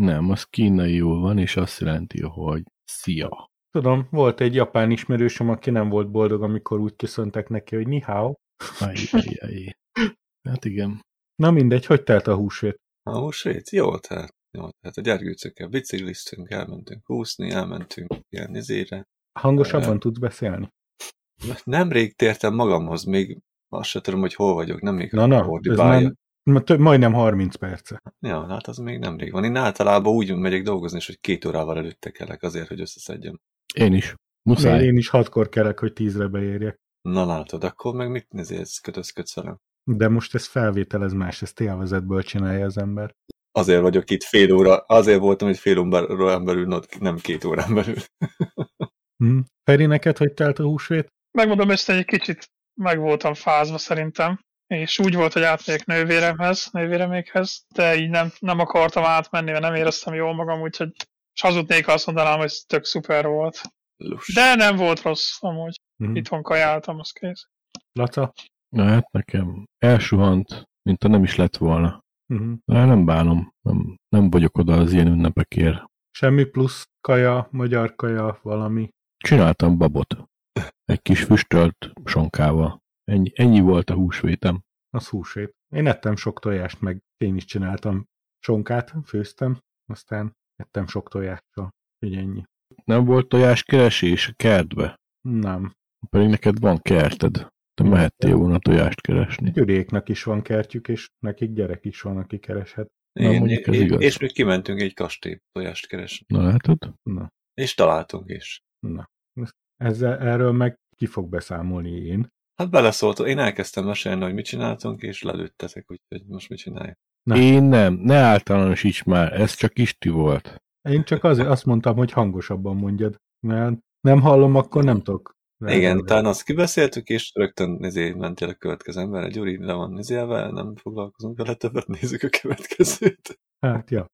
Nem, az kínaiul van, és azt jelenti, hogy szia. Tudom, volt egy japán ismerősöm, aki nem volt boldog, amikor úgy köszöntek neki, hogy ni hao. Aj, aj, aj. Hát igen. Na mindegy, hogy telt a húsvét? A húsvét? Jó, tehát, jó, tehát a gyergőcökkel bicikliztünk, elmentünk úszni, elmentünk ilyen izére. Hangosabban Ö, tudsz beszélni? Nemrég tértem magamhoz, még azt se tudom, hogy hol vagyok, nem még Na, na, ez ordibálja. Több, majdnem 30 perce. Ja, hát az még nemrég van. Én általában úgy megyek dolgozni, és hogy két órával előtte kelek azért, hogy összeszedjem. Én is. Én, Muszáj. én is hatkor kelek, hogy tízre beérjek. Na látod, akkor meg mit nézést kötözködsz velem? De most ez felvétel, ez más, ezt élvezetből csinálja az ember. Azért vagyok itt fél óra, azért voltam itt fél órán belül, nem két órán belül. Hm? Feri, neked hogy telt a húsvét? Megmondom ezt egy kicsit meg voltam fázva szerintem, és úgy volt, hogy átmegyek nővéremhez, nővéremékhez, de így nem, nem akartam átmenni, mert nem éreztem jól magam, úgyhogy és hazudnék, ha azt mondanám, hogy ez tök szuper volt. Lus. De nem volt rossz, amúgy. Hm? Itthon kajáltam, az kész. Laca? Na hát nekem elsuhant, mint ha nem is lett volna. Uh-huh. De nem bánom. Nem, nem vagyok oda az ilyen ünnepekért. Semmi plusz kaja, magyar kaja, valami. Csináltam babot. Egy kis füstölt sonkával. Ennyi, ennyi volt a húsvétem. Az húsvét. Én ettem sok tojást, meg én is csináltam sonkát, főztem, aztán ettem sok tojással. Így ennyi. Nem volt tojáskeresés a kertbe? Nem. Pedig neked van kerted. Te mehettél volna tojást keresni. Gyuréknak is van kertjük, és nekik gyerek is van, aki kereshet. Na, Én, mondjuk ez én, igaz. és még kimentünk egy kastély tojást keresni. Na látod? Na, És találtunk is. na. Ezzel, erről meg ki fog beszámolni én. Hát beleszólt, én elkezdtem mesélni, hogy mit csináltunk, és lelőttetek, úgyhogy most mit csináljuk. Na. Én nem. Ne általánosíts már. Ez csak Isti volt. Én csak azért azt mondtam, hogy hangosabban mondjad, mert nem hallom, akkor nem tudok. Igen, talán azt kibeszéltük, és rögtön nézé, mentél a következő emberre. Gyuri le van nézélve, nem foglalkozunk vele többet, nézzük a következőt. Hát, ja.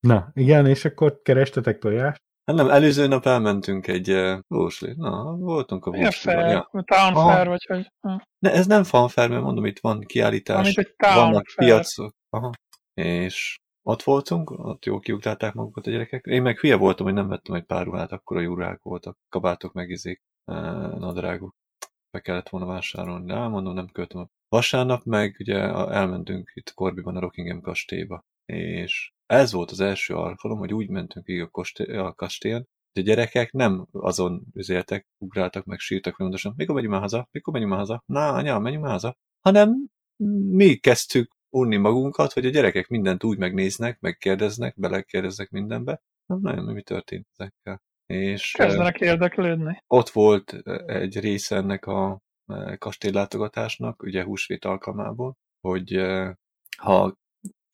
Na, igen, és akkor kerestetek tojást? Hát nem, előző nap elmentünk egy uh. Na, voltunk a búsliban. fair, Ja. town Aha. fair, vagy hogy... hm. Ne, ez nem fanfair, mert mondom, itt van kiállítás, Amit egy town vannak fair. piacok. Aha. És ott voltunk, ott jó kiugrálták magukat a gyerekek. Én meg hülye voltam, hogy nem vettem egy pár ruhát, akkor a jurák voltak, kabátok meg izék, nadrágok. Be kellett volna vásárolni, de elmondom, nem költöm. a Vasárnap meg ugye a- elmentünk itt Korbiban a Rockingham kastélyba, és ez volt az első alkalom, hogy úgy mentünk így a, kosté- a kastélyen, hogy a gyerekek nem azon üzéltek, ugráltak meg, sírtak folyamatosan, mikor megyünk már haza, mikor megyünk már haza, na anya, menjünk már haza, hanem mi kezdtük unni magunkat, hogy a gyerekek mindent úgy megnéznek, megkérdeznek, belekérdeznek mindenbe. Nem nagyon mi történt ezekkel. És Kezdenek érdeklődni. ott volt egy része ennek a kastélylátogatásnak, ugye húsvét alkalmából, hogy ha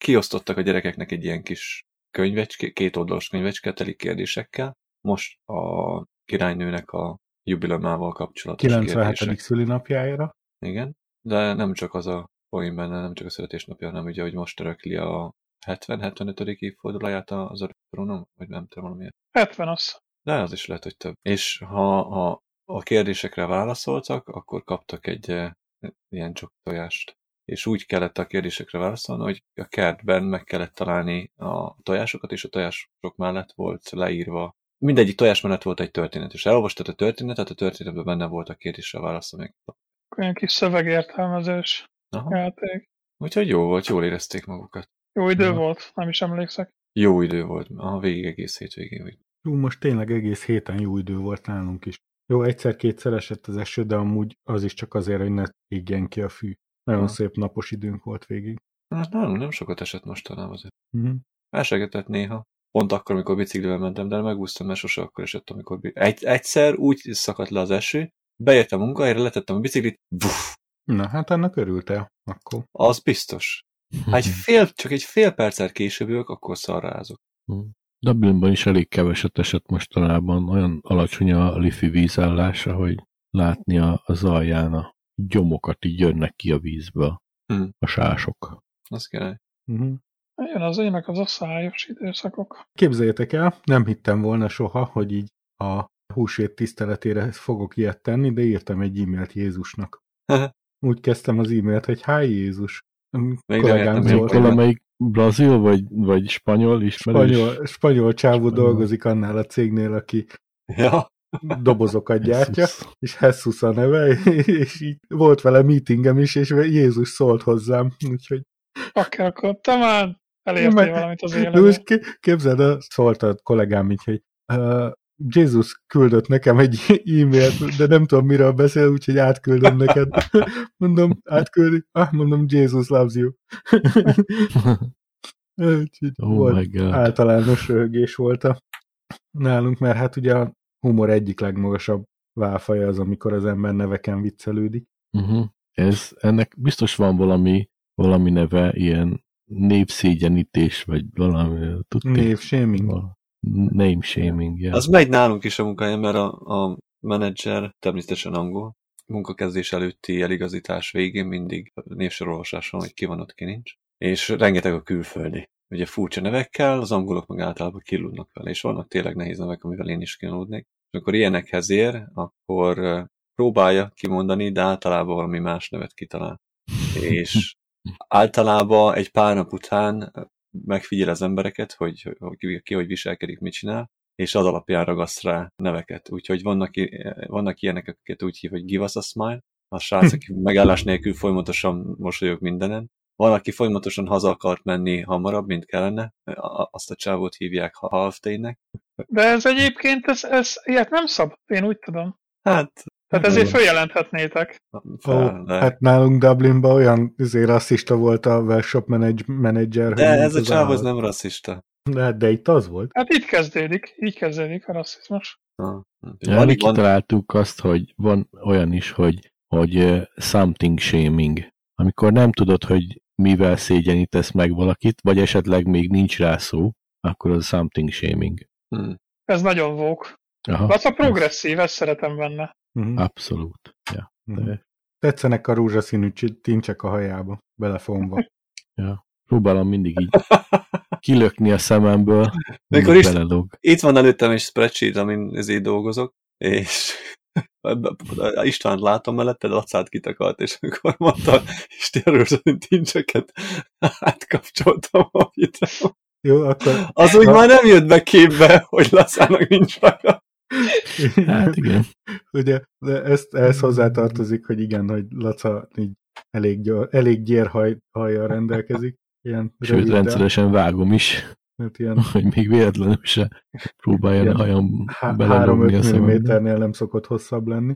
kiosztottak a gyerekeknek egy ilyen kis könyvecske, két oldalas könyvecske teli kérdésekkel, most a királynőnek a jubileumával kapcsolatos 97. kérdések. szülinapjára. Igen, de nem csak az a poén benne, nem csak a születésnapja, hanem ugye, hogy most örökli a 70-75. évfordulóját az örökronom, vagy nem tudom valamiért. 70 az. De az is lehet, hogy több. És ha a, a kérdésekre válaszoltak, akkor kaptak egy eh, ilyen csok tojást. És úgy kellett a kérdésekre válaszolni, hogy a kertben meg kellett találni a tojásokat, és a tojások mellett volt leírva. Mindegyik tojás mellett volt egy történet, és elolvastad a történetet, a történetben benne volt a kérdésre a válasz, meg. Olyan kis szövegértelmezős Aha. játék. Úgyhogy jó volt, jól érezték magukat. Jó idő Ja. volt, nem is emlékszek. Jó idő volt, a végig egész hétvégén. Úgy. Ú, most tényleg egész héten jó idő volt nálunk is. Jó, egyszer-kétszer esett az eső, de amúgy az is csak azért, hogy ne égjen ki a fű. Nagyon Ha. szép napos időnk volt végig. Hát nem, nem sokat esett mostanában azért. Uh-huh. Elsegetett néha. Pont akkor, amikor biciklivel mentem, de megúsztam, mert sose akkor esett, amikor... bi- Egy, egyszer úgy szakadt le az eső, beértem a munkahelyre, letettem a biciklit, buff, Na, hát annak örültél akkor. az biztos. Ha egy fél, csak egy fél perccel később jövök, akkor szarrázok. Dublinban is elég keveset esett mostanában, olyan alacsony a lifi vízállása, hogy látni a, az alján a gyomokat így jönnek ki a vízből, Hm. a sások. Az király. Uh-huh. Jön az ének az asszályos időszakok. Képzeljétek el, nem hittem volna soha, hogy így a húsvét tiszteletére fogok ilyet tenni, de írtam egy e-mailt Jézusnak. Úgy kezdtem az e-mailt, hogy háj Jézus. Még nem Kollégám hogy Valamelyik, brazil vagy, vagy spanyol ismerős? Spanyol, spanyol csávó Spanyol. dolgozik annál a cégnél, aki Ja, dobozokat gyártja, Jesus. és Jesus a neve, és így volt vele meetingem is, és Jézus szólt hozzám, úgyhogy Akkor, akkor te már elértél Meg- valamit az most életben. ké- képzeld el, szólt a kollégám így, hogy uh, Jézus küldött nekem egy e-mailt, de nem tudom, miről beszél, úgyhogy átküldöm neked. Mondom, átküldi? Ah, mondom, Jesus loves you. Úgyhogy Oh volt my god. általános röhögés volt a nálunk, mert hát ugye a humor egyik legmagasabb válfaja az, amikor az ember neveken viccelődik. Uh-huh. Ez, ennek biztos van valami, valami neve, ilyen névszégyenítés, vagy valami, tudni? Név shaming. Name shaming, yeah. az megy nálunk is a munkája, mert a, a menedzser természetesen angol. Munkakezdés előtti eligazítás végén mindig névsorolvasás van, hogy ki van ott, ki nincs. És rengeteg a külföldi. Ugye furcsa nevekkel, az angolok meg általában kiludnak vele, és vannak tényleg nehéz nevek, amivel én is kiludnék. És amikor ilyenekhez ér, akkor próbálja kimondani, de általában valami más nevet kitalál. És általában egy pár nap után megfigyel az embereket, hogy, hogy ki, hogy viselkedik, mit csinál, és az alapján ragaszt rá neveket. Úgyhogy vannak, vannak ilyenek, akiket úgy hív, hogy give us a smile, a srác, aki megállás nélkül folyamatosan mosolyog mindenen. Van, aki folyamatosan haza akart menni hamarabb, mint kellene, azt a csávót hívják half day-nek. De ez egyébként, ez, ez ilyet nem szabad, én úgy tudom. Hát, Tehát ezért följelenthetnétek. Ó, fel, de, hát nálunk Dublinban olyan izé, rasszista volt a workshop menedzs, menedzser. de ez a csáv az nem rasszista. De, hát- de itt az volt. Hát itt kezdődik, így kezdődik a rasszizmus. Ah, Ja, van, kitaláltuk azt, hogy van olyan is, hogy, hogy something shaming. Amikor nem tudod, hogy mivel szégyenítesz meg valakit, vagy esetleg még nincs rá szó, akkor az something shaming. hm, Ez nagyon vók. Az a progresszív, ezt szeretem benne. Uh-huh. abszolút. Ja. Uh-huh. Tetszenek a rózsaszínű tincsek a hajába, belefonva. Próbálom mindig így kilökni a szememből, Mikor is- belelóg. Itt van előttem egy spreadsheet, amin ezért dolgozok, és István látom mellette, Lacát kitakart, és amikor mondta Istenről szerint tincseket, átkapcsoltam a videót. Jó, akkor Az úgy már nem jött be képbe, hogy Lacának nincs haja. Hát igen. ugye de ezt, ehhez hozzátartozik, hogy igen, hogy Laca így elég, gyor, elég gyérhaj hajjal rendelkezik. Ilyen Sőt, röviddel, rendszeresen vágom is, hát ilyen hogy még véletlenül se próbáljon a Igen. hajam há- belelógni a 3-5 szemembe. mm-nél nem szokott hosszabb lenni.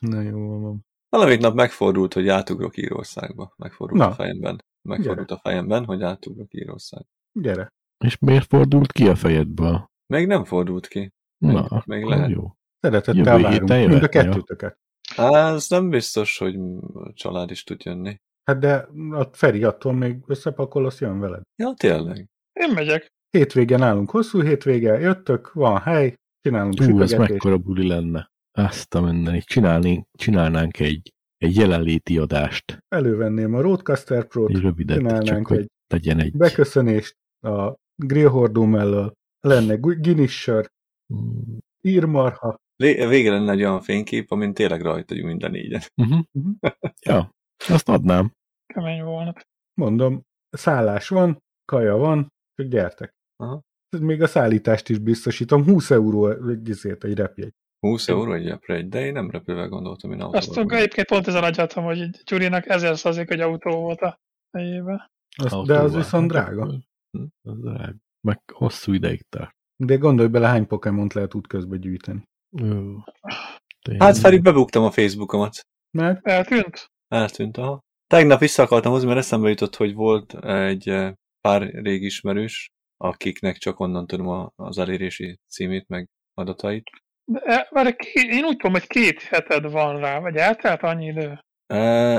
Na jó van. Valamelyik nap megfordult, hogy átugrok Írországba. Megfordult Na. a fejemben. Megfordult a fejemben, hogy átugrok Írországba. Gyere. És miért fordult ki a fejedből? Még nem fordult ki. Na, Még- még akkor lehet. jó. Szeretettel várunk. Mind a kettőtöket. Á, Ez nem biztos, hogy a család is tud jönni. Hát de a Feri attól még összepakol, azt jön veled. Ja, tényleg. Én megyek. Hétvégen állunk, hosszú hétvége, jöttök, van hely, csinálunk Ú, ez mekkora buli lenne. Azt a mindenit. Csinálnánk, csinálnánk egy, egy jelenléti adást. Elővenném a Roadcaster Pro-t, Egy rövidet, csak csinálnánk hogy egy legyen egy... beköszönést a grillhordó mellől, lenne gu- Guinness sör, Mm, írmarha, Vége lenne egy olyan fénykép, amin tényleg rajta vagyunk minden négyen. Uh-huh. Ja, azt adnám. Kemény volna. mondom, szállás van, kaja van, csak gyertek. Aha. Még a szállítást is biztosítom, 20 euró egy, ezért egy repjegy. 20 euró egy repre, de én nem repülve gondoltam, én Azt autóval. tudom, egyébként pont ezen agyaltam, hogy Gyurinak ezer százalék, hogy autó volt a fejében. Azt, de az viszont drága. akkor- Az drága. Meg hosszú ideig tart. De gondolj bele, hány Pokémont lehet útközben gyűjteni. Ö. Hát Feri, bebuktam a Facebookomat. Mert Eltűnt? Eltűnt, aha. Tegnap vissza akartam hozni, mert eszembe jutott, hogy volt egy eh, pár régi ismerős, akiknek csak onnan tudom a- az elérési címét, meg adatait. De, várj, két, én úgy tudom, hogy két heted van rá, vagy eltelt annyi idő?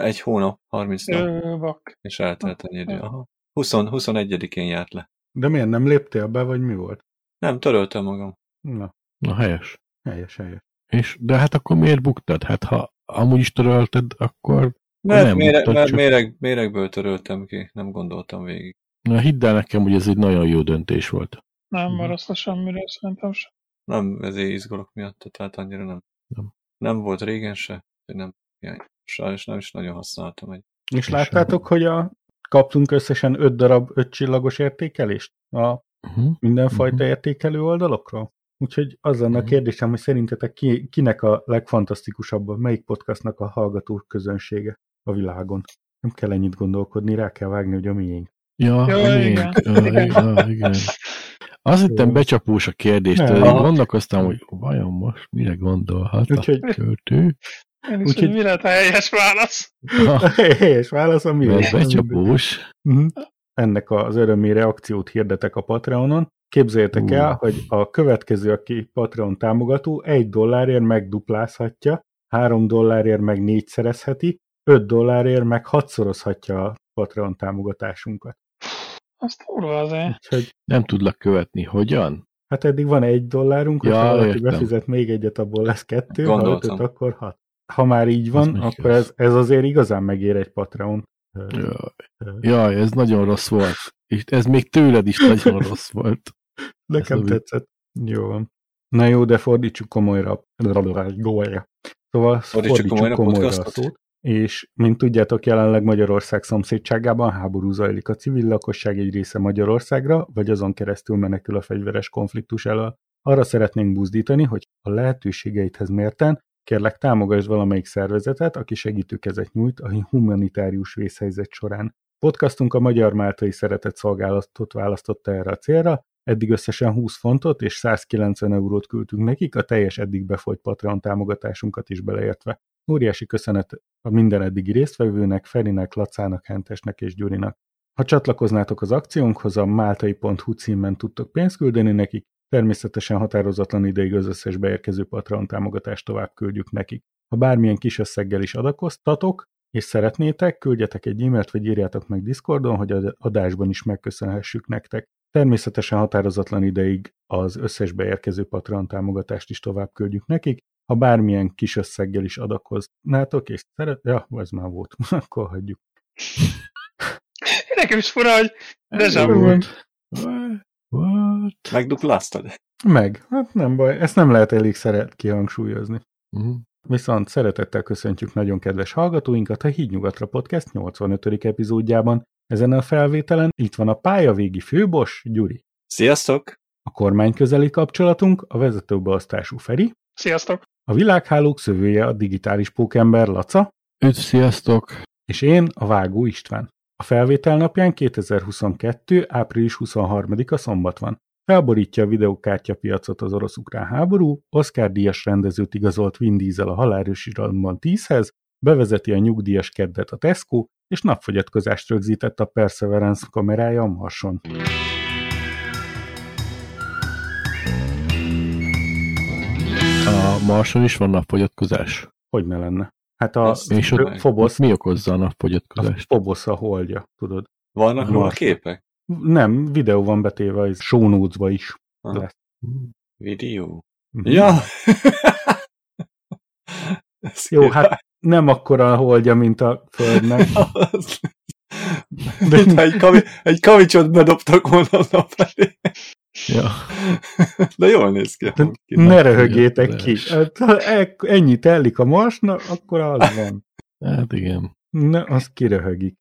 Egy hónap, 30 nap, Ö, bak. és eltelt ennyi idő. Aha. 20, 21-én járt le. de miért nem léptél be, vagy mi volt? Nem, töröltem magam. Na, Na helyes. helyes, helyes. És, de hát akkor miért buktad? Hát ha amúgy is törölted, akkor Mert, nem méreg, buktad, mert csak- méreg, méregből töröltem ki, nem gondoltam végig. Na, hidd el nekem, hogy ez egy nagyon jó döntés volt. Nem maradsz le semmiről, szerintem sem. Nem ezért izgulok miatt, tehát annyira nem. Nem. Nem volt régen se, hogy nem. Jaj, sajnos nem is nagyon használtam egy. És láttátok, hogy a kaptunk összesen 5 darab 5 csillagos értékelést a Uh-huh. mindenfajta Mhm. értékelő oldalokról. Úgyhogy az lenne a Mhm. kérdésem, hogy szerintetek ki, kinek a legfantasztikusabb, melyik podcastnak a hallgató közönsége a világon. Nem kell ennyit gondolkodni, rá kell vágni, hogy a miénk. Ja, ja, igen. igen. Ja, igen. Azt hittem becsapós a kérdést, de gondolkoztam, hogy vajon most mire gondolhat Úgyhogy- a költő. Én is, Úgyhogy- hogy mi lehet a helyes válasz? A helyes válasz a mi becsapós. Mhm. Ennek az örömi reakciót hirdetek a Patreonon. Képzeljétek Ú. el, hogy a következő, aki Patreon támogató, egy dollárért megduplázhatja, három dollárért meg négyszerezheti, öt dollárért meg hatszorozhatja a Patreon támogatásunkat. Azt kurva azért. Úgyhogy Nem tudlak követni. Hogyan? hát eddig van egy dollárunk, Ja, hogyha valaki befizet még egyet, abból lesz kettő, ha Gondoltam. ötöt, akkor hat. Ha már így van, még akkor ez, ez azért igazán megér egy Patreon. Jaj, jaj, ez nagyon rossz volt. És ez még tőled is nagyon rossz volt. Nekem Ez tetszett. Jó van. Na jó, de fordítsuk komolyra. Golyra. Szóval fordítsuk komolyra komolyra, a podcastot. szót. És, mint tudjátok, jelenleg Magyarország szomszédságában háború zajlik a civil lakosság egy része Magyarországra, vagy azon keresztül menekül a fegyveres konfliktus elől. Arra szeretnénk buzdítani, hogy a lehetőségeidhez mérten kérlek támogasd valamelyik szervezetet, aki segítőkezet nyújt a humanitárius vészhelyzet során. Podcastunk a Magyar Máltai Szeretett Szolgálatot választotta erre a célra, eddig összesen 20 fontot és 190 eurót küldtünk nekik, a teljes eddig befolyt Patreon támogatásunkat is beleértve. Óriási köszönet a minden eddigi résztvevőnek, Ferinek, Lacának, Hentesnek és Gyurinak. Ha csatlakoznátok az akciónkhoz, a máltai.hu címen tudtok pénzt küldeni nekik, természetesen határozatlan ideig az összes beérkező Patreon támogatást tovább küldjük nekik. Ha bármilyen kis összeggel is adakoztatok, és szeretnétek, küldjetek egy e-mailt, vagy írjátok meg Discordon, hogy az adásban is megköszönhessük nektek. Természetesen határozatlan ideig az összes beérkező Patreon támogatást is tovább küldjük nekik. Ha bármilyen kis összeggel is adakoznátok, és szeret... Ja, ez már volt. Akkor hagyjuk. Nekem is fura, hogy Ez Deja volt. What? What? Megdupláztad? Meg. Hát nem baj, ezt nem lehet elég szeret kihangsúlyozni. Mhm. Viszont szeretettel köszöntjük nagyon kedves hallgatóinkat a Hídnyugatra Podcast 85. epizódjában. Ezen a felvételen itt van a pályavégi főbos, Gyuri. Sziasztok! A kormány közeli kapcsolatunk, a vezetőbeosztású Feri, sziasztok. A világhálók szövője a digitális pókember Laca, Üdv, sziasztok! és én a Vágó István. A felvétel napján 2022. április 23-a szombat van. Felborítja a videókártyapiacot az orosz-ukrán háború, Oscar díjas rendezőt igazolt Vin Diesel a iramban 10-hez, bevezeti a nyugdíjas keddet a Tesco, és napfogyatkozást rögzített a Perseverance kamerája a Marson. A Marson is van napfogyatkozás. Hogy ne lenne? Hát a És ott, ott Fobosz, mi okozza a a napfogyatkozást? Fobosz a holdja, tudod. Vannak A róla képek? Nem, videó van betéve, ez show is. Aha. lesz. Videó? Mhm. Ja! Jó, hát nem akkora a holdja, mint a Földnek. De Mintha egy, kavi, egy kavicsot bedobtak volna a nap elé. Ja. De jól néz ki. De ki. ne röhögjétek ki. Hát, Ha e- ennyi telik a marsnak, akkor az van. Hát igen. Ne, az kiröhögik.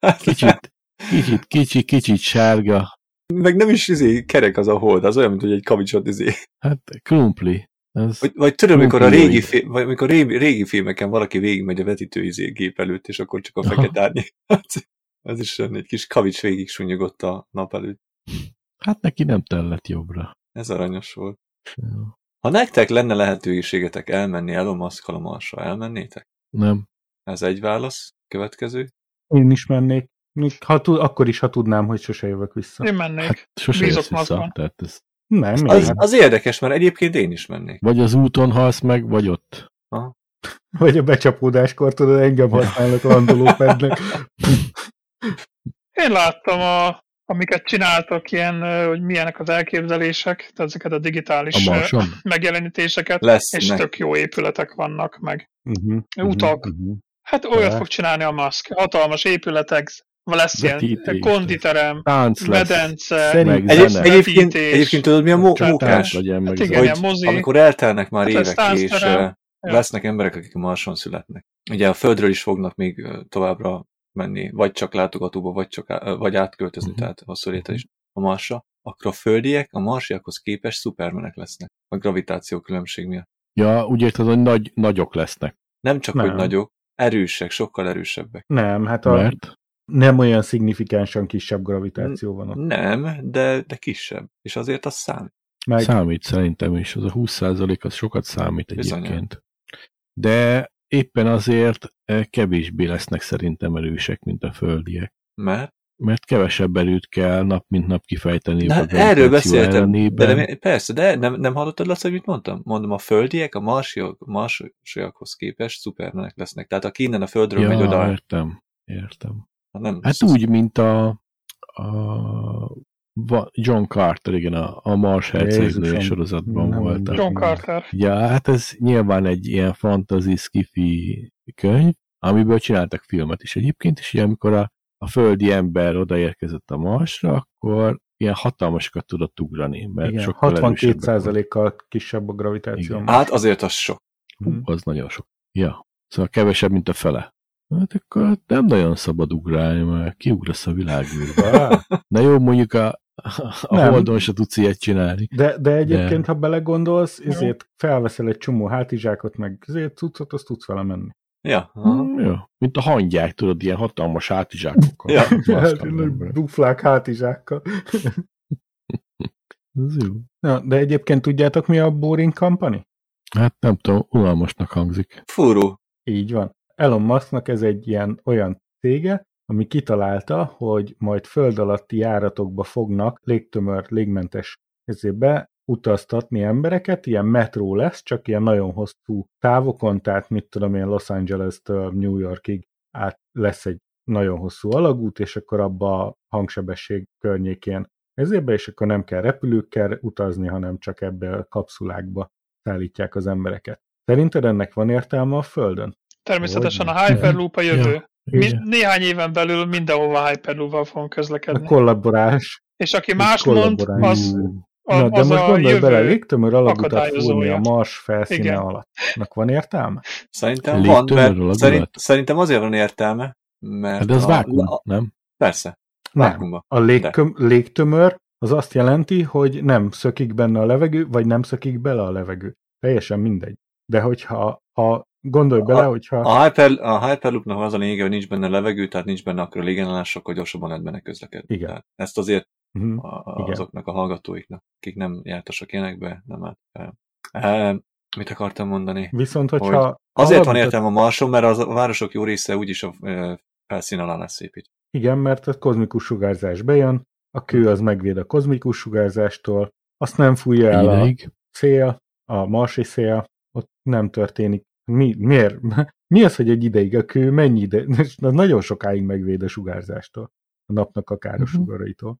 Hát, Kicsit, kicsit, kicsit, kicsit sárga. Meg nem is izé, kerek az a hold, az olyan, mint hogy egy kavicsot izé. Hát krumpli. Ez, Vagy, vagy tudod, amikor a régi, fi, vagy amikor régi, régi filmeken valaki végigmegy a vetítő izé gép előtt, és akkor csak a fekete árnyék. Ez is egy kis kavics végig sunyogott a nap előtt. hát neki nem tellett jobbra. Ez aranyos volt. Ja. Ha nektek lenne lehetőségetek elmenni Elon musk a Marsra, elmennétek? Nem. Ez egy válasz. Következő. Én is mennék. Ha, tud, akkor is, ha tudnám, hogy sose jövök vissza. Én mennék. Hát sose Bízok jössz vissza. Tehát ez, Nem? Az, az érdekes, mert egyébként én is mennék. vagy az úton halsz meg, vagy ott. vagy a becsapódáskor tudod, engem használnak landolópednek. Én láttam, a, amiket csináltak, ilyen, hogy milyenek az elképzelések, tehát ezeket a digitális A megjelenítéseket, Lesz. és tök jó épületek vannak meg. Uh-huh, Utak. Uh-huh. Hát olyat De. fog csinálni a Musk. Hatalmas épületek, lesz ilyen konditerem, medence, Szerint- Meg Egy, zene. egyébként, egyébként tudod, mi a Tánc mókás? Hát igen, mozi. Amikor eltelnek már Hát évek, és eh, lesznek emberek, akik a Marson születnek. Ugye a Földről is fognak még továbbra menni, vagy csak látogatóba, vagy, csak á, vagy átköltözni, Mhm. tehát hosszú létre is a Marsra, akkor a földiek a marsiakhoz képest szupermenek lesznek a gravitáció különbség miatt. Ja, úgy érted, hogy nagy, nagyok lesznek. Nem csak, Nem. hogy nagyok, erősek, sokkal erősebbek. Nem, hát a, Mert nem olyan szignifikánsan kisebb gravitáció van ott. Nem, de, de kisebb. És azért az számít. Meg, számít szerintem is, az a 20% az sokat számít egyébként. De éppen azért eh, kevésbé lesznek szerintem erősek, mint a földiek. Mert Mert kevesebb erőt kell nap mint nap kifejteni de a hát erről beszéltem. ellenében. De nem, persze, de nem, nem hallottad Laci, hogy mit mondtam? Mondom, a földiek a marsiak, marsiakhoz képest szupermenek lesznek. Tehát aki innen a földről megy oda, ja, értem, értem. Nem, Hát úgy, mint a, a John Carter, igen, a, a Mars Jézusom, sorozatban nem volt. John Carter. Ja, hát ez nyilván egy ilyen fantasy skifi könyv, amiből csináltak filmet is egyébként, és ugye amikor a, a földi ember odaérkezett a Marsra, akkor ilyen hatalmasokat tudott ugrani, mert igen, sokkal erősebbek 62%-kal kisebb a gravitáció. Igen. Hát azért az sok. Hú, az nagyon sok. Ja, szóval kevesebb, mint a fele. Hát akkor nem nagyon szabad ugrálni, mert kiugrasz a világűrbe. Na jó, mondjuk a, a Nem. Holdon se tudsz ilyet csinálni. De, de egyébként, De- ha belegondolsz, ezért felveszel egy csomó hátizsákot, meg ezért cuccot, azt tudsz vele menni. Ja. Hmm, jó. Mint a hangyák, tudod, ilyen hatalmas hátizsákokkal. Ja. Duflák hátizsákkal. Ez jó. Na, de egyébként tudjátok, mi a Boring Company? Hát nem tudom, unalmasnak hangzik. Furú. Így van. Elon Musknak ez egy ilyen olyan cége, ami kitalálta, hogy majd föld alatti járatokba fognak légtömör, légmentes ezért be utaztatni embereket, ilyen metró lesz, csak ilyen nagyon hosszú távokon, tehát mit tudom én, Los Angeles-től New Yorkig át lesz egy nagyon hosszú alagút, és akkor abba a hangsebesség környékén ezért be, és akkor nem kell repülőkkel utazni, hanem csak ebbe a kapszulákba szállítják az embereket. Szerinted ennek van értelme a Földön? Természetesen a Hogyne. Hyperloop a jövő. Ja. Mi, Igen. néhány éven belül mindenhova Hyperloop-val fogunk A közlekedni. kollaborás. És aki más mond, az, a, Na, de az most a gondolj jövő. bele, légtömör alagutat fúrni a Mars felszíne Igen. alatt. Annak van értelme? Szerintem Légtömör van, mert szerint, szerintem azért van értelme, mert de az a, vákum, a, nem? persze, Nem. vákumba. A légköm, légtömör az azt jelenti, hogy nem szökik benne a levegő, vagy nem szökik bele a levegő. Teljesen mindegy. De hogyha ha gondolj bele, hogyha... A, Hyper, a Hyperloopnak az a lényege, hogy nincs benne levegő, tehát nincs benne akkor a légenállás, akkor gyorsabban lehet benne közlekedni. Igen. Tehát ezt azért Mhm. a, a, Igen. azoknak a hallgatóiknak, akik nem jártasak ilyenekbe, nem állt fel. E, mit akartam mondani? Viszont, hogyha... Hogy Azért van értelme a Marson, mert az, a városok jó része úgyis a e, felszín alá lesz építve. Igen, mert a kozmikus sugárzás bejön, a kő az megvéd a kozmikus sugárzástól, azt nem fújja el a Ideig. szél, a marsi szél, ott nem történik. Mi, miért? Mi az, hogy egy ideig a kő mennyi ide? Nagyon sokáig megvéd a sugárzástól, a napnak a káros Mhm. sugaraitól.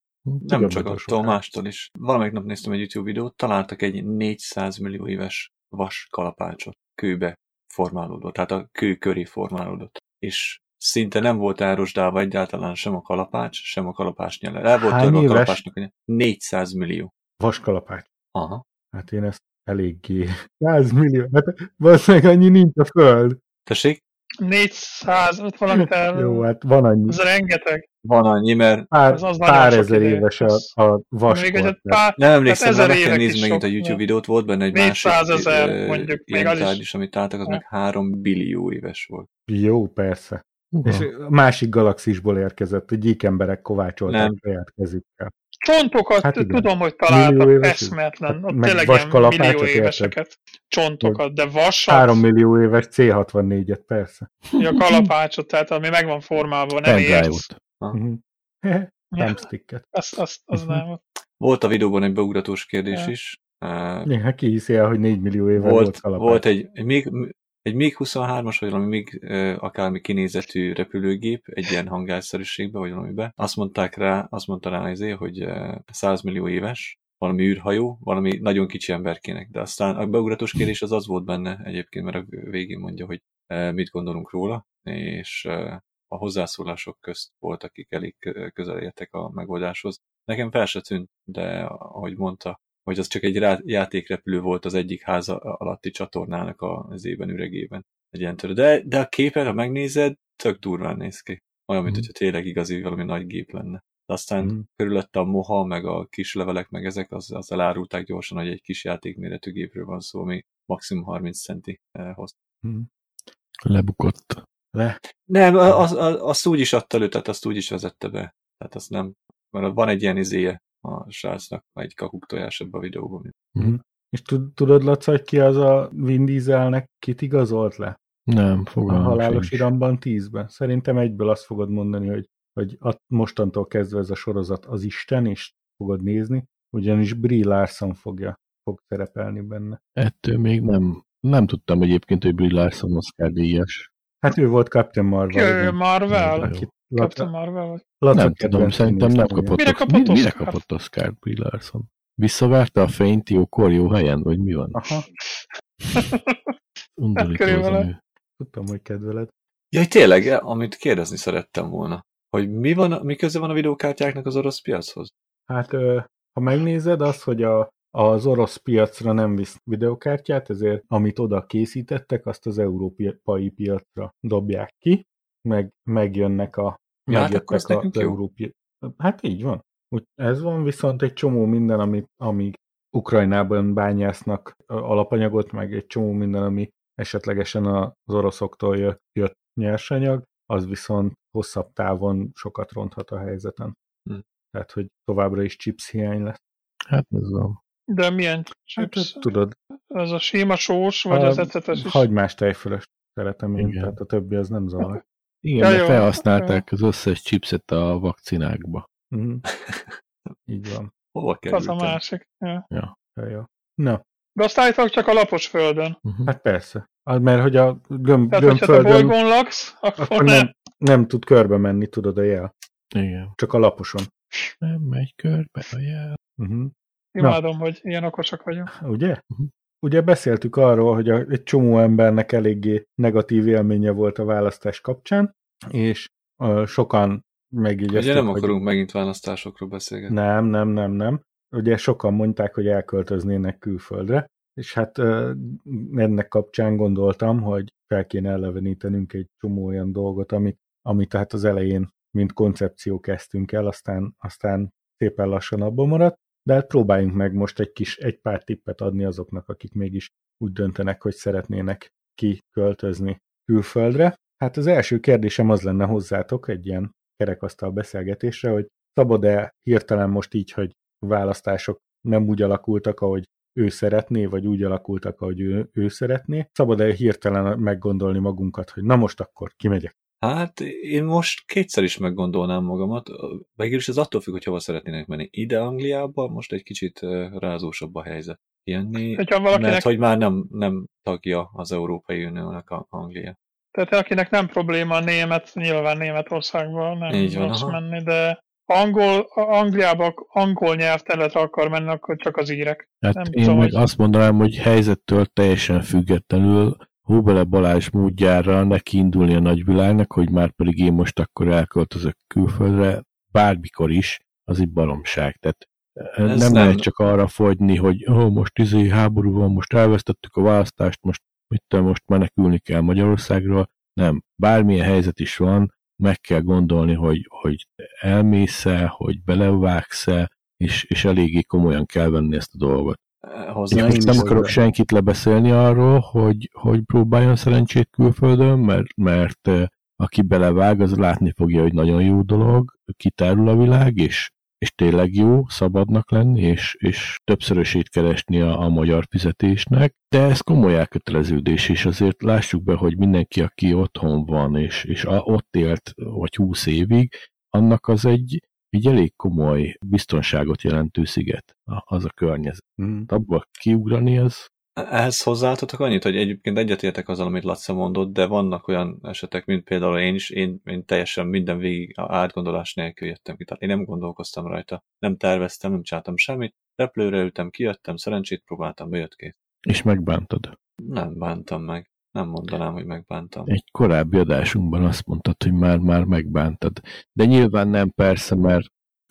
Nem csak attól, sokáig. mástól is. Valamelyik nap néztem egy YouTube videót, találtak egy 400 millió éves vas kalapácsot kőbe formálódott, tehát a kő köré formálódott. És szinte nem volt elrosdálva egyáltalán sem a kalapács, sem a kalapács nyele. El volt Hány törve a nyele. 400 millió. Vaskalapács. Aha. Hát én ezt eléggé. 100 millió. Hát valószínűleg annyi nincs a föld. Tessék? 400, ott valamit el... Jó, hát van annyi. Ez rengeteg. Van annyi, mert Pár, az- az pár ezer éves a, a vas. Még egy pár, nem emlékszem, ezer hát meg kell évek nézni is megint a YouTube de- videót, volt benne egy 400 másik ezer, mondjuk, ilyen még az is. tárgy is, amit találtak, az meg 3 billió éves volt. Jó, persze. Uha. És a másik galaxisból érkezett, hogy gyík emberek kovácsolták saját kezükkel. Csontokat Hát hát igen. tudom, hogy találtak éves- eszmetlen, meg tényleg vas ilyen millió érted? éveseket, csontokat, de vasat, 3 millió éves C64-et, persze. a kalapácsot, tehát ami meg van formálva, nem érsz. Ja, Thumbsticket. azt, azt, az Mhm. nem. Volt a videóban egy beugratós kérdés Ja. is. Uh, Ja, hát ki hiszi el, hogy 4 millió éve volt, volt, volt kalapács. volt egy, MiG, egy MiG-23-as, vagy valami MiG akármi kinézetű repülőgép, egy ilyen hangárszerűségbe, vagy valamibe. Azt mondták rá, azt mondta rá azért, hogy uh, 100 millió éves, valami űrhajó, valami nagyon kicsi emberkének. De aztán a beugratós kérdés az az volt benne egyébként, mert a végén mondja, hogy mit gondolunk róla, és a hozzászólások közt volt, akik elég kö- közel értek a megoldáshoz. Nekem fel se tűnt, de ahogy mondta, hogy az csak egy rá- játékrepülő volt az egyik háza alatti csatornának az ében üregében. Egy ilyen törő. De, de a képet, ha megnézed, tök durván néz ki. olyan, mint Mhm. hogyha tényleg igazi valami nagy gép lenne. De aztán Mhm. körülötte a moha, meg a kis levelek, meg ezek, az, az elárulták gyorsan, hogy egy kis játékméretű gépről van szó, ami maximum 30 centi eh, hoz. Mhm. Lebukott. Le. Nem, az, az, azt úgy is adta elő, tehát azt úgy is vezette be. Tehát azt nem, mert van egy ilyen izéje a srácnak, egy kakuk tojás ebbe a videóban. És tud- tudod, Laca, hogy ki az a Vin Dieselnek kit igazolt le? Nem, A fogalmam halálos sincs. iramban tízben. Szerintem egyből azt fogod mondani, hogy, hogy a, mostantól kezdve ez a sorozat az Isten, és fogod nézni, ugyanis Brie Larson fogja, fog szerepelni benne. Ettől még nem, nem tudtam egyébként, hogy Brie Larson Oscar díjas. Hát ő volt Captain Marvel. Ő igen. Marvel? Akit Captain Laca, Marvel vagy? Laca nem tudom, szerintem nem kapott, Mire kapott mi- mire Oscar? kapott Oscar Brie Larson? Visszavárta a fényt jókor, jó helyen, vagy mi van? Aha, Undorító az nő. tudtam, hogy kedveled. Ja, tényleg, amit kérdezni szerettem volna, hogy mi, van, mi köze van a videókártyáknak az orosz piachoz? Hát, ha megnézed azt, hogy a, az orosz piacra nem visz videokártyát, ezért amit oda készítettek, azt az európai piacra dobják ki, meg megjönnek a Ja, hát megjöttek akkor nekünk az jó. európai... Hát így van. Úgy ez van, viszont egy csomó minden, amit, amíg Ukrajnában bányásznak alapanyagot, meg egy csomó minden, ami esetlegesen az oroszoktól jött, nyersanyag, az viszont hosszabb távon sokat ronthat a helyzeten. Hm. Tehát, hogy továbbra is chips hiány lesz. Hát ez van. De milyen Hát, chips? tudod, Ez a sima sós, vagy a az ecetes is? hagymás tejfölös szeretem én, tehát a többi az nem zavar. Igen, Ja, de jó. felhasználták az összes chipset a vakcinákba. Mhm. Így van. Hova Az kerültem? a másik. Ja. Ja, jó. Na, De azt állítólag csak a lapos földön. Uh-huh. hát persze. Az, mert hogy a gömb, Tehát, gömbföldön bolygón laksz, akkor, akkor nem. nem, nem tud körbe menni, tudod a jel. Igen. Csak a laposon. Nem megy körbe a jel. Uh-huh. Imádom, hogy ilyen okosak vagyunk. Ugye? Mhm. Ugye beszéltük arról, hogy a, egy csomó embernek eléggé negatív élménye volt a választás kapcsán, és uh, sokan megígyezték, Ugye nem hogy akarunk megint választásokról beszélgetni. nem, nem, nem, nem. Ugye sokan mondták, hogy elköltöznének külföldre, és hát uh, ennek kapcsán gondoltam, hogy fel kéne elevenítenünk egy csomó olyan dolgot, amit, amit tehát az elején, mint koncepció kezdtünk el, aztán, aztán szépen lassan abban maradt, de hát próbáljunk meg most egy kis, egy pár tippet adni azoknak, akik mégis úgy döntenek, hogy szeretnének kiköltözni külföldre. Hát az első kérdésem az lenne hozzátok egy ilyen kerekasztal beszélgetésre, hogy szabad-e hirtelen most így, hogy választások nem úgy alakultak, ahogy ő szeretné, vagy úgy alakultak, ahogy ő, ő szeretné. Szabad-e hirtelen meggondolni magunkat, hogy na most akkor kimegyek? Hát én most kétszer is meggondolnám magamat. Végülis ez attól függ, hogy hova szeretnének menni. Ide Angliába most egy kicsit rázósabb a helyzet. Jönni, Hogyha valakinek, mert hogy már nem, nem tagja az Európai Uniónak a Anglia. tehát akinek nem probléma a német, nyilván Németországban nem Így van, rossz aha. menni, de angol, Angliába angol nyelvterületre akar menni, akkor csak az írek. Hát Nem én tudom, meg hogy- azt mondanám, hogy helyzettől teljesen függetlenül Hóbele Balázs módjára neki indulni a nagyvilágnak, hogy már pedig én most akkor elköltözök külföldre, bármikor is, az egy baromság. Tehát Ez nem, nem- lehet csak arra fogyni, hogy oh, most izé háború van, most elvesztettük a választást, most mit tudom, most menekülni kell Magyarországról. Nem, bármilyen helyzet is van, meg kell gondolni, hogy, hogy elmész-e, hogy belevágsz-e, és, és eléggé komolyan kell venni ezt a dolgot. Én Hozzá most én nem akarok hozzá. senkit lebeszélni arról, hogy, hogy próbáljon szerencsét külföldön, mert, mert aki belevág, az látni fogja, hogy nagyon jó dolog, kitárul a világ, és, és tényleg jó szabadnak lenni, és, és többszörösét keresni a, a magyar fizetésnek, de ez komoly elköteleződés, és azért lássuk be, hogy mindenki, aki otthon van, és, és a, ott élt vagy húsz évig, annak az egy, egy elég komoly biztonságot jelentő sziget, az a környezet. Mm. Abba kiugrani, az Ehhez hozzáadhatok annyit, hogy egyébként egyetértek azzal, amit Laca mondott, de vannak olyan esetek, mint például én is, én, én teljesen minden végig átgondolás nélkül jöttem ki. Tehát én nem gondolkoztam rajta, nem terveztem, nem csináltam semmit, repülőre ültem, kijöttem, szerencsét próbáltam, bejött ki. és megbántad. Nem bántam meg. Nem mondanám, hogy megbántam. Egy korábbi adásunkban azt mondtad, hogy már-már megbántad. De nyilván nem persze, mert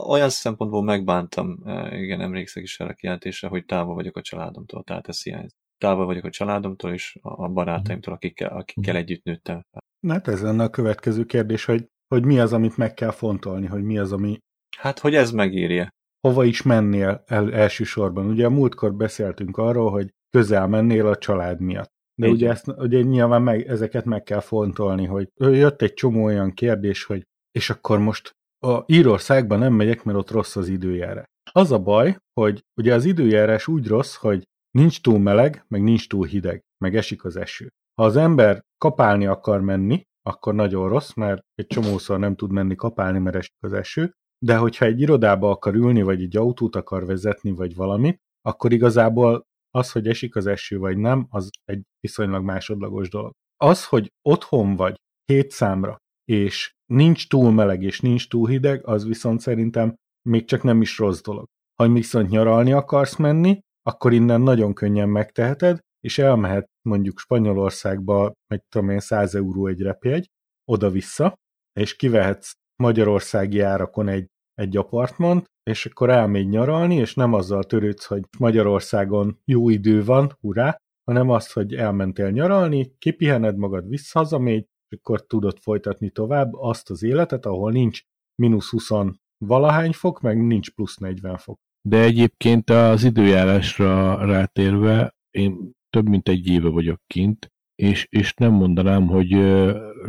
Olyan szempontból megbántam, eh, igen, emlékszek is erre a kijelentésre, hogy távol vagyok a családomtól, tehát ez hiányzik. Távol vagyok a családomtól és a barátaimtól, akikkel, akikkel együtt nőttem fel. Na hát ez lenne a következő kérdés, hogy hogy mi az, amit meg kell fontolni, hogy mi az, ami Hát, hogy ez megírja. hova is mennél el, elsősorban. Ugye a múltkor beszéltünk arról, hogy közel mennél a család miatt. De Így ugye, ezt, ugye nyilván meg, ezeket meg kell fontolni, hogy jött egy csomó olyan kérdés, hogy és akkor most a Írországban nem megyek, mert ott rossz az időjárás. Az a baj, hogy ugye az időjárás úgy rossz, hogy nincs túl meleg, meg nincs túl hideg, meg esik az eső. Ha az ember kapálni akar menni, akkor nagyon rossz, mert egy csomószor nem tud menni kapálni, mert esik az eső, de hogyha egy irodába akar ülni, vagy egy autót akar vezetni, vagy valamit, akkor igazából az, hogy esik az eső, vagy nem, az egy viszonylag másodlagos dolog. Az, hogy otthon vagy hét számra, és nincs túl meleg, és nincs túl hideg, az viszont szerintem még csak nem is rossz dolog. Ha viszont nyaralni akarsz menni, akkor innen nagyon könnyen megteheted, és elmehet mondjuk Spanyolországba, meg tudom én, 100 euró egy repjegy, oda-vissza, és kivehetsz magyarországi árakon egy, egy apartmant, és akkor elmégy nyaralni, és nem azzal törődsz, hogy Magyarországon jó idő van, hurrá, hanem azt, hogy elmentél nyaralni, kipihened magad, visszahazamégy, és akkor tudod folytatni tovább azt az életet, ahol nincs mínusz 20 valahány fok, meg nincs plusz 40 fok. De egyébként az időjárásra rátérve, én több mint egy éve vagyok kint, és, és nem mondanám, hogy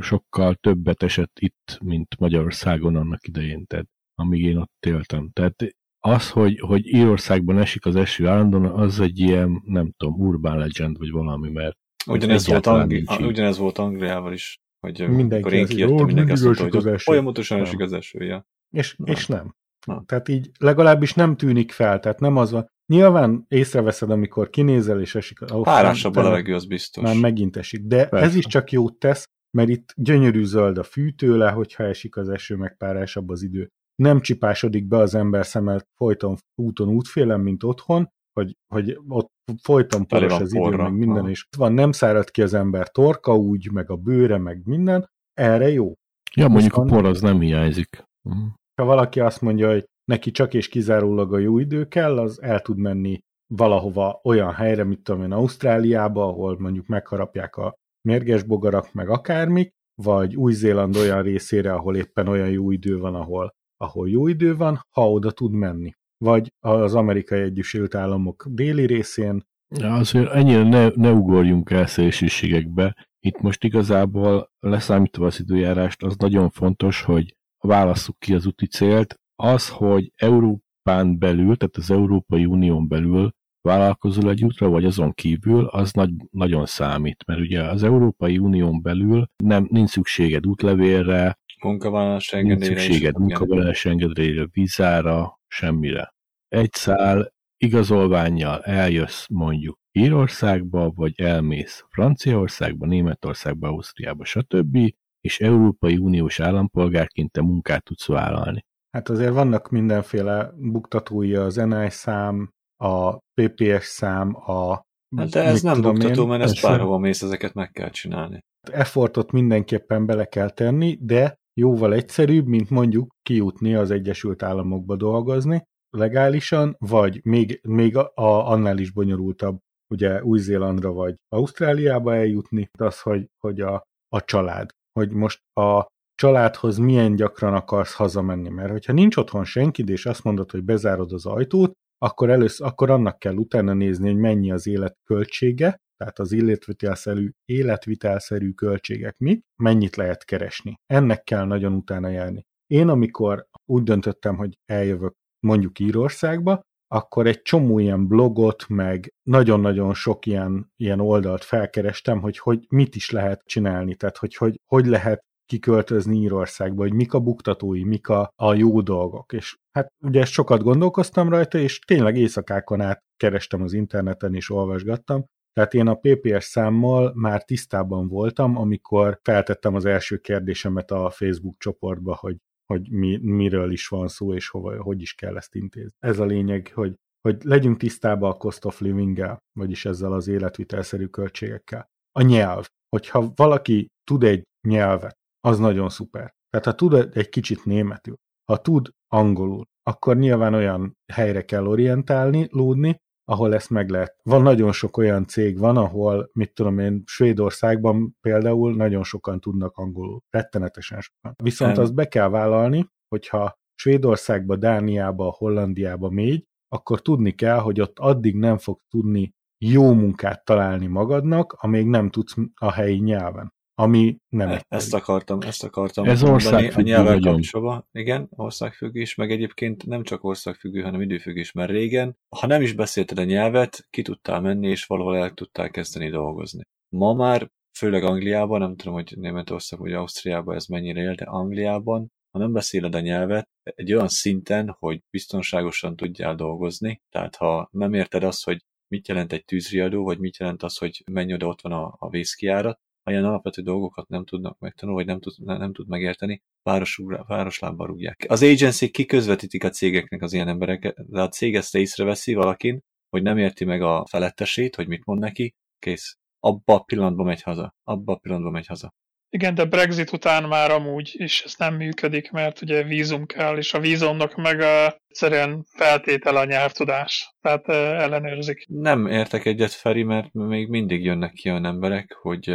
sokkal többet esett itt, mint Magyarországon annak idején, tehát amíg én ott éltem. Tehát az, hogy, hogy Írországban esik az eső állandóan, az egy ilyen, nem tudom, urban legend, vagy valami, mert Ugyanez volt, Angli- így. ugyanez volt Angliával is, hogy Mindenki amikor én kijöttem, mindenki "Ó, azt mondta, hogy az eső." folyamatosan Nem. esik az esője. És, Na. és nem. Na. Tehát így legalábbis nem tűnik fel, tehát nem az van. Nyilván észreveszed, amikor kinézel és esik. Oh, Párásabb a levegő, az biztos. Már megint esik. De Persze. ez is csak jót tesz, mert itt gyönyörű zöld a fű tőle, hogyha esik az eső, meg párásabb az idő. Nem csipásodik be az ember szemmel folyton úton útfélen, mint otthon, hogy, hogy ott folyton poros az idő, meg minden, és van, nem szárad ki az ember torka úgy, meg a bőre, meg minden, erre jó. Ja, mondjuk a por az nem hiányzik. Mhm. Ha valaki azt mondja, hogy neki csak és kizárólag a jó idő kell, az el tud menni valahova olyan helyre, mint tudom én, Ausztráliába, ahol mondjuk megharapják a mérges bogarak, meg akármik, vagy Új-Zéland olyan részére, ahol éppen olyan jó idő van, ahol, ahol jó idő van, ha oda tud menni. Vagy az Amerikai Egyesült Államok déli részén, Ja, azért ennyire ne, ne ugorjunk el szélsőségekbe. Itt most igazából leszámítva az időjárást, az nagyon fontos, hogy válasszuk ki az úti célt. Az, hogy Európán belül, tehát az Európai Unión belül vállalkozol egy útra, vagy azon kívül, az nagy, nagyon számít, mert ugye az Európai Unión belül nem, nincs szükséged útlevélre, Munkavállalási nincs engedélyre is. szükséged igen. munkavállalási engedélyre, vízára, semmire. Egy szál igazolványjal eljössz mondjuk Írországba, vagy elmész Franciaországba, Németországba, Ausztriába, stb., és Európai Uniós állampolgárként te munkát tudsz vállalni. hát azért vannak mindenféle buktatói, az NI szám, a PPS szám, a Hát de ez nem tudom én, buktató, mert ezt bárhova mész, ezeket meg kell csinálni. effortot mindenképpen bele kell tenni, de jóval egyszerűbb, mint mondjuk kijutni az Egyesült Államokba dolgozni legálisan, vagy még, még a, a, annál is bonyolultabb, ugye Új-Zélandra vagy Ausztráliába eljutni, az, hogy, hogy a, a család, hogy most a családhoz milyen gyakran akarsz hazamenni, mert hogyha nincs otthon senkid, és azt mondod, hogy bezárod az ajtót, akkor, először, akkor annak kell utána nézni, hogy mennyi az élet költsége, tehát az életvitelszerű, életvitelszerű költségek mik, mennyit lehet keresni. Ennek kell nagyon utána járni. Én amikor úgy döntöttem, hogy eljövök mondjuk Írországba, akkor egy csomó ilyen blogot, meg nagyon-nagyon sok ilyen, ilyen oldalt felkerestem, hogy, hogy mit is lehet csinálni, tehát hogy, hogy hogy lehet kiköltözni Írországba, hogy mik a buktatói, mik a, a jó dolgok. És hát ugye sokat gondolkoztam rajta, és tényleg éjszakákon át kerestem az interneten és olvasgattam, tehát én a PPS számmal már tisztában voltam, amikor feltettem az első kérdésemet a Facebook csoportba, hogy, hogy mi, miről is van szó, és hova, hogy is kell ezt intézni. Ez a lényeg, hogy, hogy legyünk tisztában a cost of living vagyis ezzel az életvitelszerű költségekkel. A nyelv. Hogyha valaki tud egy nyelvet, az nagyon szuper. Tehát ha tud egy kicsit németül, ha tud angolul, akkor nyilván olyan helyre kell orientálni, lódni, ahol ezt meg lehet. Van nagyon sok olyan cég van, ahol, mit tudom én, Svédországban például nagyon sokan tudnak angolul, rettenetesen sokan. Viszont azt be kell vállalni, hogyha Svédországba, Dániába, Hollandiába mégy, akkor tudni kell, hogy ott addig nem fog tudni jó munkát találni magadnak, amíg nem tudsz a helyi nyelven. Ami nem E-. Ezt akartam, ezt akartam Ez mondani a nyelvvel kapcsolatban. Igen, országfüggő is, meg egyébként nem csak országfüggő, hanem időfüggő is, mert régen, ha nem is beszélted a nyelvet, ki tudtál menni, és valahol el tudtál kezdeni dolgozni. Ma már, főleg Angliában, nem tudom, hogy Németország vagy Ausztriában ez mennyire él, de Angliában, ha nem beszéled a nyelvet, egy olyan szinten, hogy biztonságosan tudjál dolgozni, tehát ha nem érted azt, hogy mit jelent egy tűzriadó, vagy mit jelent az, hogy menj oda, ott van a, a vészkiárat, ha ilyen alapvető dolgokat nem tudnak megtanulni, vagy nem tud, nem, tud megérteni, városugrá, városlámba rúgják. Az agency kiközvetítik a cégeknek az ilyen embereket, de a cég ezt észreveszi valakin, hogy nem érti meg a felettesét, hogy mit mond neki, kész. Abba a pillanatban megy haza. Abba a pillanatban megy haza. Igen, de Brexit után már amúgy is ez nem működik, mert ugye vízum kell, és a vízumnak meg uh, egyszerűen feltétele a nyelvtudás. Tehát ellenőrzik. Nem értek egyet, Feri, mert még mindig jönnek ki olyan emberek, hogy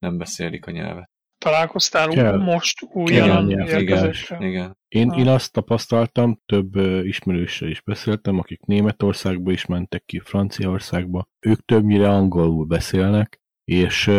nem beszélik a nyelvet. Találkoztál Kell. most újonnan nyelv, Igen, igen. Én, Ah. én azt tapasztaltam, több ismerőssel is beszéltem, akik Németországba is mentek ki, Franciaországba. Ők többnyire angolul beszélnek, és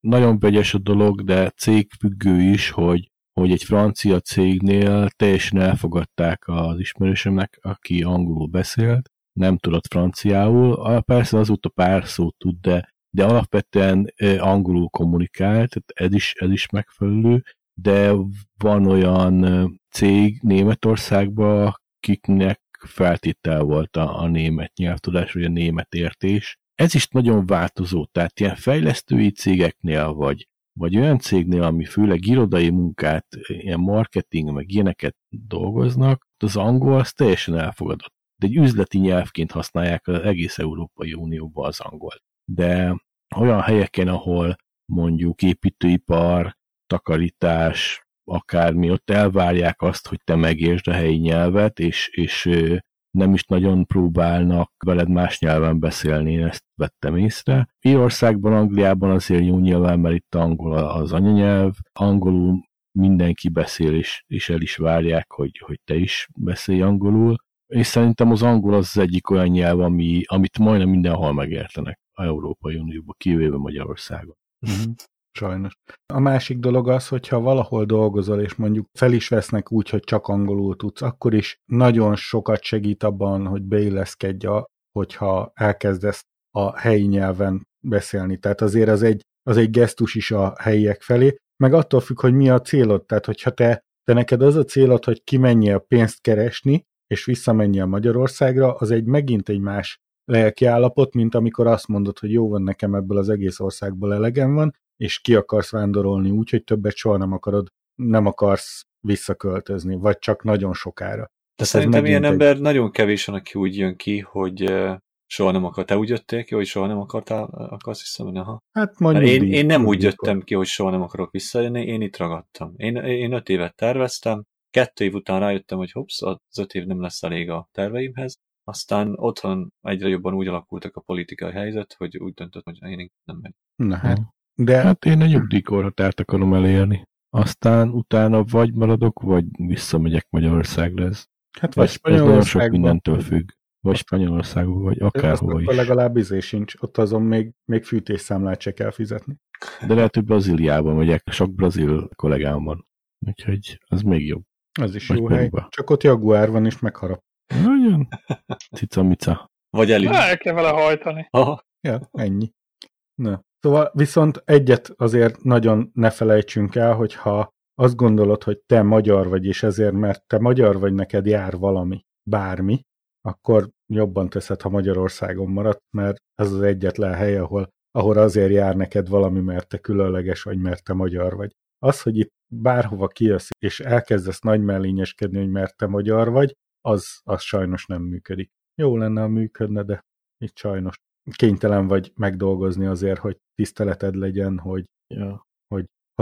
nagyon vegyes a dolog, de cégfüggő is, hogy, hogy egy francia cégnél teljesen elfogadták az ismerősömnek, aki angolul beszélt, nem tudott franciául, persze azóta pár szót tud, de, de alapvetően angolul kommunikált, tehát ez is, ez is megfelelő, de van olyan cég Németországban, akiknek feltétel volt a, a német nyelvtudás, vagy a német értés. Ez is nagyon változó, tehát ilyen fejlesztői cégeknél, vagy, vagy olyan cégnél, ami főleg irodai munkát, ilyen marketing, meg ilyeneket dolgoznak, az angol az teljesen elfogadott. De egy üzleti nyelvként használják az egész Európai Unióban az angol. De olyan helyeken, ahol mondjuk építőipar, takarítás, akármi, ott elvárják azt, hogy te megértsd a helyi nyelvet, és, és nem is nagyon próbálnak veled más nyelven beszélni, én ezt vettem észre. Írországban, Angliában azért jó nyilván, mert itt angol az anyanyelv, angolul mindenki beszél, és, és el is várják, hogy, hogy te is beszélj angolul, és szerintem az angol az, az egyik olyan nyelv, ami, amit majdnem mindenhol megértenek Európai Unióban, kivéve Magyarországon. Mhm. Sajnos. A másik dolog az, hogyha valahol dolgozol, és mondjuk fel is vesznek úgy, hogy csak angolul tudsz, akkor is nagyon sokat segít abban, hogy beilleszkedj, a, hogyha elkezdesz a helyi nyelven beszélni. Tehát azért az egy, az egy gesztus is a helyiek felé, meg attól függ, hogy mi a célod. Tehát, hogyha te, te neked az a célod, hogy kimenjél pénzt keresni, és visszamenjél Magyarországra, az egy megint egy más lelkiállapot, mint amikor azt mondod, hogy jó van nekem ebből az egész országból elegem van, és ki akarsz vándorolni úgy, hogy többet soha nem akarod, nem akarsz visszaköltözni, vagy csak nagyon sokára. De szerintem megint ilyen egy- ember nagyon kevés van, aki úgy jön ki, hogy soha nem akar. Te úgy jöttél ki, hogy soha nem akartál, akarsz visszamenni? Aha. Hát mondjuk én, én nem úgy jöttem ki, hogy soha nem akarok visszajönni, én itt ragadtam. Én, én öt évet terveztem, kettő év után rájöttem, hogy hops, az öt év nem lesz elég a terveimhez, aztán otthon egyre jobban úgy alakultak a politikai helyzet, hogy úgy döntött, hogy én nem megyek. Na hát, de Hát én a nyugdíjkorhatárt akarom elérni. Aztán utána vagy maradok, vagy visszamegyek Magyarországra. Ez, hát vagy ez, ez nagyon sok mindentől függ. Vagy Spanyolországban, vagy akárhova Akkor is. legalább izé sincs, ott azon még, még fűtésszámlát se kell fizetni. De lehet, hogy Brazíliába megyek, sok brazil kollégám van. Úgyhogy az még jobb. Az is Vagy jó hely. Peruba. Csak ott jaguár van, és megharap. Nagyon. Cica-mica. Vagy elindul. El kell vele hajtani. Aha. Ja, ennyi. Na. Szóval viszont egyet azért nagyon ne felejtsünk el, hogyha azt gondolod, hogy te magyar vagy, és ezért, mert te magyar vagy, neked jár valami, bármi, akkor jobban teszed, ha Magyarországon marad, mert ez az egyetlen hely, ahol, ahol azért jár neked valami, mert te különleges vagy, mert te magyar vagy. Az, hogy itt bárhova kijössz, és elkezdesz nagy mellényeskedni, hogy mert te magyar vagy, az, az sajnos nem működik. Jó lenne, ha működne, de itt sajnos kénytelen vagy megdolgozni azért, hogy tiszteleted legyen, hogy, Ja.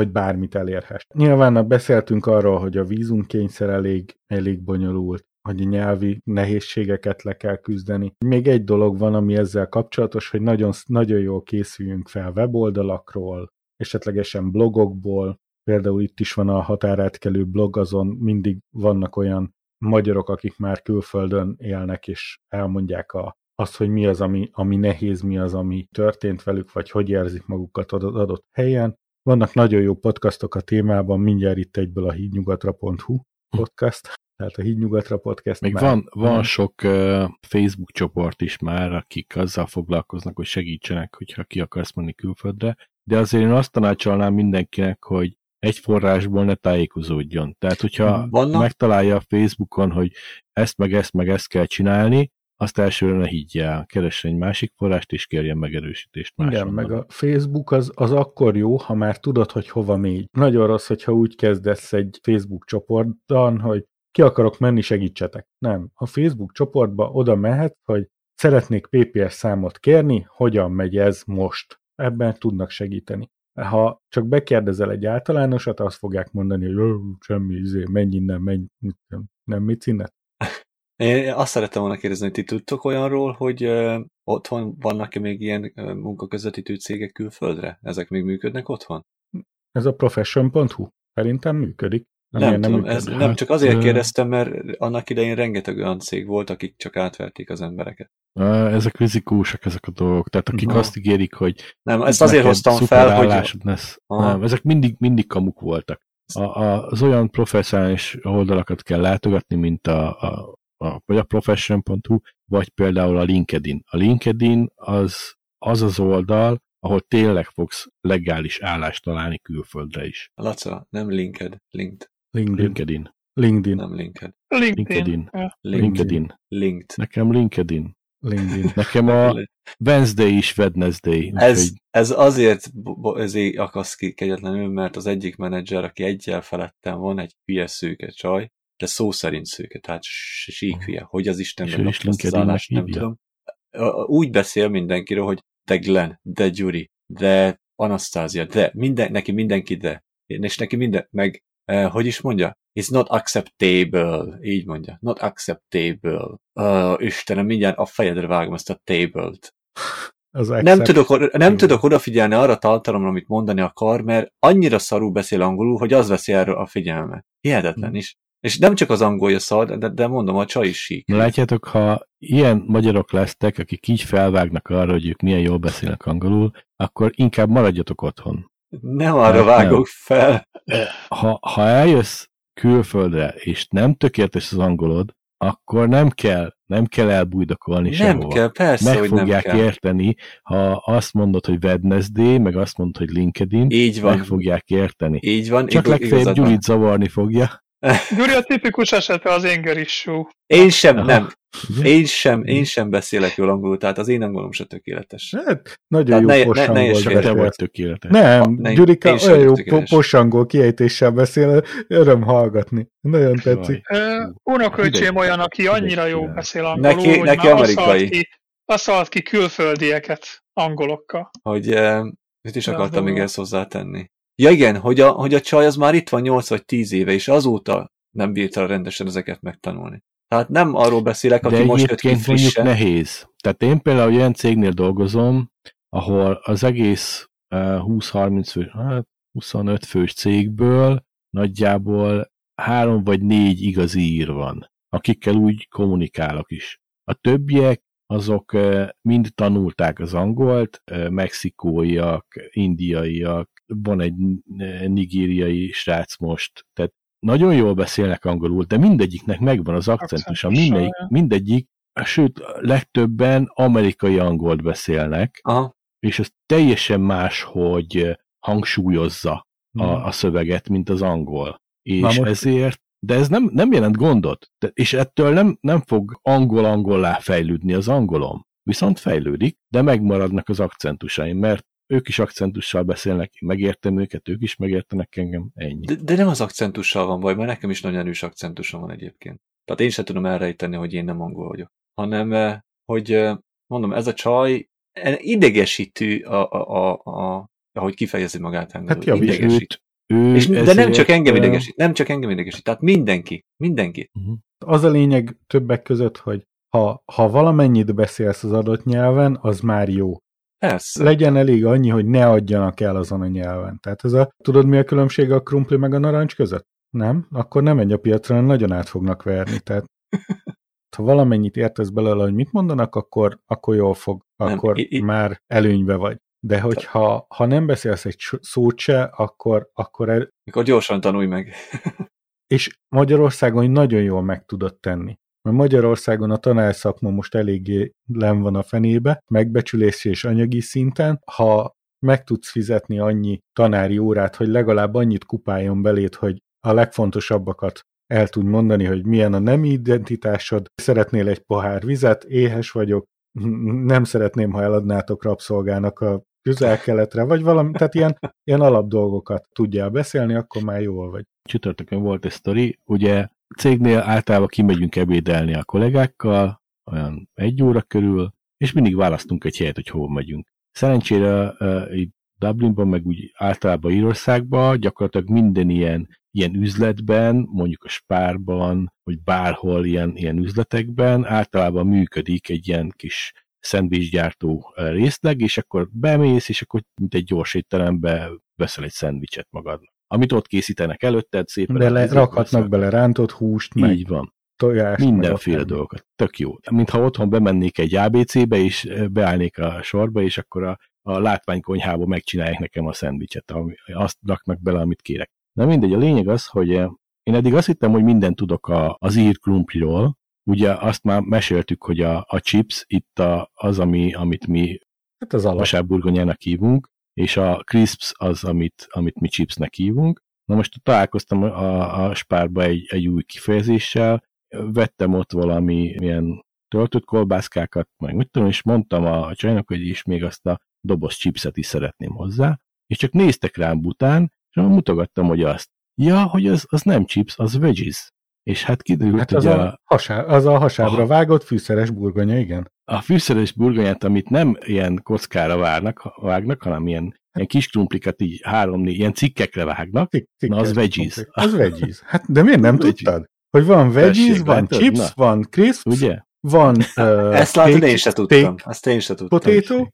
hogy bármit elérhess. Nyilván beszéltünk arról, hogy a vízumkényszer elég, elég bonyolult, hogy nyelvi nehézségeket le kell küzdeni. Még egy dolog van, ami ezzel kapcsolatos, hogy nagyon, nagyon jól készüljünk fel weboldalakról, esetlegesen blogokból, például itt is van a határátkelő blog, azon mindig vannak olyan magyarok, akik már külföldön élnek, és elmondják a, azt, hogy mi az, ami, ami nehéz, mi az, ami történt velük, vagy hogy érzik magukat adott helyen. Vannak nagyon jó podcastok a témában, mindjárt itt egyből a hídnyugatra.hu podcast, tehát a Hídnyugatra podcast. Még már, van, van sok uh, Facebook csoport is már, akik azzal foglalkoznak, hogy segítsenek, hogyha ki akarsz menni külföldre, de azért én azt tanácsolnám mindenkinek, hogy egy forrásból ne tájékozódjon. Tehát, hogyha Vannak? megtalálja a Facebookon, hogy ezt meg ezt meg ezt kell csinálni, azt elsőre ne higgye el. Keressen egy másik forrást, és kérjen megerősítést Igen, máshonnan. meg a Facebook az, az akkor jó, ha már tudod, hogy hova mégy. Nagyon rossz, hogyha úgy kezdesz egy Facebook csoportban, hogy ki akarok menni, segítsetek. Nem. A Facebook csoportba oda mehet, hogy szeretnék PPS számot kérni, hogyan megy ez most. Ebben tudnak segíteni. Ha csak bekérdezel egy általánosat, azt fogják mondani, hogy "Ö, semmi, izé, menj innen, menj, tudom, nem mit innen. Én azt szerettem volna kérdezni, hogy ti tudtok olyanról, hogy ö, otthon vannak-e még ilyen ö, munkaközvetítő cégek külföldre? Ezek még működnek otthon? Ez a profession.hu szerintem működik. Nem, nem tudom, ez, nem, Hát, csak azért kérdeztem, mert annak idején rengeteg olyan cég volt, akik csak átverték az embereket. Ezek rizikósak ezek a dolgok. Tehát akik Na. azt ígérik, hogy Nem, ezt azért hoztam fel, hogy lesz. Aha. Nem, ezek mindig, mindig kamuk voltak. A, a, az olyan professzionális oldalakat kell látogatni, mint a, a, a vagy a profession.hu, vagy például a LinkedIn. A LinkedIn az az, az oldal, ahol tényleg fogsz legális állást találni külföldre is. Laca, nem linked, linked, LinkedIn. LinkedIn. LinkedIn. nem linked, LinkedIn. LinkedIn. LinkedIn. linked. Nekem LinkedIn. LinkedIn. Nekem a Wednesday is Wednesday. Ez, úgyhogy ez azért ezért akasz ki kegyetlenül, mert az egyik menedzser, aki egyel felettem van, egy hülye szőke csaj, de szó szerint szőke, tehát sík hülye. Hogy az Istenben is az állást, nem tudom. Úgy beszél mindenkiről, hogy de Glenn, de Gyuri, de Anasztázia, de minden, neki mindenki de. És neki minden, meg eh, hogy is mondja? It's not acceptable. Így mondja. Not acceptable. Uh, Istenem, mindjárt a fejedre vágom ezt a table-t. Az Nem tudok, nem tudok odafigyelni arra a tartalomra, amit mondani akar, mert annyira szarul beszél angolul, hogy az veszi erről a figyelmet. Hihetetlen Hmm. is. És nem csak az angolja szar, de, de mondom, a csaj is sík. Látjátok, ha ilyen magyarok lesztek, akik így felvágnak arra, hogy ők milyen jól beszélnek angolul, akkor inkább maradjatok otthon. Nem arra Hát vágok nem. fel. Ha, ha eljössz külföldre, és nem tökéletes az angolod, akkor nem kell, nem kell elbújdakolni Nem sehova. kell, persze, Meg hogy nem fogják kell. érteni, ha azt mondod, hogy Wednesday, meg azt mondod, hogy LinkedIn, Így van. meg fogják érteni. Így van. Csak igaz- legfeljebb. Gyurit zavarni fogja. Gyuri a tipikus esete az anger issue. Én sem, Aha. nem. Ugye? Én sem, én sem beszélek jól angolul, tehát az én angolom se tökéletes. Hát, nagyon Tehát jó ne- ne- ne Csak te vagy tökéletes. Nem, Ne- Gyurika én olyan jó tökéletes. po- posangol kiejtéssel beszél, öröm hallgatni. Nagyon tetszik. Mindegy. olyan, aki annyira jó beszél angolul, Neki- hogy neki már amerikai. Ki, ki külföldieket angolokkal. Hogy eh, mit is akartam még ezt hozzátenni? Ja igen, hogy a, hogy a csaj az már itt van 8 vagy 10 éve, és azóta nem bírta rendesen ezeket megtanulni. Tehát nem arról beszélek, aki De most jött ki frissen. nehéz. Tehát én például olyan cégnél dolgozom, ahol az egész eh, 20-30 fő, hát 25 fős cégből nagyjából három vagy négy igazi ír van, akikkel úgy kommunikálok is. A többiek azok eh, mind tanulták az angolt, eh, mexikóiak, indiaiak, van egy eh, nigériai srác most, tehát nagyon jól beszélnek angolul, de mindegyiknek megvan az akcentusa, mindegyik, mindegyik, sőt, legtöbben amerikai angolt beszélnek, Aha, és ez teljesen más, hogy eh, hangsúlyozza a, a szöveget, mint az angol. És Na most- ezért, de ez nem, nem jelent gondot, de, és ettől nem, nem fog angol-angollá fejlődni az angolom. Viszont fejlődik, de megmaradnak az akcentusaim, mert ők is akcentussal beszélnek, megértem őket, ők is megértenek engem, ennyi. de, de nem az akcentussal van baj, mert nekem is nagyon erős akcentusom van egyébként. Tehát én sem tudom elrejteni, hogy én nem angol vagyok. Hanem, eh, hogy eh, mondom, ez a csaj eh, idegesítő, a, a, a, a, ahogy kifejezi magát angolul. Hát javíts idegesít. Ő És, de nem csak engem idegesít, nem csak engem idegesít, tehát mindenki, mindenki. uh-huh. Az a lényeg többek között, hogy ha, ha valamennyit beszélsz az adott nyelven, az már jó. Persze. Legyen elég annyi, hogy ne adjanak el azon a nyelven. Tehát ez a, tudod mi a különbség a krumpli meg a narancs között? Nem? Akkor nem megy a piacra, hanem nagyon át fognak verni. Tehát ha valamennyit értesz belőle, hogy mit mondanak, akkor, akkor jól fog, Nem, akkor i- már előnybe vagy. De hogyha ha nem beszélsz egy szót se, akkor, akkor el, Akkor gyorsan tanulj meg. és Magyarországon nagyon jól meg tudod tenni. Mert Magyarországon a tanárszakma most eléggé len van a fenébe, megbecsülési és anyagi szinten. Ha meg tudsz fizetni annyi tanári órát, hogy legalább annyit kupáljon belét, hogy a legfontosabbakat el tud mondani, hogy milyen a nemi identitásod, szeretnél egy pohár vizet, éhes vagyok, nem szeretném, ha eladnátok rabszolgának a közel-keletre, vagy valami, tehát ilyen, ilyen alapdolgokat tudjál beszélni, akkor már jól vagy. Csütörtökön volt egy sztori, ugye cégnél általában kimegyünk ebédelni a kollégákkal, olyan egy óra körül, és mindig választunk egy helyet, hogy hova megyünk. Szerencsére Dublinban, meg úgy általában Írországban gyakorlatilag minden ilyen, ilyen üzletben, mondjuk a Spárban, vagy bárhol ilyen, ilyen üzletekben általában működik egy ilyen kis szendvicsgyártó részleg, és akkor bemész, és akkor mint egy gyors étterembe veszel egy szendvicset magadnak. Amit ott készítenek előtted, szépen Bele, rakhatnak bele rántott húst, meg Így van. tojást. meg Mindenféle akármi. dolgokat. Tök jó. Mintha otthon bemennék egy ABC-be, és eh, beállnék a sorba, és akkor a, a látványkonyhába megcsinálják nekem a szendvicset, ami, azt raknak bele, amit kérek. Na mindegy, a lényeg az, hogy eh, én eddig azt hittem, hogy mindent tudok a, az ír krumpliról, Ugye azt már meséltük, hogy a, a chips itt a, az, ami, amit mi Hát az vasárburgonyának hívunk, és a crisps az, amit, amit mi chipsnek hívunk. Na most találkoztam a, a spárba egy, egy új kifejezéssel, vettem ott valami ilyen töltött kolbászkákat, meg mit tudom, és mondtam a csajnak, hogy is még azt a doboz chipset is szeretném hozzá, és csak néztek rám bután, és mutogattam, hogy azt. Ja, hogy az, az nem chips, az veggies. És hát kiderült, Hát hogy az a, a, hasá, az a hasábra Aha. vágott fűszeres burgonya, igen. A fűszeres burgonyát, amit nem ilyen kockára várnak, vágnak, hanem ilyen, ilyen kis krumplikat így három, ilyen cikkekre vágnak, Cik, Na, az veggies. Az veggies. Hát de miért nem Veggies. tudtad? Hogy van veggies, Tessék, van látod? chips, Na. van crisps, ugye? van uh, Ezt látod, én se tudtam. Ezt én se tudtam. potato.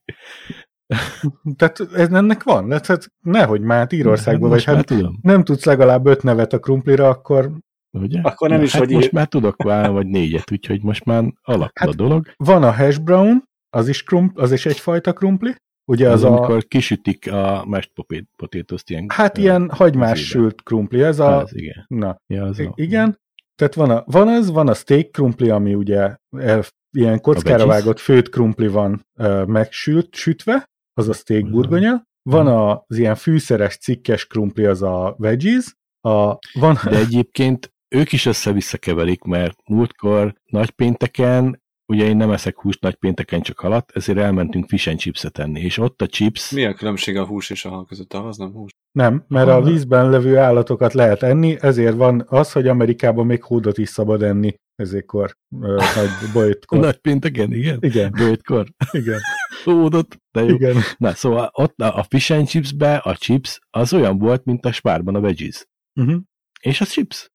Tehát ez ennek van. Tehát nehogy már hát Írországban vagy, hát tudom, nem tudsz legalább öt nevet a krumplira, akkor ugye? Akkor nem Na, is hát vagy most ír- már tudok válni, vagy négyet, úgyhogy most már alakul Hát, a dolog. van a hash brown, az is, krumpl, az is egyfajta krumpli. Ugye Az, az, a, amikor kisütik a mashed potétoszt ilyen... hát ilyen hagymás sült krumpli, ez a, Az, igen. na, Ja, az a, igen, tehát van, a, van az, van a steak krumpli, ami ugye el, ilyen kockára vágott főtt krumpli van uh, megsült, sütve, az a steak burgonya, van az ilyen fűszeres cikkes krumpli, az a veggies, a, van, De egyébként ők is össze-vissza keverik, mert múltkor nagypénteken, ugye én nem eszek húst nagypénteken, csak halat, ezért elmentünk fish and chipset enni, és ott a chips, Mi a különbség a hús és a hal között? Az nem hús. nem, mert a Aha. vízben levő állatokat lehet enni, ezért van az, hogy Amerikában még hódot is szabad enni, ezékkor uh, nagy bojtkor. nagypénteken, igen? Igen, Bőjtkor, igen, hódott, de jó. igen. Na, szóval ott a a fish and chipsbe a chips az olyan volt, mint a spárban a veggies. Uh-huh. És az chips.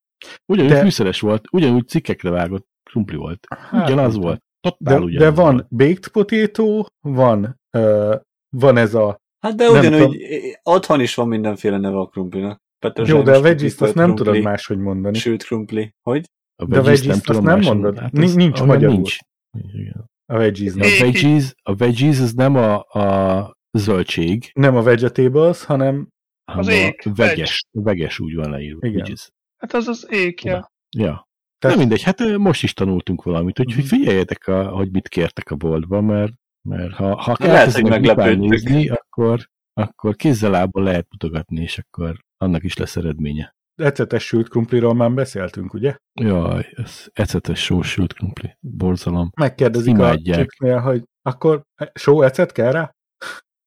Ugyanúgy De- de... fűszeres volt, ugyanúgy cikkekre vágott krumpli volt. Hát, Ugyanaz nem volt. De, Totál de ugyanaz van volt. baked potato, van, uh, van ez a... Hát de ugyanúgy tudom. otthon is van mindenféle neve a krumplinak. Petrezselyem Jó, de a veggies-t azt nem tudod máshogy mondani. Sült krumpli. Hogy? A de a tudom azt nem mondod? Hát Nincs- az- nincs magyarul. Nincs. Igen. A veggies A nem. É- veggies, a veggies az nem a, a zöldség, Nem a vegetables, hanem hanem Az ég, a veges. Veges úgy van leírva. Igen. Veggies. Hát az az ékja. Ja. Tehát- Nem mindegy, hát most is tanultunk valamit, úgyhogy Mhm. figyeljetek, a, hogy mit kértek a boltban, mert, mert ha, ha lehet, hogy meglepődtök. nézni, akkor, akkor kézzelából lehet mutogatni, és akkor annak is lesz eredménye. ecetes sült krumpliról már beszéltünk, ugye? Jaj, ez ecetes sós sült krumpli, borzalom. Megkérdezik a Imádják. chipsnél, hogy akkor só ecet kell rá?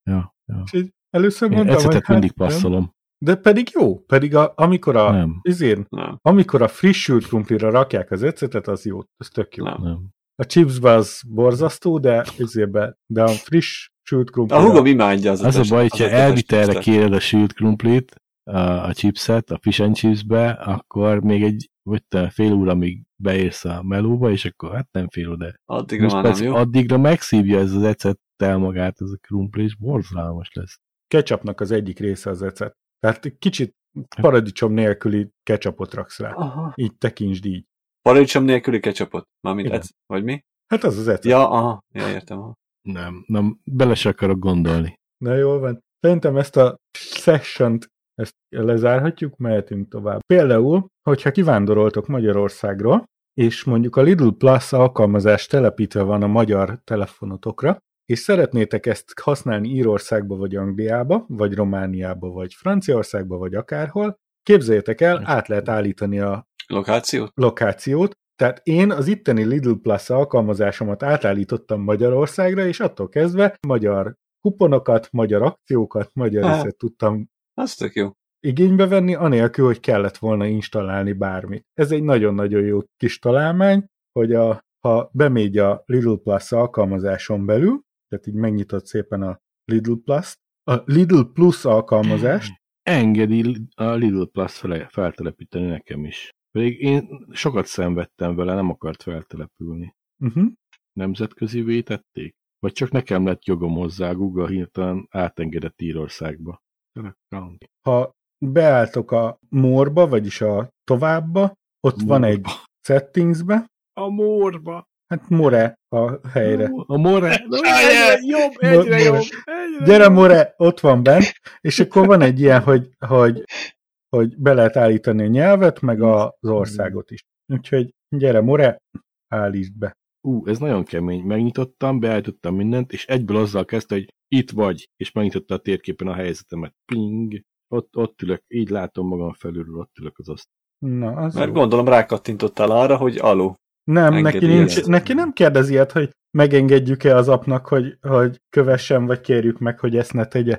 Ja, ja. És így először Én mondtam, hogy ecetet hát mindig nem. passzolom. De pedig jó, pedig a, amikor a, Nem, izén, Nem. amikor a friss sült krumplira rakják az ecetet, az jó, az tök jó. Nem. nem. A chipsbe az borzasztó, de izébe, de a friss sült A krumplira... hugom imádja az Az a baj, hogyha elvitelre kéred a sült krumplit, a, a chipset, a fish and chipsbe, akkor még egy vagy te fél óra, amíg beérsz a melóba, és akkor hát nem fél oda. Addigra már nem jó. Addigra megszívja ez az ecettel magát, ez a krumpli, és borzalmas lesz. Ketchupnak az egyik része az ecet. Tehát kicsit paradicsom nélküli ketchupot raksz rá. Aha. Így tekintsd így. Paradicsom nélküli ketchupot? Mármint ez, vagy mi? Hát az az ecet. Ja, aha, ja, értem. Aha. Nem, nem, bele se akarok gondolni. Na jól van. Szerintem ezt a session ezt lezárhatjuk, mehetünk tovább. Például, hogyha kivándoroltok Magyarországról, és mondjuk a Lidl Plus alkalmazás telepítve van a magyar telefonotokra, és szeretnétek ezt használni Írországba, vagy Angliába, vagy Romániába, vagy Franciaországba, vagy akárhol, képzeljétek el, át lehet állítani a Lokációt? lokációt, tehát én az itteni Lidl Plus alkalmazásomat átállítottam Magyarországra, és attól kezdve magyar kuponokat, magyar akciókat, magyar részét tudtam Az tök jó. igénybe venni, anélkül, hogy kellett volna installálni bármit. Ez egy nagyon-nagyon jó kis találmány, hogy a, ha bemegy a Lidl Plus alkalmazáson belül, tehát így megnyitod szépen a Lidl Plus, a Lidl Plus alkalmazást, Engedi a Lidl Plus fele, feltelepíteni nekem is. Pedig én sokat szenvedtem vele, nem akart feltelepülni. uh-huh. Nemzetközi vétették? Vagy csak nekem lett jogom hozzá, Google hirtelen átengedett Írországba. Ha beálltok a morba, vagyis a továbbba, ott van egy settingsbe, A morba! Hát more a helyre. A more! Egyre jobb, egyre jobb, Egyre Gyere more, ott van bent, és akkor van egy ilyen, hogy, hogy, hogy be lehet állítani a nyelvet, meg az országot is. Úgyhogy gyere more, állítsd be. Ú, ez nagyon kemény. Megnyitottam, beállítottam mindent, és egyből azzal kezdte, hogy itt vagy, és megnyitotta a térképen a helyzetemet. Ping! Ott, ott ülök, így látom magam felülről, ott ülök az azt. Na, az Mert jó. gondolom rákattintottál arra, hogy aló. Nem, neki, nincs, neki nem kérdezi ilyet, hogy megengedjük-e az apnak, hogy, hogy kövessen, vagy kérjük meg, hogy ezt ne tegye.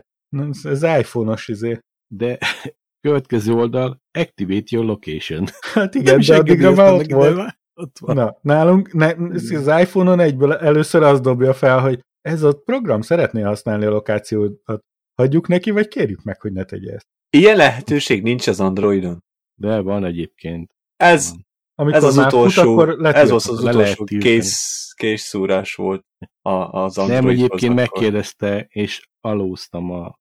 Ez, iPhone-os izé. De következő oldal, activate your location. Hát igen, de addigra már ott volt. már Ott van. Na, nálunk ne, ez az iPhone-on egyből először az dobja fel, hogy ez a program szeretné használni a lokációt. Hagyjuk neki, vagy kérjük meg, hogy ne tegye ezt. Ilyen lehetőség nincs az Androidon. De van egyébként. Ez, Van. Amikor ez az már utolsó, fut, akkor ez letiltod. volt az lehet utolsó kész, kész szúrás volt a, az Nem, Androidhoz. egyébként akkor. megkérdezte, és alóztam a...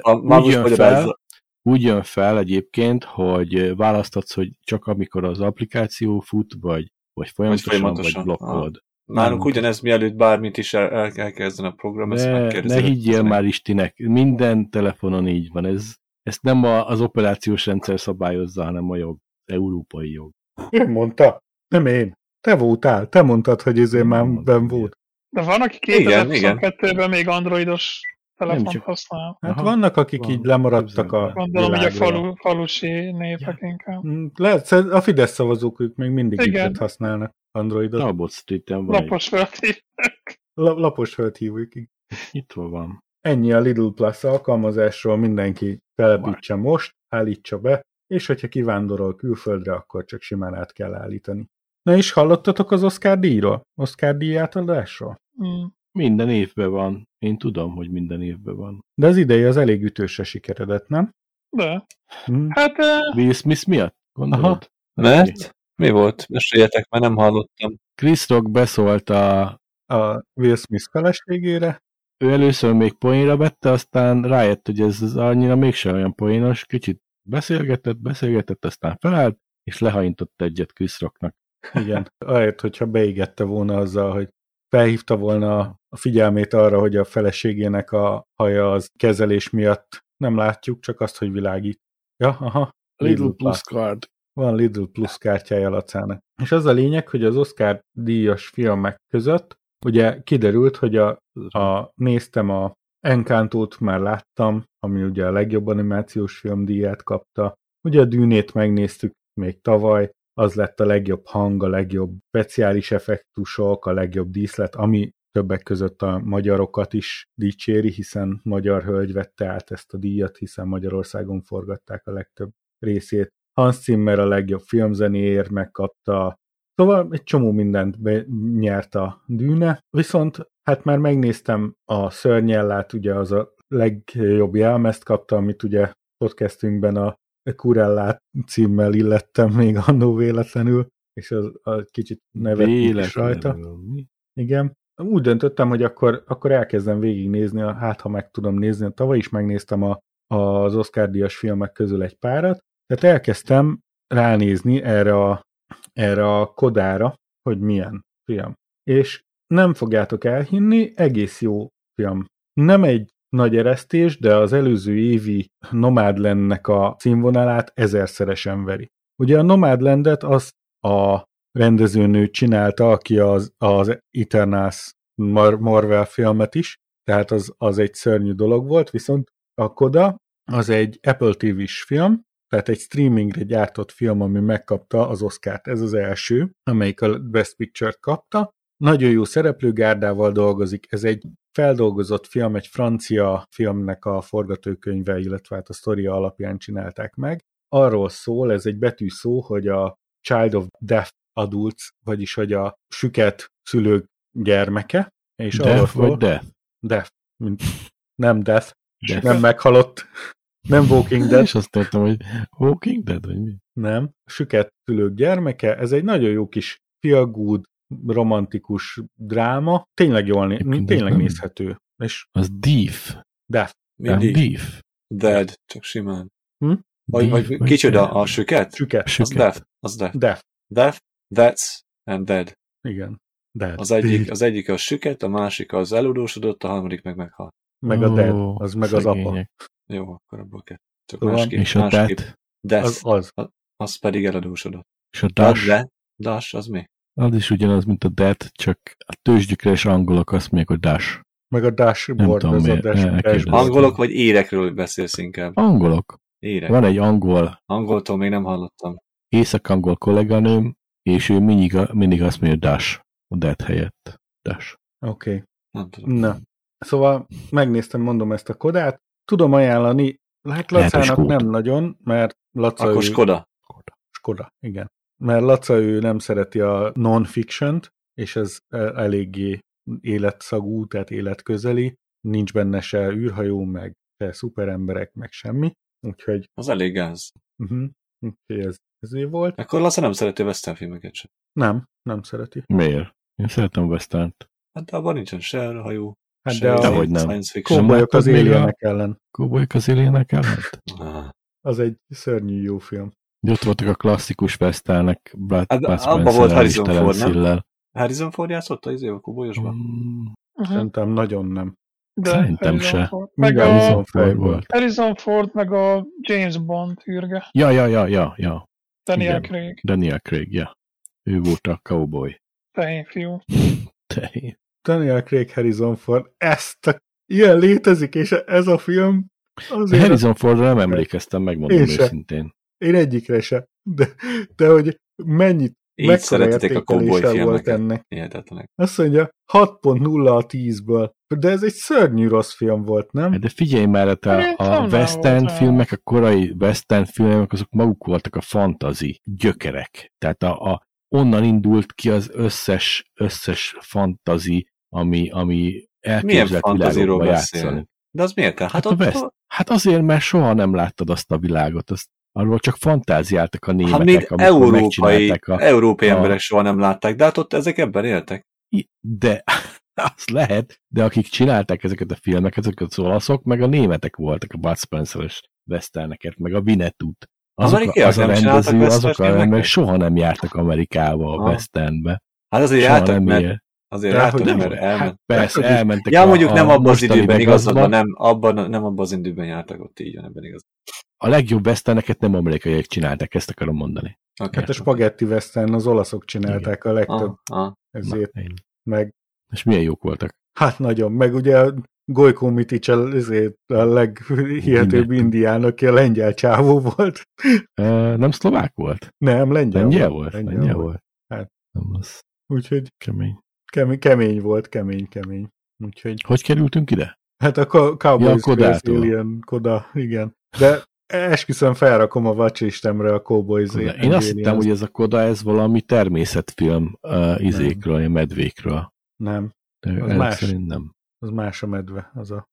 A, már úgy jön fel, úgy jön fel egyébként, hogy választatsz, hogy csak amikor az applikáció fut, vagy, vagy folyamatosan, vagy, folyamatosan, blokkolod. Nálunk Nem. ugyanez mielőtt bármit is el, el a program, ezt Ne, megkérdezi. ne higgyél ez már Istinek, minden telefonon így van. Ez, ezt nem a, az operációs rendszer szabályozza, hanem a jog, európai jog. Ő mondta. Nem én. Te voltál. Te mondtad, hogy ezért már ben volt. De van, aki Igen, igen. 2022-ben még androidos telefont csak- használ. Hát Aha, vannak, akik van. így lemaradtak a. Gondolom, hogy a világról. falu, falusi népek inkább. Mm, Lehet, a Fidesz szavazók ők még mindig Igen. itt használnak Androidot. Talbot Street-en van Lapos földhív. La- lapos földhívók. egy, nyitva van. Ennyi a Lidl Plus alkalmazásról, mindenki telepítse most, állítsa be, és hogyha kivándorol külföldre, akkor csak simán át kell állítani. Na és hallottatok az Oscar díjról? Oscar díj átadásról? Mm. Minden évben van. Én tudom, hogy minden évben van. De az idei az elég ütősre sikeredett, nem? De, Hm. hát eh, Will Smith miatt? Gondolod? Aha. Mert? Mi volt? Meséljetek, mert nem hallottam. Chris Rock beszólt a... A Will Smith feleségére. Ő először még poénra vette, aztán rájött, hogy ez az annyira mégsem olyan poénos, kicsit beszélgetett, beszélgetett, aztán felállt, és lehaintott egyet Chris Rocknak. Igen. Ahelyett, hogyha beégette volna azzal, hogy felhívta volna a figyelmét arra, hogy a feleségének a haja az kezelés miatt nem látjuk, csak azt, hogy világít. Ja, aha. Little Plus. Plus Card. Van Lidl Plus kártyája Lacának. És az a lényeg, hogy az Oscar díjas filmek között ugye kiderült, hogy a, a néztem a Encantót már láttam, ami ugye a legjobb animációs film díját kapta. Ugye a Dűnét megnéztük még tavaly, az lett a legjobb hang, a legjobb speciális effektusok, a legjobb díszlet, ami többek között a magyarokat is dicséri, hiszen magyar hölgy vette át ezt a díjat, hiszen Magyarországon forgatták a legtöbb részét. Hans Zimmer a legjobb filmzenéért megkapta, szóval egy csomó mindent be- nyert a dűne, viszont hát már megnéztem a szörnyellát, ugye az a legjobb jelmezt kapta, amit ugye podcastünkben a Kurellát címmel illettem még annó véletlenül, és az, az kicsit nevettünk is rajta. Igen. Úgy döntöttem, hogy akkor, akkor elkezdem végignézni, a- hát ha meg tudom nézni. Tavaly is megnéztem a, az Oscar díjas filmek közül egy párat, tehát elkezdtem ránézni erre a, erre a kodára, hogy milyen film. És nem fogjátok elhinni, egész jó film. Nem egy nagy eresztés, de az előző évi Nomadlandnek a színvonalát ezerszeresen veri. Ugye a Nomadlandet az a rendezőnő csinálta, aki az, az Eternals Mar- Marvel filmet is, tehát az, az egy szörnyű dolog volt, viszont a Koda az egy Apple TV-s film, tehát egy streamingre gyártott film, ami megkapta az Oscárt. Ez az első, amelyik a Best Picture-t kapta. Nagyon jó szereplőgárdával dolgozik. Ez egy feldolgozott film, egy francia filmnek a forgatókönyve, illetve hát a sztoria alapján csinálták meg. Arról szól, ez egy betű szó, hogy a Child of Deaf Adults, vagyis hogy a süket szülők gyermeke, és arról Death szól, vagy? Deaf, mint nem death, Death. nem meghalott, nem Walking Dead, És azt mondtam, hogy Walking Dead, vagy mi? nem, süket szülők gyermeke, ez egy nagyon jó kis feel romantikus dráma, tényleg jól né- tényleg nem- nézhető, és Az Deef. Death, Nem Mindig. Deef. Dead, csak simán. Hm? Vagy, vagy kicsoda a süket? süket, Az death, az death. Death, Death, that's and dead. igen, Death, Az egyik, az egyik a süket, a másik az eludósodott, a harmadik meg meghal. meg a Dead, az meg az apa. Jó, akkor abból kell. Csak Szóval- másképp, És a másképp. Death, Death, az az, az, az pedig eladósodott. és a De, Dash, de, Dash, az mi? az is ugyanaz, mint a Death, csak a tőzsdükres angolok azt mondják, hogy Dash. meg a dashboard, tudom az a miért, dash, elkérdeztem. dashboard. Angolok vagy érekről beszélsz inkább? Angolok. Érek. Van egy angol, Angoltól még nem hallottam. észak-angol kolléganőm, és ő mindig, mindig azt mondja Dash, a Death helyett. Dash. Oké. Okay. Nem tudom. Na, szóval megnéztem, mondom ezt a kodát. Tudom ajánlani, hát Lacának nem nagyon, mert Laca Akkor ő, Skoda. Skoda, igen. Mert Laca ő nem szereti a non-fiction és ez e- eléggé életszagú, tehát életközeli. Nincs benne se űrhajó, meg se szuperemberek, meg semmi. Úgyhogy, Az elég gáz. uh-huh, úgyhogy ez, ezért volt. Akkor Lasse nem szereti a western filmeket sem. Nem, nem szereti. Miért? Én szeretem a western Hát de abban nincsen se hajó, Hát de a Dehogy nem. science fiction. Kóbolyok az láttad még a- éljenek ellen. Kóbolyok az éljenek ellent? Ah. Az egy szörnyű jó film. De ott voltak a klasszikus westernek, Brad, Hát, abba volt Harrison Ford, nem? Harrison Ford játszott az izé a kubolyosban? Mm, Uh-huh. Szerintem nagyon nem. De Szerintem Harrison se. Ford. Meg a Harrison Ford volt. Harrison Ford, meg a James Bond űrge. Ja, ja, ja, ja, ja. Daniel Igen. Craig. Daniel Craig, ja. Ő volt a cowboy. Tehén fiú. Te, Daniel Craig Harrison Ford, ezt a... ilyen létezik, és ez a film azért Harrison Fordra nem emlékeztem, megmondom Én se. őszintén. én egyikre se, de, de hogy mennyit, Így szeretitek a értékelése volt ennek. Hihetetlenek. Azt mondja, 6.0 a 10-ből. De ez egy szörnyű rossz film volt, nem? De figyelj már, hát a, a volt olyan. filmek, a korai western filmek, azok maguk voltak a fantazi gyökerek. Tehát a, a, onnan indult ki az összes, összes fantazi, ami, ami elképzelt világokba beszél? játszani. De az miért? Hát, Hát, hát a ott, hát azért, mert soha nem láttad azt a világot, azt, arról csak fantáziáltak a németek, hát még amikor európai, a... európai a- emberek soha nem látták, de hát ott ezek ebben éltek. De az lehet, de akik csinálták ezeket a filmeket, azok az olaszok, meg a németek voltak a Bud Spencer-es westerneket, meg a Winnetout. Azok, a- Amerikaiak az a rendező, azok a emberek soha nem jártak Amerikába a westernbe. Hát azért Soha jártak, mert. Azért De hogy nem, mert elment. Hát persze, elmentek Ja, a, mondjuk nem a abban az időben igazad van, nem abban, nem abban az időben jártak ott így, van ebben igaz. A legjobb westerneket nem amerikaiak csinálták, ezt akarom mondani. Okay. Hát a spagetti western az olaszok csinálták a legtöbb, ah, ah. ezért Na, meg És milyen jók voltak. Hát nagyon, meg ugye Gojko Mitic a, ezért a leghihetőbb indián, aki a lengyel csávó volt. Uh, nem szlovák volt? Nem, lengyel, Lengyel volt? Lengyel, Lengyel volt. volt. Hát. Nem, az Úgyhogy kemény. Kemény, kemény volt, kemény, kemény. Úgyhogy, Hogy kerültünk ide? hát a Co- Cowboys Ja, Kodától. Alien, Koda, igen. De esküszöm felrakom a watchlistemre a Cowboys Koda. Én azt hittem, hogy ez a Koda, ez valami természetfilm uh, izékről, ilyen medvékről. Nem, De Az más. szerint nem. az más a medve. Az a...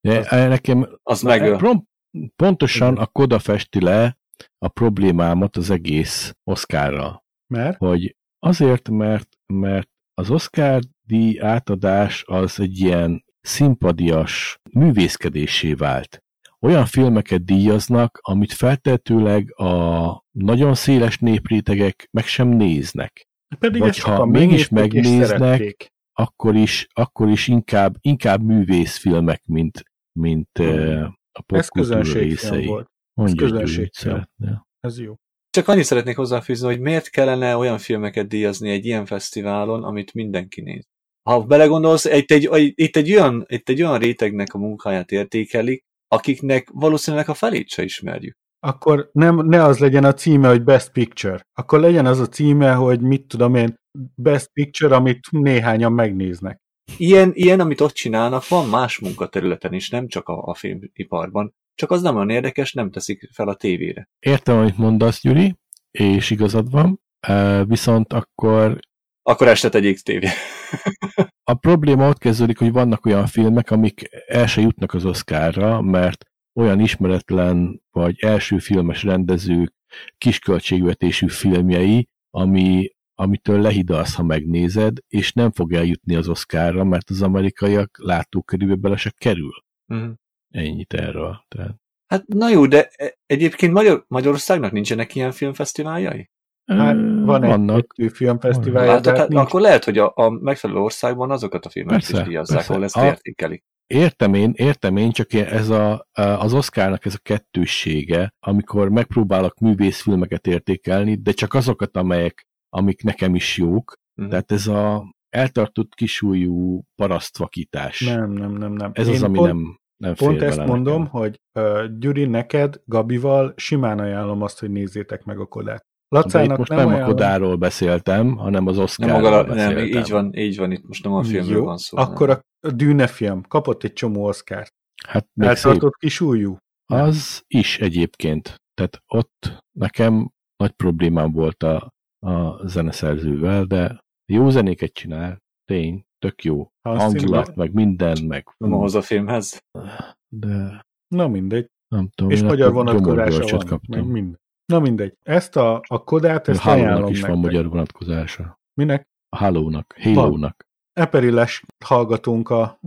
De Az- nekem Az Na, meg, prom, pontosan Igen. a Koda festi le a problémámat az egész Oscarral. Mert? Hogy azért, mert, mert az Oscar díj átadás az egy ilyen szimpadias művészkedésé vált. Olyan filmeket díjaznak, amit feltetőleg a nagyon széles néprétegek meg sem néznek. Pedig Vagy ha mégis megnéznek. Akkor is, akkor is inkább, inkább művészfilmek, mint, mint uh, a Ez popkultúra részei. volt. Mondja, mit közönségfilm. Ez jó. Csak annyit szeretnék hozzáfűzni, hogy miért kellene olyan filmeket díjazni egy ilyen fesztiválon, amit mindenki néz. Ha belegondolsz, itt egy, egy- itt egy, olyan, itt egy olyan rétegnek a munkáját értékelik, akiknek valószínűleg a felét se ismerjük. Akkor nem, ne az legyen a címe, hogy Best Picture. Akkor legyen az a címe, hogy mit tudom én, Best Picture, amit néhányan megnéznek. Ilyen, ilyen, amit ott csinálnak, van más munkaterületen is, nem csak a, a filmiparban. Csak az nem olyan érdekes, nem teszik fel a tévére. Értem, amit mondasz, Gyuri, és igazad van, viszont akkor Akkor este tegyék tévé. a probléma ott kezdődik, hogy vannak olyan filmek, amik el se jutnak az Oscarra, mert olyan ismeretlen vagy első filmes rendezők kisköltségvetésű filmjei, ami, amitől lehidalsz, ha megnézed, és nem fog eljutni az Oscarra, mert az amerikaiak látókörülbe bele se kerül. Mhm. Ennyit erről. Tehát, Hát na jó, de e- egyébként Magyar, Magyarországnak nincsenek ilyen filmfesztiváljai? Hát van vannak. egy, filmfesztiválja, Hát, hát, nincs. akkor lehet, hogy a, a megfelelő országban azokat a filmeket Persze, is díjazzák, persze. ahol ezt A- értékelik. Értem én, értem én, csak ez a, az Oscarnak ez a kettőssége, amikor megpróbálok művészfilmeket értékelni, de csak azokat, amelyek, amik nekem is jók. Mhm. Tehát ez a eltartott kisújú parasztvakítás. Nem, nem, nem, nem. Ez Én az, ami pont, nem, nem Pont ezt mondom, nekem. hogy uh, Gyuri, neked, Gabival simán ajánlom azt, hogy nézzétek meg a Kodát. De itt Lacának most nem, nem, a ajánlom. Kodáról beszéltem, hanem az Nem, Oscarról maga, nem, beszéltem. így van, így van, itt most nem a filmről Jó, van szó. akkor nem. a, a Dűne film kapott egy csomó Oscar. Hát még szép. Eltartott kis újú. Az is egyébként. Tehát ott nekem nagy problémám volt a, a zeneszerzővel, de jó zenéket csinál, tény, tök jó. Hangulat, meg minden, meg Nem ahhoz a filmhez. de Na mindegy. nem tudom. És magyar vonatkozása van. Meg kaptam. minden. Na mindegy. Ezt a, a Kodát, ezt Hálónak ajánlom is van nektek. magyar vonatkozása. Minek? A Hálónak, Halo-nak. Eperiles hallgatónk a,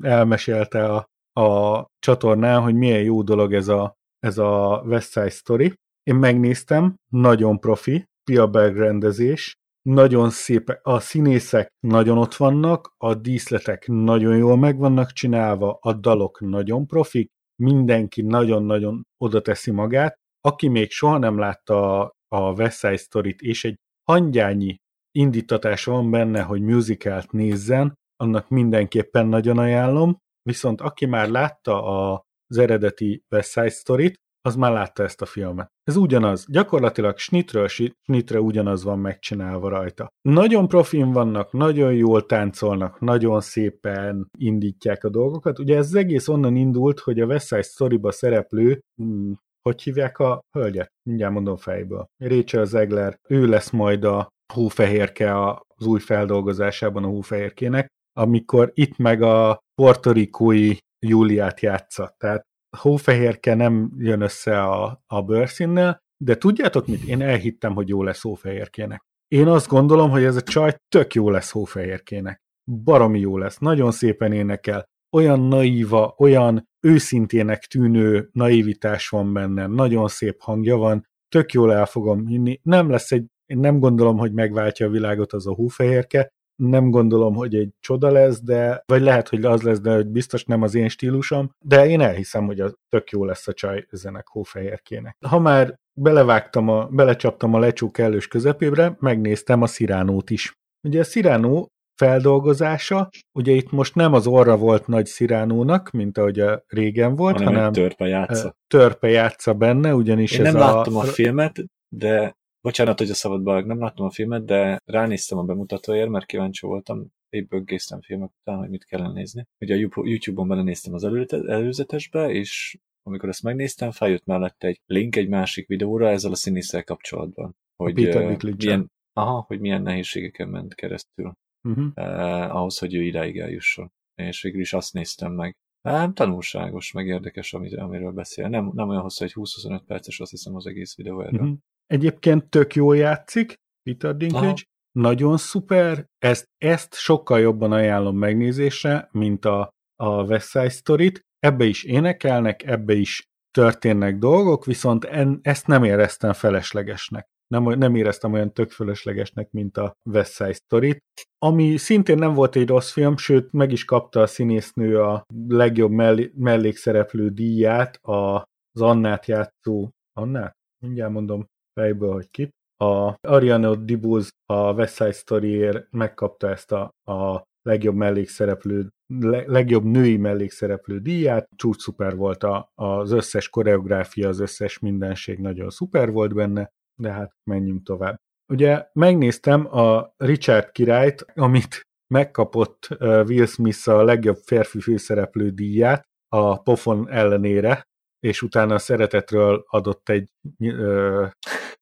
elmesélte a, a csatornán, hogy milyen jó dolog ez a, ez a West Side Story. Én megnéztem, nagyon profi, Spielberg rendezés, nagyon szép, a színészek nagyon ott vannak, a díszletek nagyon jól meg vannak csinálva, a dalok nagyon profik, mindenki nagyon-nagyon oda teszi magát. Aki még soha nem látta a, a West Side Story-t, és egy hangyányi indítatása van benne, hogy musicalt nézzen, annak mindenképpen nagyon ajánlom, viszont aki már látta az eredeti West Side Story-t, az már látta ezt a filmet. Ez ugyanaz, gyakorlatilag snitről snitre ugyanaz van megcsinálva rajta. Nagyon profin vannak, nagyon jól táncolnak, nagyon szépen indítják a dolgokat. Ugye ez egész onnan indult, hogy a West Side Story-ba szereplő, hmm, hogy hívják a hölgyet? Mindjárt mondom fejből. Rachel Zegler, ő lesz majd a hófehérke az új feldolgozásában a hófehérkének, amikor itt meg a portorikói Júliát játsza. Tehát hófehérke nem jön össze a, a bőrszínnel, de tudjátok mit? Én elhittem, hogy jó lesz hófehérkének. Én azt gondolom, hogy ez a csaj tök jó lesz hófehérkének. Baromi jó lesz, nagyon szépen énekel, olyan naíva, olyan őszintének tűnő naivitás van benne, nagyon szép hangja van, tök jól el fogom hinni. Nem lesz egy, én nem gondolom, hogy megváltja a világot az a hófehérke, nem gondolom, hogy egy csoda lesz, de, vagy lehet, hogy az lesz, de hogy biztos nem az én stílusom, de én elhiszem, hogy az tök jó lesz a csaj zenek hófehérkének. Ha már belevágtam a, belecsaptam a lecsó kellős közepébre, megnéztem a Sziránót is. Ugye a Sziránó feldolgozása, ugye itt most nem az orra volt nagy Sziránónak, mint ahogy a régen volt, hanem, hanem törpe játsza. törpe játsza benne, ugyanis Én ez nem a... láttam a filmet, de bocsánat, hogy a szabadba nem láttam a filmet, de ránéztem a bemutatóért, mert kíváncsi voltam, épp böggésztem filmek után, hogy mit kellene nézni. Ugye a YouTube-on belenéztem az előzetesbe, és amikor ezt megnéztem, feljött mellette egy link egy másik videóra ezzel a színésszel kapcsolatban. Hogy, Peter uh, milyen, aha, hogy milyen nehézségeken ment keresztül Uh-huh. eh, ahhoz, hogy ő idáig eljusson. És végül is azt néztem meg. Nem, tanulságos, meg érdekes, amiről beszél. Nem, nem olyan hosszú, egy 20-25 perces, azt hiszem az egész videó erről. Uh-huh. Egyébként tök jól játszik, Peter Dinklage, Aha. nagyon szuper, ezt, ezt sokkal jobban ajánlom megnézésre, mint a, a West Side Story-t. Ebbe is énekelnek, ebbe is történnek dolgok, viszont en, ezt nem éreztem feleslegesnek. Nem, nem éreztem olyan tök fölöslegesnek, mint a West Side story ami szintén nem volt egy rossz film, sőt meg is kapta a színésznő a legjobb mellé, mellékszereplő díját, a, az Annát játszó, Annát? Mindjárt mondom fejből, hogy kit. A Ariana Dibuz a West Side Story-ért megkapta ezt a, a legjobb mellékszereplő, le, legjobb női mellékszereplő díját. Csúcs szuper volt a, az összes koreográfia, az összes mindenség nagyon szuper volt benne, de hát menjünk tovább. Ugye megnéztem a Richard királyt, amit megkapott Will Smith a legjobb férfi főszereplő díját a pofon ellenére, és utána a szeretetről adott egy ö,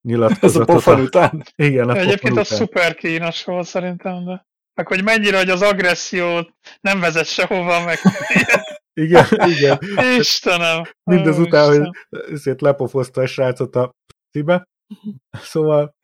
nyilatkozatot. Ez a pofon után? Igen, a Egyébként után. szuper kínos volt szerintem, de meg hogy mennyire, hogy az agressziót nem vezet sehova, meg igen, igen. Istenem! Mindezután, hogy ezért lepofozta a srácot a cibe. Szóval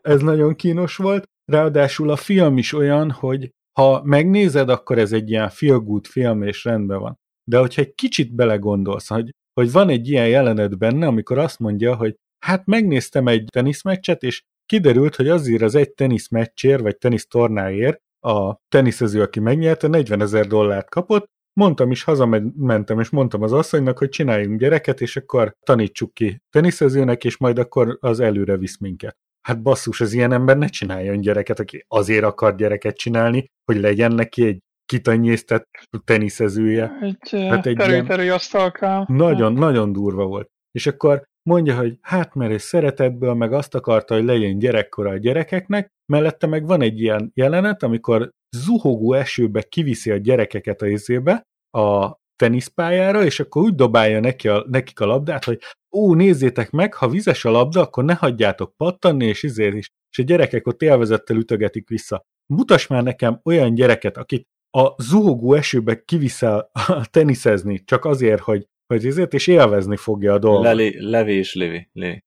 ez nagyon kínos volt. Ráadásul a film is olyan, hogy ha megnézed, akkor ez egy ilyen feel good film, és rendben van. De hogyha egy kicsit belegondolsz, hogy, hogy van egy ilyen jelenet benne, amikor azt mondja, hogy hát megnéztem egy teniszmeccset, és kiderült, hogy azért az egy teniszmeccsért, vagy tenisztornáért a teniszező, aki megnyerte, 40 ezer dollárt kapott, mondtam is, hazamentem, és mondtam az asszonynak, hogy csináljunk gyereket, és akkor tanítsuk ki teniszezőnek, és majd akkor az előre visz minket. Hát basszus, az ilyen ember ne csináljon gyereket, aki azért akar gyereket csinálni, hogy legyen neki egy kitanyésztett teniszezője. Egy, hát egy terül, asztalkám. Nagyon, nagyon durva volt. És akkor mondja, hogy hát mert egy szeretetből meg azt akarta, hogy legyen gyerekkora a gyerekeknek, mellette meg van egy ilyen jelenet, amikor zuhogó esőbe kiviszi a gyerekeket a izébe, a teniszpályára, és akkor úgy dobálja neki a, nekik a labdát, hogy ó, nézzétek meg, ha vizes a labda, akkor ne hagyjátok pattanni, és izért is. És a gyerekek ott élvezettel ütögetik vissza. Mutass már nekem olyan gyereket, akit a zuhogó esőbe kiviszel teniszezni, csak azért, hogy, hogy ezért, és élvezni fogja a dolgot. Leli, levi és Levi. Levi.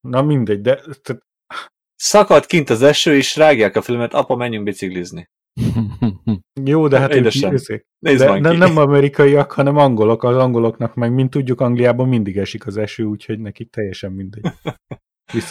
na mindegy, de... Szakad kint az eső, és rágják a filmet, apa, menjünk biciklizni. Jó, de hát Édesem. ők de nem, nem amerikaiak, hanem angolok. Az angoloknak meg, mint tudjuk, Angliában mindig esik az eső, úgyhogy nekik teljesen mindegy.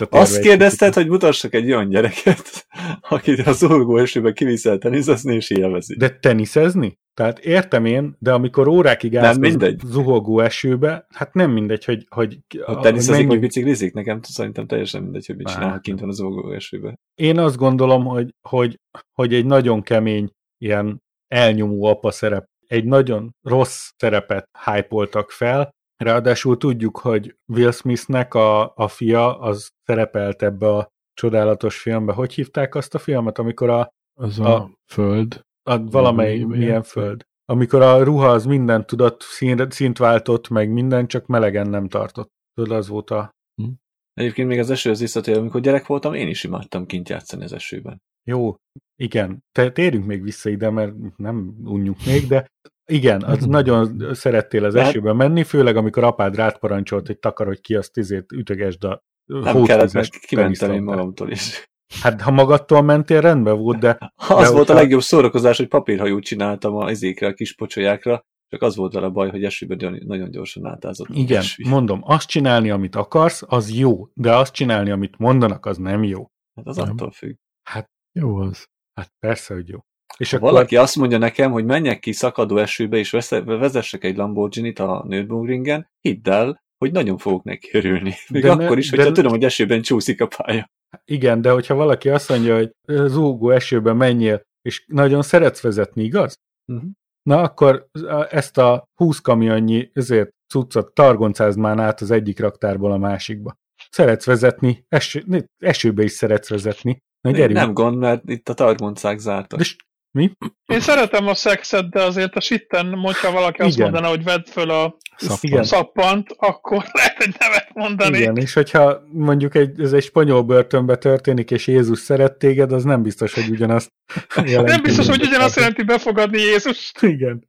Azt kérdezted, hogy mutassak egy olyan gyereket, akit a zúgó esőbe kiviszel teniszezni, és élvezi. De teniszezni? Tehát értem én, de amikor órákig állsz mindegy. zuhogó esőbe, hát nem mindegy, hogy... hogy ha teniszezik, vagy biciklizik, nekem szerintem teljesen mindegy, hogy mit csinál, ha kint van a zuhogó esőbe. Én azt gondolom, hogy, hogy, hogy egy nagyon kemény, ilyen elnyomó apa szerep, egy nagyon rossz szerepet hype fel, Ráadásul tudjuk, hogy Will Smithnek a, a fia az szerepelt ebbe a csodálatos filmbe. Hogy hívták azt a filmet, amikor a... Az a, a föld. A, valamely milyen, milyen föld. Amikor a ruha az mindent tudott, szín, szint váltott, meg minden, csak melegen nem tartott. Tudod, az volt a... Hm? Egyébként még az esőhöz visszatér, amikor gyerek voltam, én is imádtam kint játszani az esőben. Jó, igen. Te, térjünk még vissza ide, mert nem unjuk még, de igen, az nagyon szerettél az esőben menni, főleg amikor apád rád parancsolt, hogy takarodj ki, azt izét ütögesd a Nem kellett, mert kimentem én magamtól is. Hát ha magadtól mentél, rendben volt, de... Az de volt a legjobb szórakozás, hogy papírhajót csináltam a izékre, a kis pocsolyákra, csak az volt vele a baj, hogy esőben nagyon gyorsan átázott. Igen, eső. mondom, azt csinálni, amit akarsz, az jó, de azt csinálni, amit mondanak, az nem jó. Hát az nem. attól függ. Hát jó az. Hát persze, hogy jó. És ha akkor... valaki azt mondja nekem, hogy menjek ki szakadó esőbe, és vezessek egy Lamborghini-t a Nürburgringen, hidd el, hogy nagyon fogok neki örülni. Még de akkor ne, is, hogyha de... tudom, hogy esőben csúszik a pálya. Igen, de hogyha valaki azt mondja, hogy zúgó esőben menjél, és nagyon szeretsz vezetni, igaz? Uh-huh. Na akkor ezt a 20 kamionnyi ezért cuccot targoncázd már át az egyik raktárból a másikba. Szeretsz vezetni, eső, esőbe is szeretsz vezetni. Na, gyerünk. Nem gond, mert itt a targoncák zártak. De mi? Én szeretem a szexet, de azért a sitten, hogyha valaki Igen. azt mondaná, hogy vedd föl a Szappan. szappant, akkor lehet egy nevet mondani. Igen, és hogyha mondjuk egy, ez egy spanyol börtönbe történik, és Jézus szeret téged, az nem biztos, hogy ugyanazt jelenti. Nem biztos, hogy ugyanazt jelenti befogadni Jézust. Igen.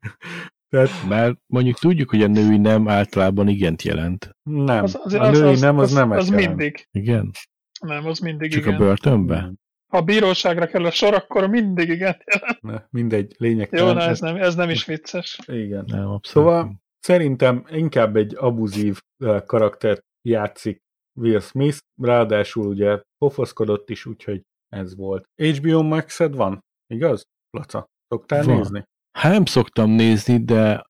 Tehát Mert mondjuk tudjuk, hogy a női nem általában igent jelent. nem. Az, az, a női nem, az, nem Az mindig. Igen? Nem, az mindig Csak igen. a börtönbe? Ha a bíróságra kell a sor, akkor mindig igen. Ne, mindegy, lényeg. Jó, na ez nem, ez nem is vicces. Igen. Nem, abszolút. Szóval szerintem inkább egy abuzív karaktert játszik Will Smith, ráadásul ugye pofoszkodott is, úgyhogy ez volt. HBO max van, igaz? Laca, szoktál Van. nézni? Hát nem szoktam nézni, de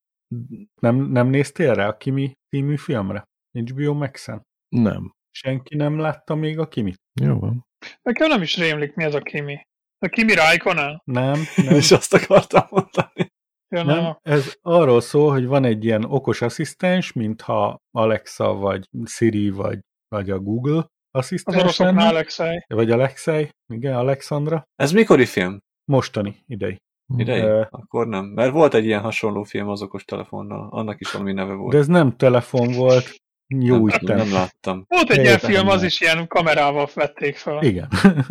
Nem, nem néztél rá a Kimi című filmre? HBO Max-en? nem. Senki nem látta még a Kimit? Jó van. Nekem nem is rémlik, mi ez a Kimi. A Kimi Raikkonen? Nem, nem. És azt akartam mondani. Ja, nem. Nem, ez arról szól, hogy van egy ilyen okos asszisztens, mintha Alexa, vagy Siri, vagy, vagy a Google Az asszisztens oroszoknál lenne, Alexei. vagy Alexei, igen, Alexandra, Ez mikori film? mostani idei. Idei? Ö, Akkor nem. Mert volt egy ilyen hasonló film az okos telefonnal. Annak is valami neve volt. De ez nem telefon volt, jó nem, Isten. nem láttam. Volt egy ilyen film, az is ilyen kamerával vették fel. Igen.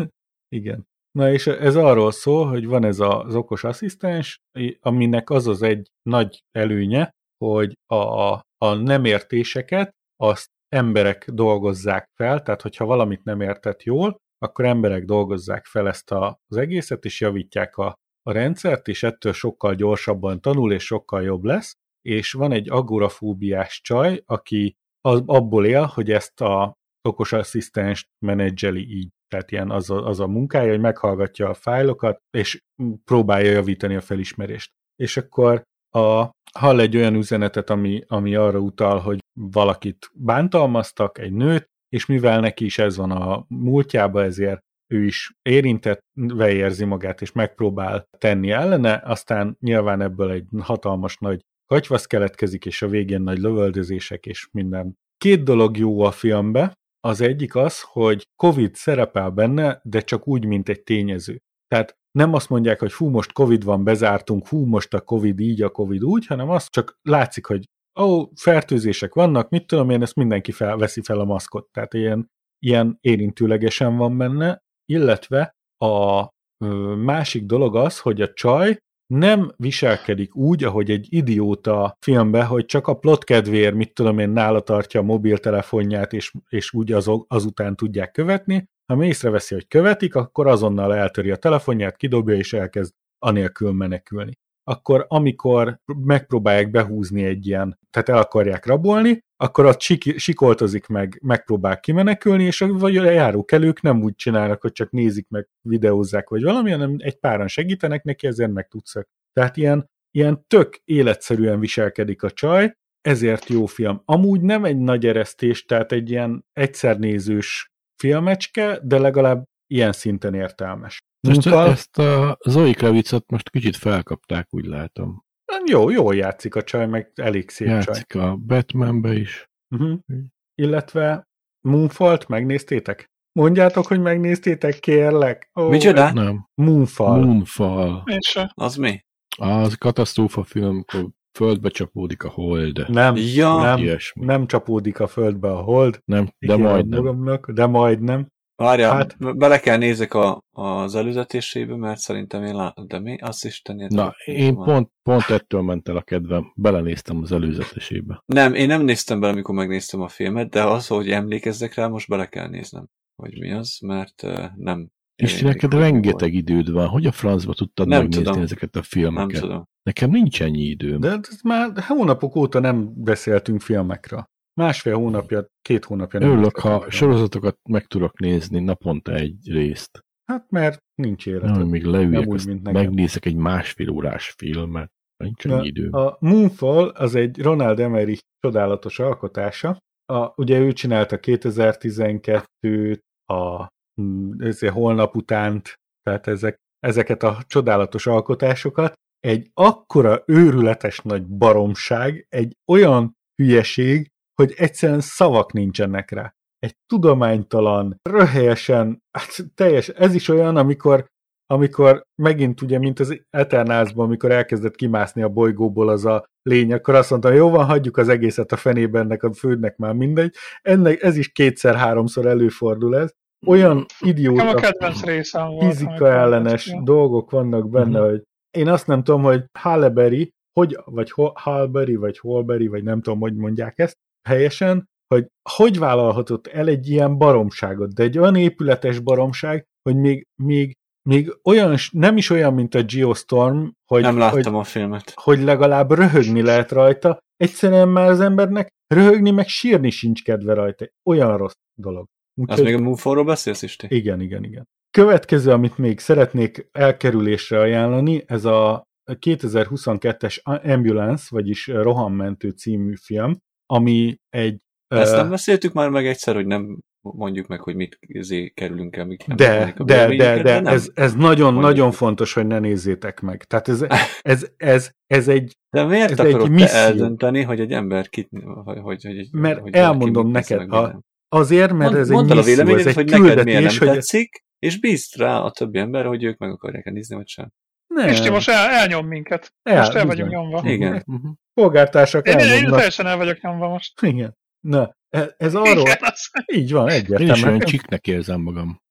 Igen. Na és ez arról szól, hogy van ez az okos asszisztens, aminek az az egy nagy előnye, hogy a, a nem értéseket azt emberek dolgozzák fel, tehát hogyha valamit nem értett jól, akkor emberek dolgozzák fel ezt a, az egészet, és javítják a, a rendszert, és ettől sokkal gyorsabban tanul, és sokkal jobb lesz. És van egy agorafóbiás csaj, aki az, abból él, hogy ezt a okos asszisztenst menedzseli így. Tehát ilyen az a, az a munkája, hogy meghallgatja a fájlokat, és próbálja javítani a felismerést. És akkor a, hall egy olyan üzenetet, ami, ami arra utal, hogy valakit bántalmaztak, egy nőt, és mivel neki is ez van a múltjába, ezért ő is érintettve érzi magát, és megpróbál tenni ellene, aztán nyilván ebből egy hatalmas nagy katyvasz keletkezik, és a végén nagy lövöldözések, és minden. Két dolog jó a filmbe, az egyik az, hogy Covid szerepel benne, de csak úgy, mint egy tényező. Tehát nem azt mondják, hogy fú, most Covid van, bezártunk, fú, most a Covid így, a Covid úgy, hanem azt csak látszik, hogy ó, fertőzések vannak, mit tudom én, ezt mindenki fel, veszi fel a maszkot. Tehát ilyen, ilyen érintőlegesen van benne, illetve a másik dolog az, hogy a csaj nem viselkedik úgy, ahogy egy idióta filmbe, hogy csak a plot kedvéért, mit tudom én, nála tartja a mobiltelefonját, és, és úgy az, azután tudják követni. Ha észreveszi, hogy követik, akkor azonnal eltöri a telefonját, kidobja, és elkezd anélkül menekülni. Akkor amikor megpróbálják behúzni egy ilyen, tehát el akarják rabolni, akkor ott sik, sikoltozik meg, megpróbál kimenekülni, és a, vagy a járókelők nem úgy csinálnak, hogy csak nézik meg, videózzák, vagy valami, hanem egy páran segítenek neki, ezért meg tudsz. Tehát ilyen, ilyen tök életszerűen viselkedik a csaj, ezért jó film. Amúgy nem egy nagy eresztés, tehát egy ilyen egyszernézős filmecske, de legalább ilyen szinten értelmes. Most Munka- ezt a Zoe Kravicot most kicsit felkapták, úgy látom. Jó, jól játszik a csaj, meg elég szép csaj. Játszik a Batmanbe is. Uh-huh. Illetve Moonfall-t megnéztétek? Mondjátok, hogy megnéztétek, kérlek. Ó, Micsoda? Nem. Moonfall. Moonfall. Az mi? Az katasztrófa film, akkor földbe csapódik a hold. Nem, Ja. nem, Ilyesmi. nem csapódik a földbe a hold. Nem, de majdnem. Magamnak, de majdnem. Várjál, Hát- bele kell nézek a, az előzetésébe, mert szerintem én látom, de mi? Azt is tenni. Na, én pont, pont ettől ment el a kedvem. Belenéztem az előzetesébe. Nem, én nem néztem bele, amikor megnéztem a filmet, de az, hogy emlékezzek rá, most bele kell néznem, hogy mi az, mert uh, nem. És neked rengeteg időd van. Hogy a francba tudtad Nem megnézni tudom. ezeket a filmeket? Nem tudom. Nekem nincs ennyi időm. De ez már hónapok óta nem beszéltünk filmekről. Másfél hónapja, két hónapja nem Örülök, ha filmekről. sorozatokat meg tudok nézni naponta egy részt. Hát mert nincs Nem, élet. hogy még leüljek, Nem úgy, mint nekem. megnézek egy másfél órás filmet. Nincs Na, ennyi időm. A Moonfall az egy Ronald Emery csodálatos alkotása. A, ugye ő csinálta 2012-t, a mm, ezért holnap utánt, tehát ezek, ezeket a csodálatos alkotásokat. Egy akkora őrületes nagy baromság, egy olyan hülyeség, hogy egyszerűen szavak nincsenek rá. Egy tudománytalan, röhelyesen, hát teljes, ez is olyan, amikor amikor megint ugye, mint az Eternálsban, amikor elkezdett kimászni a bolygóból az a lény, akkor azt mondta, jó van, hagyjuk az egészet a fenébe, ennek a fődnek már mindegy. Ennek, ez is kétszer-háromszor előfordul ez. Olyan a idióta kedvenc részem volt. fizika ellenes ezt- dolgok vannak benne, Mhm. hogy én azt nem tudom, hogy Halle Berry hogy, vagy Halberry, vagy Holberry, vagy nem tudom, hogy mondják ezt helyesen, hogy hogy vállalhatott el egy ilyen baromságot, de egy olyan épületes baromság, hogy még, még, még olyan, nem is olyan, mint a Geostorm, hogy, Nem láttam hogy, a filmet. hogy legalább röhögni lehet rajta, egyszerűen már az embernek röhögni, meg sírni sincs kedve rajta. Olyan rossz dolog. Az Úgyhogy, még a Moonfall-ról beszélsz, Isti? igen, igen, igen. Következő, amit még szeretnék elkerülésre ajánlani, ez a 2022-es Ambulance, vagyis Rohammentő című film, ami egy Ezt nem beszéltük már meg egyszer, hogy nem mondjuk meg, hogy mit izé kerülünk el, mik De, de, de, de, ez, ez nagyon, nagyon fontos, hogy ne nézzétek meg. Tehát ez, ez, ez, ez egy, De miért ez akarod egy misszió. eldönteni, hogy egy ember kit, hogy, hogy, hogy, Mert hogy elmondom neked, a- azért, mert Mond, ez egy el a misszió, ez véleményed, egy hogy neked miért nem küldetés, hogy tetszik, és bízd rá a többi ember, hogy ők meg akarják nézni, vagy sem. Nem, Pisti most el, elnyom minket. El, most el vagyunk nyomva. Igen. Mhm. polgártársak Én, én elmondnak. teljesen el vagyok nyomva most. Igen. Na, e- ez arról, Igen, az, így van, Én is egyértelmű. olyan csiknek érzem magam.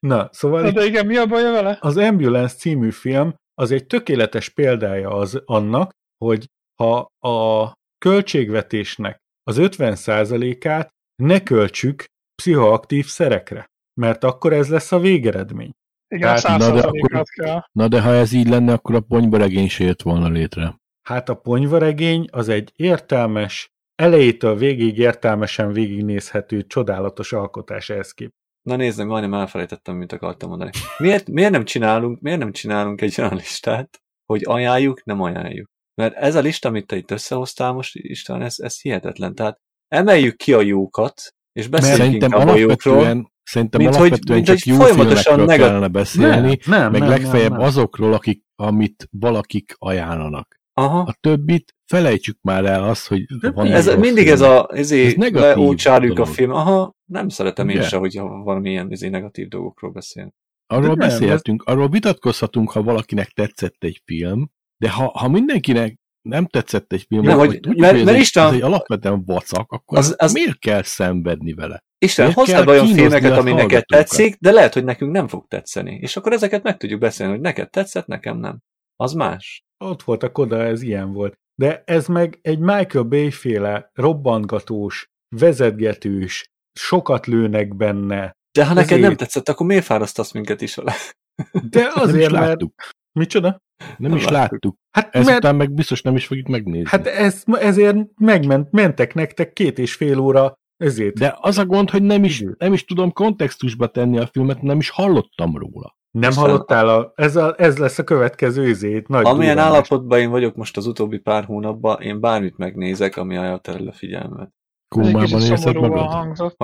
Na, szóval Na, de igen, mi a baja vele? az Ambulance című film az egy tökéletes példája az annak, hogy ha a költségvetésnek az 50%-át ne költsük pszichoaktív szerekre, mert akkor ez lesz a végeredmény. Igen, Hát, na, de kell. Na de ha ez így lenne, akkor a ponyvaregény se jött volna létre. Hát a ponyvaregény az egy értelmes, elejétől végig értelmesen végignézhető, csodálatos alkotás ehhez kép. Na nézd, meg, majdnem elfelejtettem, mit akartam mondani. Miért, miért, nem csinálunk, miért nem csinálunk egy olyan listát, hogy ajánljuk, nem ajánljuk? Mert ez a lista, amit te itt összehoztál most, István, ez, ez hihetetlen. Tehát emeljük ki a jókat, és beszéljünk inkább a jókról. Szerintem mint hogy- alapvetően mint csak hogy jó folyamatosan filmekről negat- kellene beszélni, nem, meg nem, legfeljebb nem, nem. azokról, akik, amit valakik ajánlanak. Aha. A többit felejtsük már el azt, hogy De van Ez, mindig film. ez a izé, Ez leúcsáljuk a film. Aha, nem szeretem én se, hogy valamilyen izé negatív dolgokról beszélni. Arról nem, beszélhetünk, arról vitatkozhatunk, ha valakinek tetszett egy film, de ha, ha mindenkinek nem tetszett egy film, Nem, vagy hogy- tudjuk, mert- hogy ez, mert egy, István- ez egy alapvetően vacak, akkor az, az- miért kell szenvedni vele? Isten, be olyan filmeket, a ami neked tetszik, de lehet, hogy nekünk nem fog tetszeni. És akkor ezeket meg tudjuk beszélni, hogy neked tetszett, nekem nem. Az más. Ott volt a koda, ez ilyen volt. De ez meg egy Michael Bay féle robbantgatós, vezetgetős, sokat lőnek benne. De ha neked Ezért- nem tetszett, akkor miért fárasztasz minket is vele? De nem is azért, mert... láttuk. Micsoda? Nem, Nem is láttuk. láttuk. Hát, mert, Ezután meg biztos nem is fogjuk megnézni. hát ez, ezért megment, mentek nektek két és fél óra ezért. De az a gond, hogy nem is, nem is tudom kontextusba tenni a filmet, nem is hallottam róla. nem Isten- hallottál, a, ez, a, ez lesz a következő izét. Nagy Amilyen durranás. állapotban én vagyok most az utóbbi pár hónapban, én bármit megnézek, ami elterel a figyelmet. Kómában érzed magad? hangzott.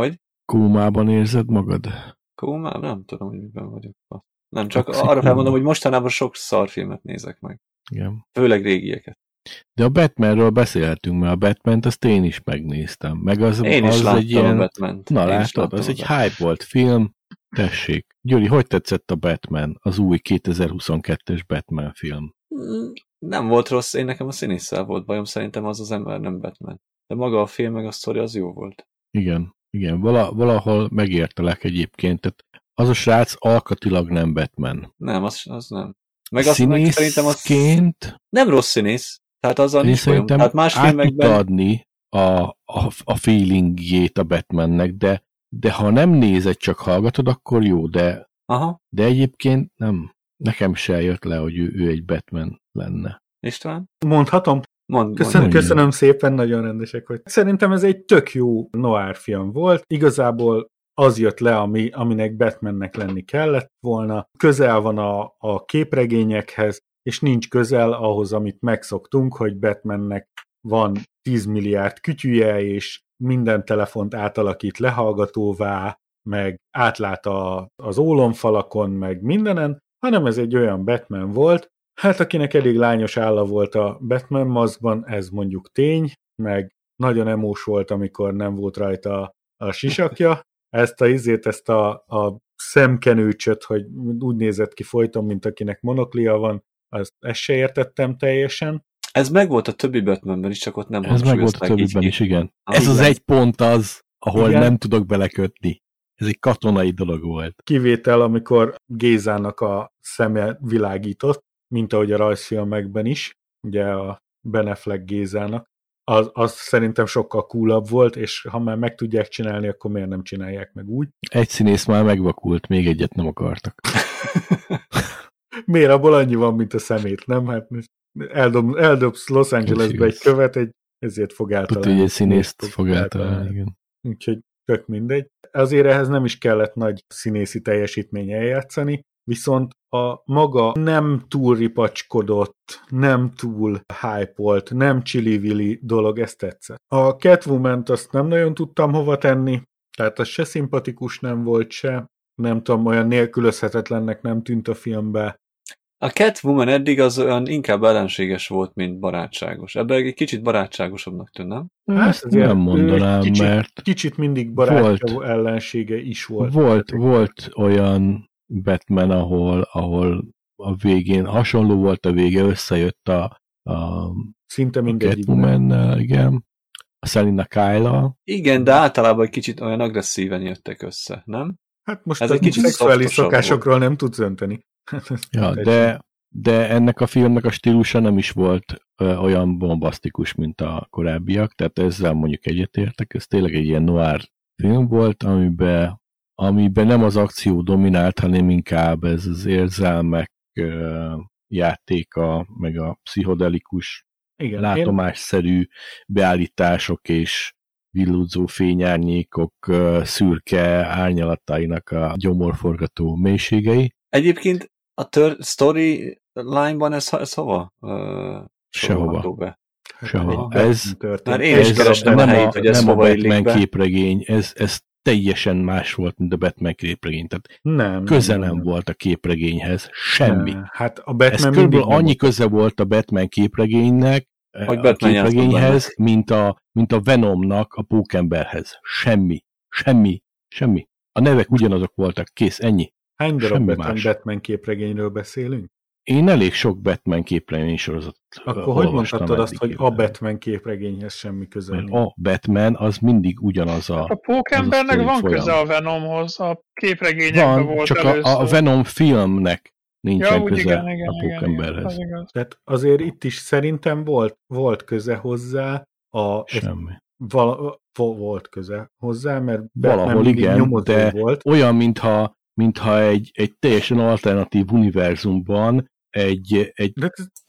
Kómában érzed magad? Már nem tudom, hogy miben vagyok. Nem, csak Hát, arra felmondom, hogy mostanában sok szarfilmet nézek meg. Igen. Főleg régieket. De a Batmanről beszélhetünk, mert a Batman-t azt én is megnéztem. Meg az, Én is az láttam egy ilyen... a batman Na Én látod, az egy hype volt film. Tessék. Gyuri, hogy tetszett a Batman, az új 2022-es Batman film? Mm, Nem volt rossz, én nekem a színésszel volt bajom, szerintem az az ember nem Batman. De maga a film meg a sztori az jó volt. Igen, igen, vala, valahol megértelek egyébként. Tehát az a srác alkatilag nem Batman. Nem, az, az nem. Meg azt meg szerintem az nem rossz színész. Tehát azzal nincs bajom. Tehát más át filmekben adni a, a, a feelingjét a Batmannek, de, de ha nem nézed, csak hallgatod, akkor jó, de, Aha, de egyébként nem. Nekem se jött le, hogy ő, ő egy Batman lenne. István? Mondhatom? Mond, Köszönöm, mond. köszönöm szépen, nagyon rendesek vagy. Szerintem ez egy tök jó noir film volt. Igazából az jött le, ami, aminek Batmannek lenni kellett volna. Közel van a, a képregényekhez, és nincs közel ahhoz, amit megszoktunk, hogy Batmannek van 10 milliárd kütyüje, és minden telefont átalakít lehallgatóvá, meg átlát a, az ólomfalakon, meg mindenen, hanem ez egy olyan Batman volt, Hát akinek elég lányos álla volt a Batman maszkban, ez mondjuk tény, meg nagyon emós volt, amikor nem volt rajta a sisakja. Ezt a izét, ezt a, a szemkenőcsöt, hogy úgy nézett ki folyton, mint akinek monoklia van, azt ezt se értettem teljesen. Ez meg volt a többi Batmanben is, csak ott nem Ez meg volt a többiben is, igen. Ah, Ez az igen. egy pont az, ahol Igen. nem tudok belekötni. Ez egy katonai dolog volt. Kivétel, amikor Gézának a szeme világított, mint ahogy a rajzfilmekben is, ugye a Ben Affleck Gézának, az, az szerintem sokkal coolabb volt, és ha már meg tudják csinálni, akkor miért nem csinálják meg úgy? Egy színész már megvakult, még egyet nem akartak. miért abból annyi van, mint a szemét, nem? Hát eldob, eldobsz Los Angelesbe egy követ, egy, ezért fog általán. Tudja, hogy egy színészt fog általán, igen. Úgyhogy tök mindegy. Azért ehhez nem is kellett nagy színészi teljesítmény eljátszani, viszont a maga nem túl ripacskodott, nem túl hype nem chili dolog, ezt tetszett. A catwoman azt nem nagyon tudtam hova tenni, tehát az se szimpatikus nem volt, se nem tudom, olyan nélkülözhetetlennek nem tűnt a filmbe. A Catwoman eddig az olyan inkább ellenséges volt, mint barátságos. Ebben egy kicsit barátságosabbnak tűnt, nem? Hát Ezt nem mondanám, kicsit, mert... Kicsit mindig barátja volt, ellensége is volt. Volt, volt olyan Batman, ahol, ahol a végén hasonló volt a vége, összejött a, a Szinte mindegy. catwoman igen. A Selina kyle Igen, de általában egy kicsit olyan agresszíven jöttek össze, nem? Hát most Ez egy kicsit szexuális szokásokról volt. nem tudsz önteni. ja, de, de ennek a filmnek a stílusa nem is volt ö, olyan bombasztikus, mint a korábbiak, tehát ezzel mondjuk egyetértek, ez tényleg egy ilyen noir film volt, amiben amiben nem az akció dominált, hanem inkább ez az érzelmek ö, játéka, meg a pszichodelikus, Igen, látomásszerű én... beállítások és villúdzó fényárnyékok szürke árnyalatainak a gyomorforgató mélységei. Egyébként a tör- story line-ban ez, ez hova? Uh, Sehova. Be? Sehova. Ez, Már én is kerestem nem a helyét, hogy ez nem a Batman képregény, ez, ez teljesen más volt, mint a Batman képregény. Tehát nem, köze nem, nem, nem volt a képregényhez. Semmi. Nem. Hát a Batman Ez körülbelül annyi köze volt a Batman képregénynek, hogy a képregényhez, mint a, mint a Venomnak a pókemberhez. Semmi. Semmi. Semmi. A nevek ugyanazok voltak. Kész, ennyi. Hány darab Batman, Batman képregényről beszélünk? Én elég sok Batman képregény sorozatot Akkor hogy mondhatod azt, hogy a Batman képregényhez semmi köze Mert a Batman az mindig ugyanaz a... A pókembernek van folyam. köze a Venomhoz, a képregényekben volt csak először. a, a Venom filmnek nincsen ja, köze igen, igen, a pókemberhez. Igen, igen, Tehát azért itt is szerintem volt, volt köze hozzá a... Semmi. Val, volt köze hozzá, mert Valahol igen, de volt. olyan, mintha mintha egy, egy teljesen alternatív univerzumban egy, egy,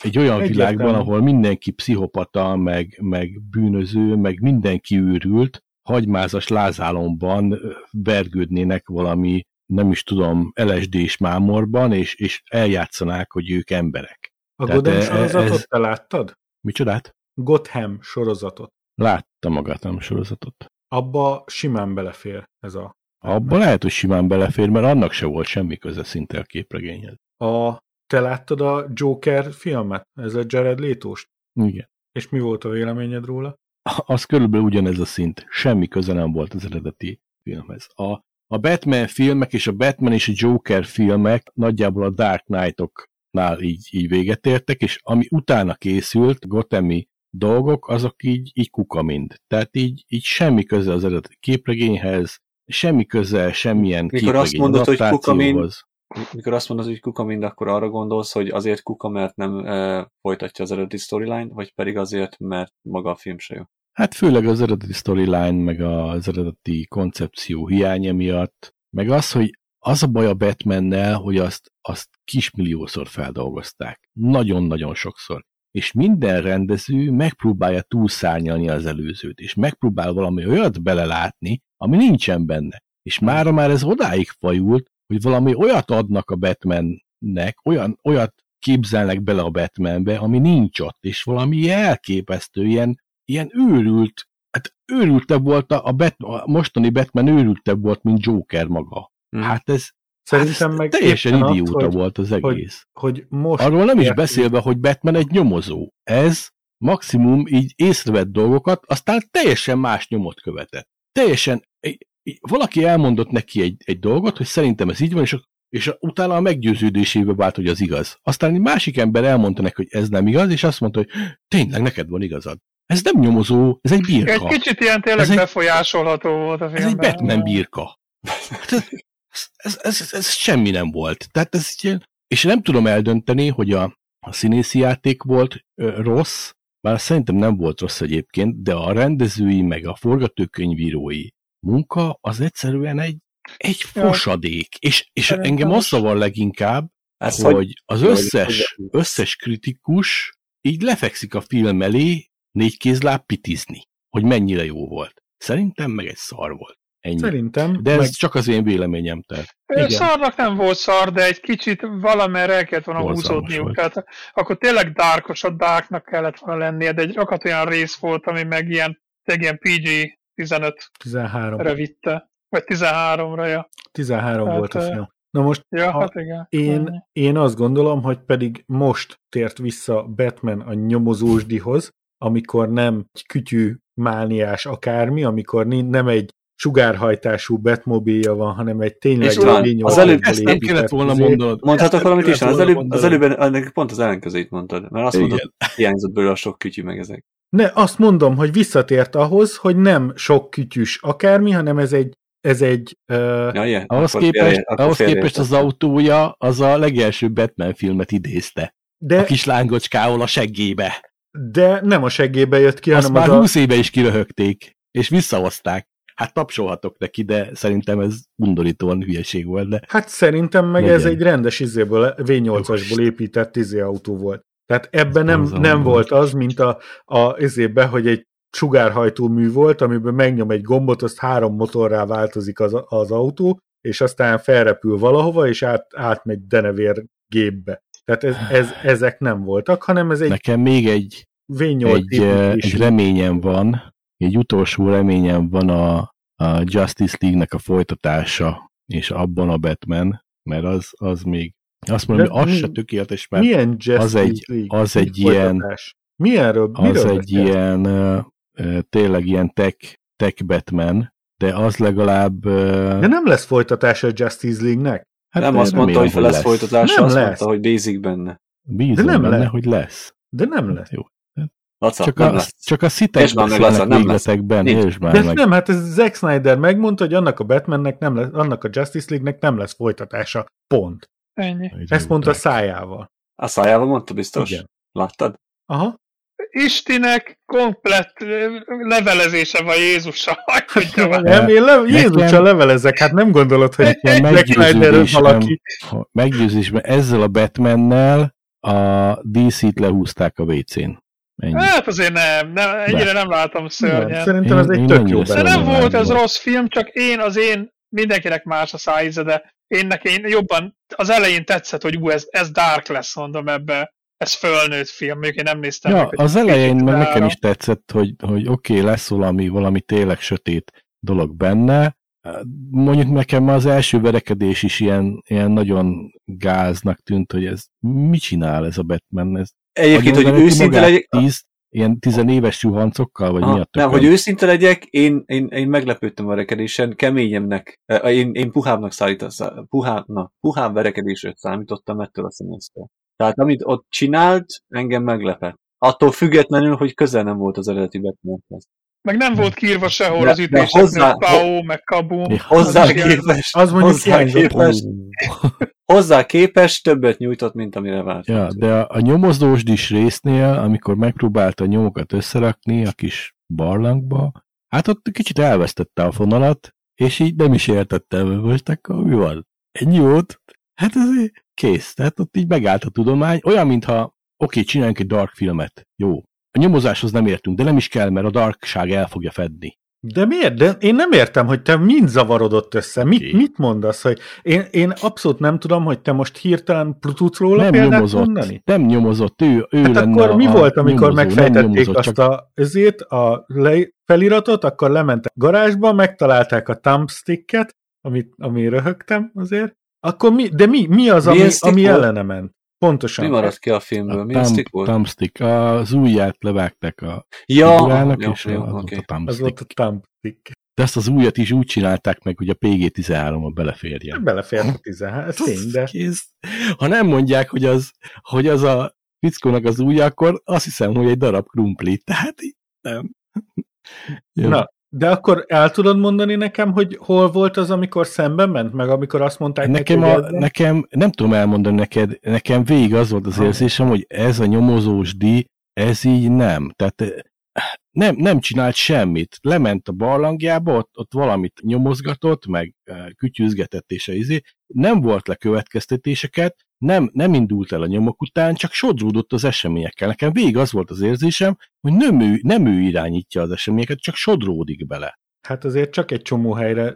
egy olyan egyetem. világban, ahol mindenki pszichopata, meg, meg bűnöző, meg mindenki őrült, hagymázas lázálomban vergődnének valami, nem is tudom, LSD-s mámorban, és, és eljátszanák, hogy ők emberek. A Tehát Gotham sorozatot ez... te láttad? Micsodát? Gotham sorozatot. Láttam a Gotham sorozatot. Abba simán belefér ez a... Abba lehet, hogy simán belefér, mert annak se volt semmi köze szinte a képregényhez. A te láttad a Joker filmet? Ez a Jared Létóst? Igen. És mi volt a véleményed róla? Az körülbelül ugyanez a szint. Semmi köze nem volt az eredeti filmhez. A, a Batman filmek és a Batman és a Joker filmek nagyjából a Dark Knight-oknál így, így véget értek, és ami utána készült, Gothami dolgok, azok így, így kuka mind. Tehát így, így semmi köze az eredeti képregényhez, semmi köze semmilyen Mikor azt mondod, hogy kuka mind, mikor azt mondod, hogy kuka mind, akkor arra gondolsz, hogy azért kuka, mert nem e, folytatja az eredeti storyline, vagy pedig azért, mert maga a film se jó? Hát főleg az eredeti storyline, meg az eredeti koncepció hiánya miatt, meg az, hogy az a baj a Batmannel, hogy azt, azt kismilliószor feldolgozták. Nagyon-nagyon sokszor. És minden rendező megpróbálja túlszárnyalni az előzőt, és megpróbál valami olyat belelátni, ami nincsen benne. És mára már ez odáig fajult, hogy valami olyat adnak a Batmannek, olyan, olyat képzelnek bele a Batmanbe, ami nincs ott, és valami elképesztő, ilyen, ilyen őrült, hát őrültebb volt a, a, Batman, a mostani Batman őrültebb volt, mint Joker maga. Hmm. Hát ez, Szerintem hát meg teljesen idióta az, hogy, volt az egész. Hogy, hogy most Arról nem is beszélve, hogy Batman egy nyomozó. Ez maximum így észrevett dolgokat, aztán teljesen más nyomot követett. Teljesen valaki elmondott neki egy, egy dolgot, hogy szerintem ez így van, és, és utána a meggyőződésébe vált, hogy az igaz. Aztán egy másik ember elmondta neki, hogy ez nem igaz, és azt mondta, hogy tényleg neked van igazad. Ez nem nyomozó, ez egy birka. Egy kicsit ilyen tényleg ez befolyásolható egy, volt a filmben. Ez egy Batman birka. Hát ez, ez, ez, ez, ez semmi nem volt. Tehát ez ilyen, és nem tudom eldönteni, hogy a, a színészi játék volt ö, rossz, bár szerintem nem volt rossz egyébként, de a rendezői meg a forgatókönyvírói munka az egyszerűen egy, egy fosadék. És, és engem azt zavar leginkább, Ez hogy az összes, összes kritikus így lefekszik a film elé négy kézláb pitizni, hogy mennyire jó volt. Szerintem meg egy szar volt. Ennyi. Szerintem, De ez meg csak az én véleményem, tehát. Igen. Szarnak nem volt szar, de egy kicsit valamerre el kellett volna húzódniuk. Tehát akkor tényleg dárkosabb darknak kellett volna lennie, de egy rakat olyan rész volt, ami meg ilyen, tényleg ilyen PG-15-re 13, vitte. Vagy 13-ra, ja. 13 Hát, volt a film. Na most Ja, hát igen. én, én azt gondolom, hogy pedig most tért vissza Batman a nyomozósdihoz, amikor nem egy kütyű mániás akármi, amikor nem egy sugárhajtású Batmobilja van, hanem egy tényleg És egy az előbb- Ezt nem kellett volna izé. mondanod. Mondhatok valamit is? Az előbb, az előbb ennek pont az ellenkezőit mondtad, mert azt Igen. mondtad, hiányzott belőle a sok kütyű meg ezek. Ne, azt mondom, hogy visszatért ahhoz, hogy nem sok kütyűs akármi, hanem ez egy, ez egy uh, Ja, ilyen? Ahhoz képest, félre- ahhoz képest az autója az a legelső Batman filmet idézte. A de, kis lángocskával a seggébe. De nem a seggébe jött ki, Azt hanem már az a, 20 éve is kiröhögték, és visszahozták. Hát tapsolhatok neki, de szerintem ez undorítóan hülyeség volt, de Hát szerintem meg Legyen. ez egy rendes izéből, V8-asból épített izé autó volt. Tehát ebben nem, nem volt. volt az, mint a, a izébe, hogy egy sugárhajtó mű volt, amiben megnyom egy gombot, azt három motorrá változik az, az autó, és aztán felrepül valahova, és át, átmegy denevér gépbe. Tehát ez, ez, ezek nem voltak, hanem ez egy nekem még egy, V8 egy, eh, egy reményem van, egy utolsó reményem van a, a Justice League-nek a folytatása, és abban a Batman, mert az, az még, azt mondom, De hogy az mi- se tökéletes, mert Milyen Justice az egy- League? az egy ilyen-? Milyenről, az egy beszélsz? ilyen, ö, ö, tényleg ilyen tech, tech Batman, de az legalább... De nem lesz folytatása a Justice League-nek? Hát nem azt mondta, hogy lesz folytatása, Nem azt lesz. mondta, hogy basic benne. Bízom De nem benne, lesz. hogy lesz. De nem lesz. Jó. Laca, Csak nem a, lesz. csak a szitek beszélnek lesz. végletekben, értsd már De meg. nem, hát ez Zack Snyder megmondta, hogy annak a Batmannek nem lesz, annak a Justice League-nek nem lesz folytatása. Pont. Ennyi. Ezt mondta szájával. A szájával mondta biztos? Igen. Láttad? Aha. Istinek komplett levelezése van Jézussal. Nem, én le, Nekem- Jézussal levelezek, hát nem gondolod, hogy meggyőződésem, valaki. meggyőződésem, ezzel a Batmannel a DC-t lehúzták a WC-n. Ennyi. Hát azért nem, nem ennyire nem látom Nem, szörnyen. Szerintem ez Én- egy én tök jó De nem volt ez rossz film, csak én az én, mindenkinek más a szájíze, de én nekem jobban az elején tetszett, hogy ú, ez, ez dark lesz, mondom ebbe. Ez fölnőtt film, mondjuk én nem néztem Ja, meg, az elején meg nekem is tetszett, hogy, hogy oké, okay, lesz valami, valami tényleg sötét dolog benne. Mondjuk nekem az első verekedés is ilyen, ilyen nagyon gáznak tűnt, hogy ez mit csinál ez a Batman? Ez Egyébként, hogy őszinte legyek, Tíz, ilyen tizenéves suhancokkal, vagy Aha, mi a nem, hogy őszinte legyek, én, én, én meglepődtem a verekedésen, keményemnek, eh, én, én puhábbnak szállítom, puhá, na, puhább verekedésre számítottam ettől a színésztől. Tehát amit ott csinált, engem meglepett. Attól függetlenül, hogy közel nem volt az eredeti Batmanhez. Meg nem volt kiírva sehol De- az de ütéseknél, hozzá- Pau, meg Kabu. Hozzá Az is képest, Az mondjuk hozzá képest, hozzá képest többet nyújtott, mint amire vártam. Ja, de a, a nyomozósdis résznél, amikor megpróbálta a nyomokat összerakni a kis barlangba, hát ott kicsit elvesztette a fonalat, és így nem is értettem, hogy most akkor mi van? Ennyi volt? Hát ez kész. Tehát ott így megállt a tudomány. Olyan, mintha oké, csináljunk egy dark filmet. Jó. A nyomozáshoz nem értünk, de nem is kell, mert a darkság el fogja fedni. De miért? De én nem értem, hogy te mind zavarodott össze. Mit, Ki? mit mondasz? Hogy én, én abszolút nem tudom, hogy te most hirtelen tudsz róla nem példát nyomozott. mondani? Nem nyomozott. Ő, ő Hát lenne akkor mi a volt, amikor nyomozó, megfejtették nyomozott, azt csak a özét, a le, feliratot, akkor lementek garázsba, megtalálták a thumbsticket, amit, ami röhögtem azért. Akkor mi, de mi, mi az, ami, ami ellene ment? Pontosan. Mi maradt ki a filmből? a Milyen thumb- stick volt? thumbstick. Az ujját levágták a Ja, figurának, jó, és jó, az oké. volt a Az thumbstick. volt a thumbstick. De ezt az újat is úgy csinálták meg, hogy a PG-13-ba beleférjen. Belefért a 13, ez tény, de. Ha nem mondják, hogy az, hogy az a fickónak az újja, akkor azt hiszem, hogy egy darab krumpli. Tehát így nem. Jó. Na, De akkor el tudod mondani nekem, hogy hol volt az, amikor szemben ment, meg amikor azt mondták Nekem, neki, a, nekem, nem tudom elmondani neked, nekem végig az volt az érzésem, hogy ez a nyomozós díj, ez így nem. Tehát eh, nem, nem csinált semmit. Lement a barlangjába, ott, ott valamit nyomozgatott, meg eh, kütyűzgetett és a izé. Nem volt le következtetéseket, nem, nem indult el a nyomok után, csak sodródott az eseményekkel. Nekem végig az volt az érzésem, hogy nem ő, nem ő irányítja az eseményeket, csak sodródik bele. Hát azért csak egy csomó helyre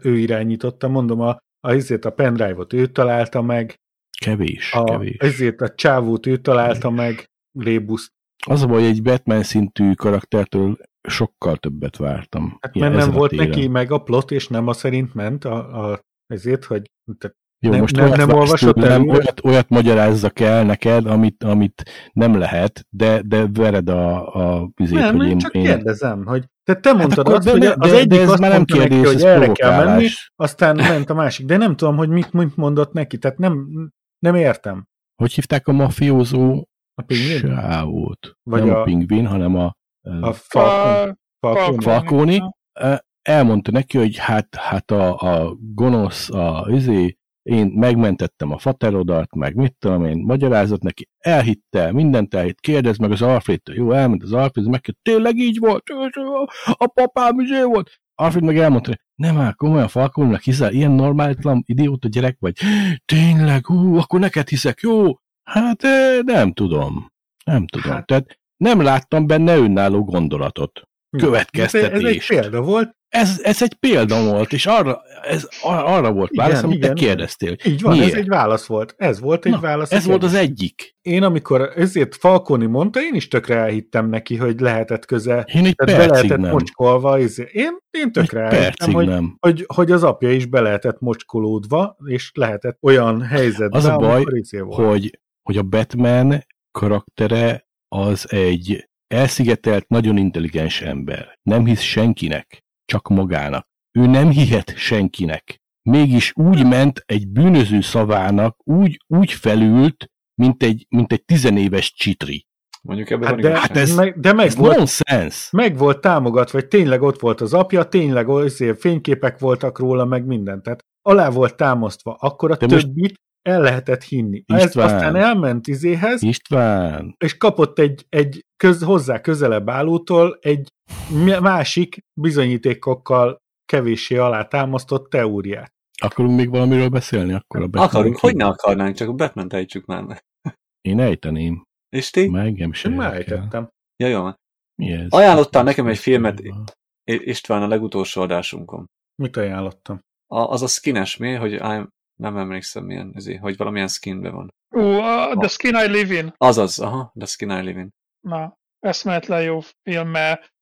ő irányította, mondom, a, a, ezért a pendrive-ot ő találta meg, Kevés, a, kevés. ezért a csávót ő találta meg, Rébuszt. Az a baj, egy Batman szintű karaktertől sokkal többet vártam. Hát mert nem volt téren. neki meg a plot, és nem a szerint ment, a, a, ezért, hogy tehát Jó, nem- most nem- olyat nem olvasott el? olyat, olyat magyarázzak el neked, amit, amit nem lehet, de, de vered a, a vizét, nem, hogy én csak én kérdezem, hogy te, te mondtad akkor azt, de hogy az de- egyik de ez azt már nem mondta neki, kérdés, hogy ez erre kell menni, aztán ment a másik, de nem tudom, hogy mit, mit mondott neki, tehát nem, nem értem. hogy hívták a mafiózó A pingvin? sávót? Vagy nem a, a- pingvin, hanem a, A? A, Falcon? Falcone? Elmondta neki, hogy hát, hát a, a gonosz, a izé, én megmentettem a faterodat, meg mit tudom én, magyarázott neki, elhitte, mindent elhitt, kérdezd meg az Alfredtől, jó, elment az Alfred, meg tényleg így volt, a papám izé volt, Alfred meg elmondta, hogy nem áll, komolyan Falconnak hiszel, ilyen normálatlan idióta gyerek vagy, tényleg, hú, akkor neked hiszek, jó, hát eh, nem tudom, nem tudom, Hát- tehát nem láttam benne önálló gondolatot, Ez, ez egy példa volt, Ez, ez egy példa volt, és arra, ez ar- arra volt Igen, válasz, amit igen, te kérdeztél. így van, Miért? ez egy válasz volt. Ez volt egy Na, válasz. Ez volt az egyik. Én amikor ezért Falconi mondta, én is tökre elhittem neki, hogy lehetett köze, Én egy tehát be lehetett nem. mocskolva, ezért. én, én Egy tökre elhittem, percig hogy, nem. hogy, hogy az apja is be lehetett mocskolódva, és lehetett olyan helyzetben, Az a baj, izé. Hogy, hogy a Batman karaktere az egy elszigetelt, nagyon intelligens ember. Nem hisz senkinek, csak magának. Ő nem hihet senkinek. Mégis úgy ment egy bűnöző szavának, úgy, úgy felült, mint egy, mint egy tizenéves csitri. Mondjuk ebben Hát de. Hát ez- meg, de meg Ez volt, nonsense. meg volt támogatva, vagy tényleg ott volt az apja, tényleg azért fényképek voltak róla, meg minden. Tehát alá volt támasztva. Akkor a De most- többit el lehetett hinni. Ez István. aztán elment izéhez, István, és kapott egy, egy köz, hozzá közelebb állótól egy másik bizonyítékokkal kevéssé alátámasztott teóriát. akarunk még valamiről beszélni? Akkor a Batman Akarunk, hogy ne akarnánk, csak a Batman ejtsük már meg. Én ejteném. És ti? Már engem sem Én már ejtettem. Ja, jó. Mi ez? Ajánlottál nekem egy filmet. István a legutolsó adásunkon. Mit ajánlottam? A, az a skines mi, hogy I'm, nem emlékszem milyen, ezért, hogy valamilyen skinben van. Ú, a The Skin I Live In. Azaz, aha, The Skin I Live In. Na, eszméletlen jó film, mert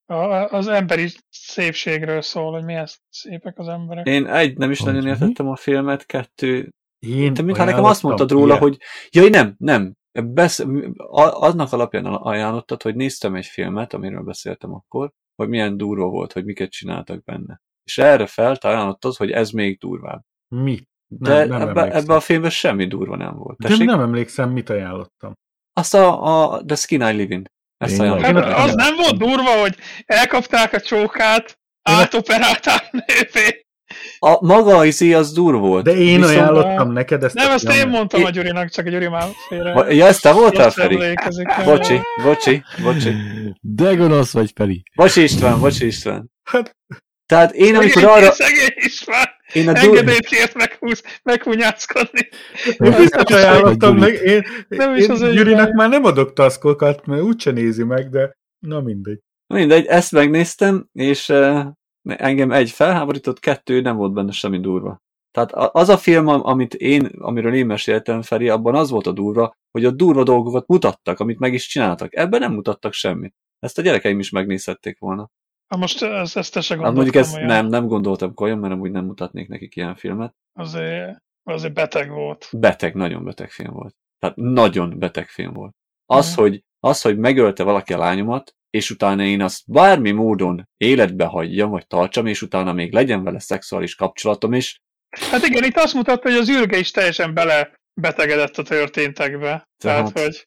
az emberi szépségről szól, hogy milyen szépek az emberek. Én egy, nem is Az nagyon mi? értettem a filmet, kettő, Én te mintha nekem azt mondtad róla, ilyet. hogy jaj, nem, nem, Besz, a- annak alapján ajánlottad, hogy néztem egy filmet, amiről beszéltem akkor, hogy milyen durva volt, hogy miket csináltak benne. És erre felt ajánlottad, hogy ez még durvább. Mi? De Nem, nem ebbe, emlékszem. ebbe a filmben semmi durva nem volt. De Tessék? nem emlékszem, mit ajánlottam. Azt a, a The Skin I Live In. Ezt Én ajánlottam. Hát az nem volt durva, hogy elkapták a csókát, átoperálták nővé. A maga izé az durva volt. De én Viszont- ajánlottam neked ezt Nem, a ezt én mondtam Én- a Gyurinak, csak a Gyuri már félre. Ja, ezt te voltál, Feri? Bocsi, bocsi, bocsi. De gonosz vagy, Feri. Bocsi István, bocsi István. Hát- Tehát én amikor Szegény- arra, Szegény István, én a dur... engedélyt kért meghúz, meghúnyászkodni. Én biztos ajánlottam Gyuri. meg, én, Nem is én az hibája. már nem adok taszkokat, mert úgyse nézi meg, de na mindegy. Mindegy, ezt megnéztem, és uh, engem egy felháborított, kettő nem volt benne semmi durva. Tehát az a film, am- amit én, amiről én meséltem, Feri, abban az volt a durva, hogy a durva dolgokat mutattak, amit meg is csináltak. Ebben nem mutattak semmit. Ezt a gyerekeim is megnézhették volna. Ha most ezt, ezt te se Hát gondoltam mondjuk ezt olyan. nem, nem gondoltam komolyan, mert amúgy nem mutatnék nekik ilyen filmet. Azért, azért beteg volt. Beteg, nagyon beteg film volt. Tehát nagyon beteg film volt. Az, Mhm. hogy, az, hogy megölte valaki a lányomat, és utána én azt bármi módon életbe hagyjam, vagy tartsam, és utána még legyen vele szexuális kapcsolatom is, Hát igen, itt azt mutatta, hogy az űrge is teljesen bele betegedett a történtekbe. Tehát, Tehát- hogy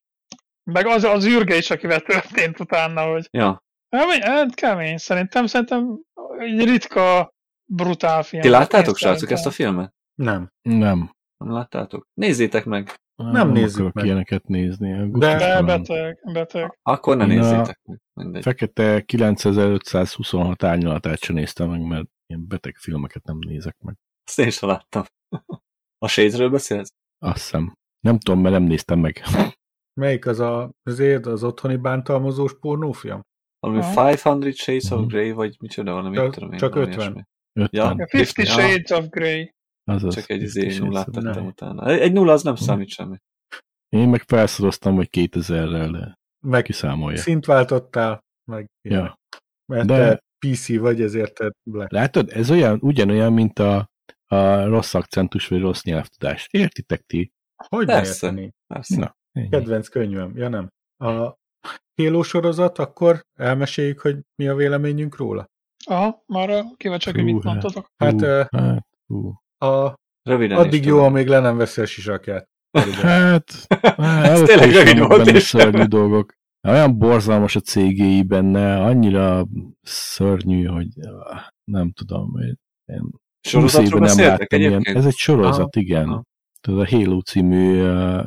meg az, az űrge is, akivel történt utána, hogy ja, kemény, hát kemény. Szerintem, szerintem egy ritka, brutál film. Ti láttátok, srácok, ezt a filmet? Nem. Nem. Nem láttátok? Nézzétek meg. Nem nézzük akarok meg. ilyeneket nézni. De- De beteg, beteg. Akkor ne nézzétek meg. Mindegy. Fekete 9526 árnyalatát sem néztem meg, mert ilyen beteg filmeket nem nézek meg. Azt én sem láttam. A Shadesről beszélsz? Azt hiszem. Nem tudom, mert nem néztem meg. Melyik az a, azért az otthoni bántalmazós pornófilm? Valami Aha. 500 Shades of Mhm. Grey, vagy micsoda valami, Csak- nem tudom én. csak valami 50. ilyesmi. 50. Ja. A Fifty 50, Shades of Grey. Azaz, Csak egy 50 izé nullát tettem Grey. utána. Egy nulla az nem számít semmi. Én meg felszoroztam, hogy 2000-rel, de Meg kiszámolja. szint váltottál, meg. Ja. Mert De- te PC vagy, ezért te black. Látod, ez olyan, ugyanolyan, mint a, a rossz akcentus vagy rossz nyelvtudás. Értitek ti? Hogy Persze. érteni? Persze. Na, ennyi. Kedvenc könyvem, ja nem. A Halo sorozat, akkor elmeséljük, hogy mi a véleményünk róla. Aha, már kíváncsiak, hogy mit hát. mondtatok. Hát, hát, hú. A, Röviden addig jó, amíg le nem veszi a sisakját. Hát, Ez előtte tényleg is rövid volt. szörnyű dolgok. Olyan borzalmas a cégéi benne, annyira szörnyű, hogy nem tudom. hogy Én 20 Sorozatról nem beszéltek láttam ilyen. Ez egy sorozat, igen. Aha. Tudod, a Halo című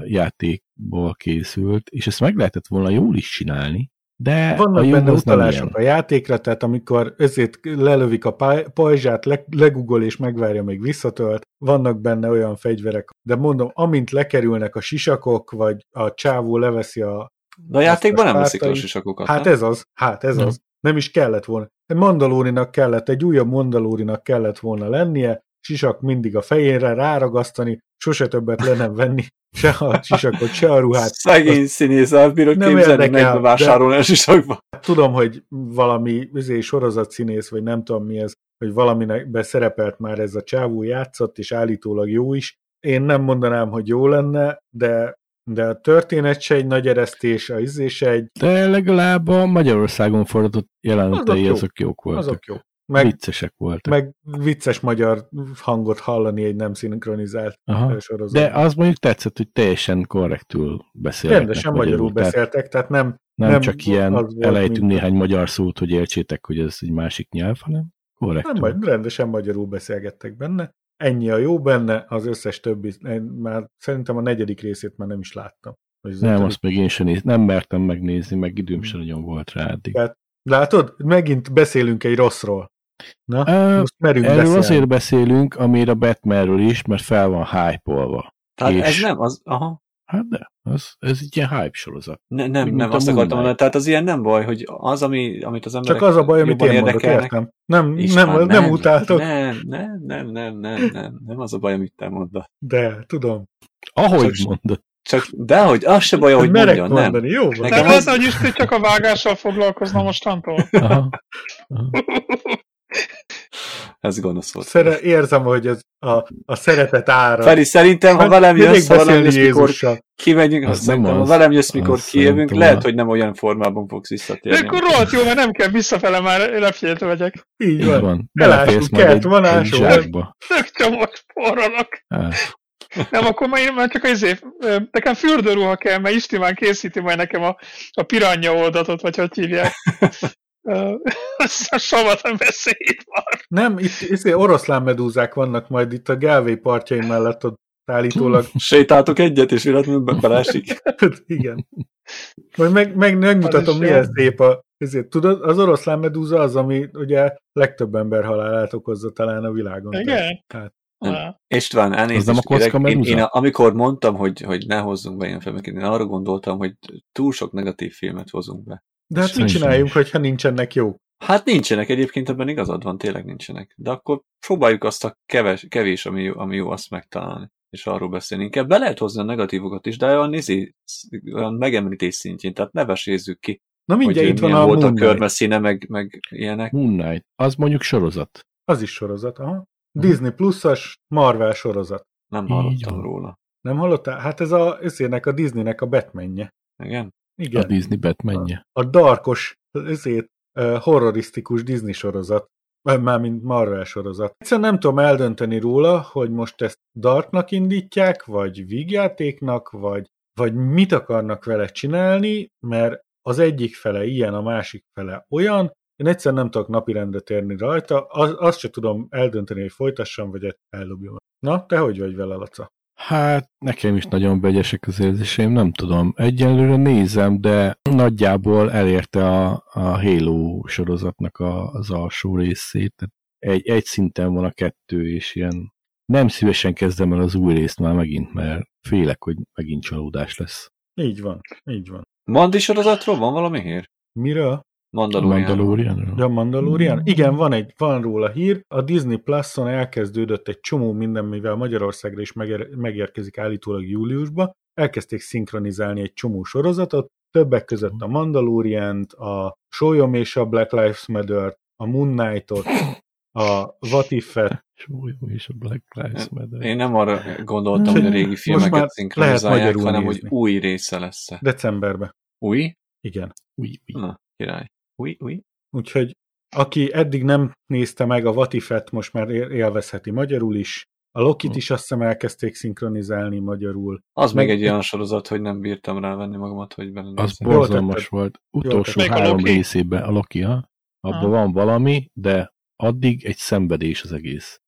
játékból készült, és ezt meg lehetett volna jól is csinálni, de a Vannak jó benne utalások a játékra, tehát amikor ezért lelövik a pály- pajzsát, le, legugol és megvárja, még visszatölt, vannak benne olyan fegyverek. De mondom, amint lekerülnek a sisakok, vagy a csávó leveszi a... De a játékban nem veszik a sisakokat, Hát nem? ez az, hát ez Nem. az. Nem is kellett volna. Egy mandalórinak kellett, egy újabb mandalórinak kellett volna lennie, sisak mindig a fejére ráragasztani, sose többet le nem venni, se a sisakot, se a ruhát. Szegény színész, el bírod Nem képzelni, érdekel, meg vásárolni a sisakba. Tudom, hogy valami üzé sorozatszínész, vagy nem tudom mi ez, hogy valaminek szerepelt már ez a csávó játszott, és állítólag jó is. Én nem mondanám, hogy jó lenne, de, de a történet se egy nagy eresztés, a izé se egy, De legalább a Magyarországon fordított jelenetei Azok azok, jó. jók voltak. azok jó. Meg, Viccesek voltak. meg vicces magyar hangot hallani egy nem szinkronizált Aha. sorozatban. De az mondjuk tetszett, hogy teljesen korrektül beszélnek. Rendesen magyarul tehát beszéltek, tehát nem, Nem, nem csak ilyen elejtünk mint- néhány magyar szót, hogy értsétek, hogy ez egy másik nyelv, hanem korrektül. nem majd rendesen magyarul beszélgettek benne. Ennyi a jó benne, az összes többi, én már szerintem a negyedik részét már nem is láttam. Az nem, ötödik. azt még én sem néz, nem mertem megnézni, meg időm sem nagyon volt rá eddig. Tehát, látod, megint beszélünk egy rosszról. Na, Ö, most merünk Erről beszélni. azért beszélünk, amire a Batmanről is, mert fel van hype-olva. Tehát És- ez nem, az, aha. Hát de, az, ez egy ilyen hype sorozat. Ne, nem, Úgy, nem, azt akartam mondani. Tehát az ilyen nem baj, hogy az, ami, amit az emberek Csak az a baj, amit én mondok, értem. Nem, István, nem, nem, utáltok, Nem, nem, nem, nem, nem, nem, nem az a baj, amit te mondasz. de tudom. Ahogy Csak- mondod. Csak, de hogy, az se baj, hogy Merek mondja, nem. mondani, jó van. Nekem Nem az- az, hogy Isti csak a vágással foglalkozna mostantól? Aha. Ez gonosz volt. Szere, érzem, hogy ez a, a szeretet ára. Feri, szerintem, ha velem jössz, ha velem jössz, mikor kimegyünk, azt nem szerintem, ha velem jössz, mikor kijövünk, lehet, hogy nem olyan formában fogsz De visszatérni. akkor rohadt jó, mert nem kell visszafele már lepjét vegyek. Így van. van. Beleférsz majd kert egy, van, egy zsákba. Tök csomag forralak. Hát, Nem, akkor már már csak azért, ö, nekem fürdőruha kell, mert Isti már készíti majd nekem a, a piranya oldatot, vagy hogy hívják. Ö, Azt a savat nem beszélt már. Nem, itt, itt oroszlán medúzák vannak majd itt a Gálvé partjain mellett ott állítólag. Sétáltok egyet, és véletlenül be- belesik. Igen. Majd meg, meg megmutatom, milyen jó. szép a... Ezért, tudod, az oroszlán medúza az, ami ugye legtöbb ember halálát okozza talán a világon. Igen? Hát. Ah. István, elnézést nem a kérek. Én, én, amikor mondtam, hogy, hogy ne hozzunk be ilyen filmeket, én arra gondoltam, hogy túl sok negatív filmet hozunk be. De hát mit csináljunk, is. hogyha nincsenek jó? Hát nincsenek egyébként, ebben igazad van, tényleg nincsenek. De akkor próbáljuk azt a keves, kevés, ami, jó- ami jó, azt megtalálni. És arról beszélni. Inkább be lehet hozni a negatívokat is, de olyan, nézi, olyan megemlítés szintjén, tehát ne vesézzük ki, Na mindjárt itt van a volt a Moon Knight. körmeszíne, meg, meg ilyenek. Moon Knight. Az mondjuk sorozat. Az is sorozat, aha. Disney pluszas Marvel sorozat. Nem hallottam róla. Nem hallottál? Hát ez a, ezének a Disneynek a Batmanje. Igen? A Igen. Disney Batmanje. A darkos, ezért horrorisztikus Disney sorozat. Mármint Marvel sorozat. Egyszerűen nem tudom eldönteni róla, hogy most ezt darknak indítják, vagy vígjátéknak, vagy, vagy mit akarnak vele csinálni, mert az egyik fele ilyen, a másik fele olyan, én egyszer nem tudok napirendre térni rajta, az, azt se tudom eldönteni, hogy folytassam, vagy eldobjam. Na, te hogy vagy vele, Laca? Hát nekem is nagyon vegyesek az érzéseim, nem tudom. Egyelőre nézem, de nagyjából elérte a, a Halo sorozatnak a, az alsó részét. Tehát egy, egy szinten van a kettő, és ilyen nem szívesen kezdem el az új részt már megint, mert félek, hogy megint csalódás lesz. Így van, így van. Mandi sorozatról van valami hír? Miről? Mandalorian. Mandalorianról? Ja, Mandalorian? Igen, van, egy, van róla hír. A Disney Plus-on elkezdődött egy csomó minden, mivel Magyarországra is megér, megérkezik állítólag júliusba. Elkezdték szinkronizálni egy csomó sorozatot, többek között a Mandalorian-t, a Solyom és a Black Lives Matter, a Moon Knight-ot, a What If-et. Solyom és a Black Lives Matter. Én nem arra gondoltam, hogy a régi Most filmeket már szinkronizálják, hanem nézni. hogy új része lesz. Decemberben. Új? Igen. Új, új. Na, király. Új, új? Úgyhogy aki eddig nem nézte meg a Vatifet, most már él- élvezheti magyarul is. A Lokit is azt hiszem elkezdték szinkronizálni magyarul. Az Meg- még egy olyan sorozat, hogy nem bírtam rávenni magamat, hogy Az belenézzem. Jól borzalmas volt. Utolsó a három részében a Loki, ha? Abban Aha. van valami, de addig egy szenvedés az egész.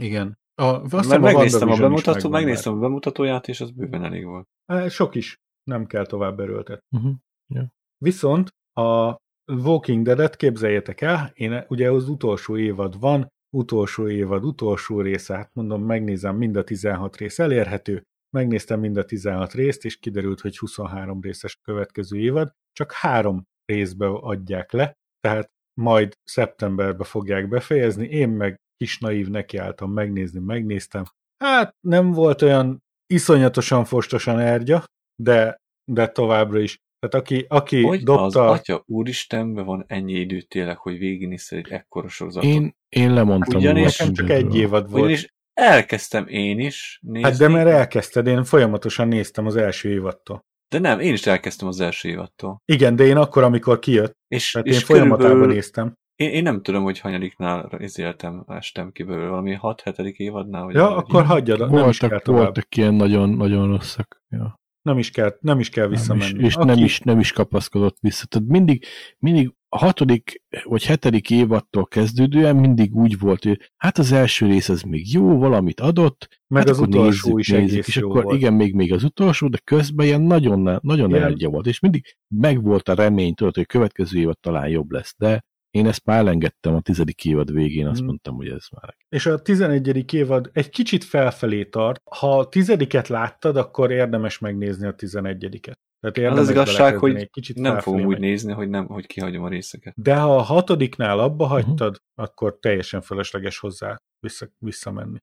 Igen. A, azt Mert megnéztem a, is bemutató, megnéztem a bemutatóját, és az bőven elég volt. Eh, Sok is. Nem kell tovább erőltetni. Uh-huh. Viszont a Walking Dead-et képzeljétek el, én ugye az utolsó évad van, utolsó évad, utolsó rész, hát mondom, megnézem, mind a 16 rész elérhető, megnéztem mind a 16 részt, és kiderült, hogy 23 részes következő évad, csak három részbe adják le, tehát majd szeptemberbe fogják befejezni, én meg kis naív nekiálltam megnézni, megnéztem. Hát nem volt olyan iszonyatosan fostosan ergya, de, de továbbra is. Tehát aki, aki Hogy az dobta... atya úristenben van ennyi idő tényleg, hogy végignézed egy ekkora sorozatot? Én, én lemondtam. Ugyanis- Nekem csak egy évad volt. Ugyanis elkezdtem én is nézni. Hát de mert elkezdted, én folyamatosan néztem az első évadtól. De nem, én is elkezdtem az első évattól. Igen, de én akkor, amikor kijött, És, tehát és én folyamatában körülbelül- néztem. Én, én nem tudom, hogy hanyadiknál izéltem, estem ki belőle, valami 6-7. évadnál, vagy Ja, akkor így. hagyjad, nem is kell voltak, voltak ilyen nagyon, nagyon rosszak. Ja. Nem is kell, nem is kell Nem is, visszamenni. és Aki- nem, is, nem is kapaszkodott vissza. Tehát mindig, mindig a hatodik vagy hetedik évattól kezdődően mindig úgy volt, hogy hát az első rész az még jó, valamit adott, Meg hát az utolsó nézzük, is nézzük, egész és jó akkor volt. igen, még, még az utolsó, de közben ilyen nagyon, nagyon elgya volt, és mindig megvolt a remény, tudod, hogy a következő évad talán jobb lesz, de én ezt már elengedtem a tizedik évad végén, azt Mm. mondtam, hogy ez már És a 11. évad egy kicsit felfelé tart. Ha a tizediket láttad, akkor érdemes megnézni a 11-et. Tehát Az érdemes az igazság, hogy egy kicsit nem fogom úgy megy. nézni, hogy, nem, hogy kihagyom a részeket. De ha a hatodiknál abba Mhm. hagytad, akkor teljesen fölösleges hozzá vissza, visszamenni.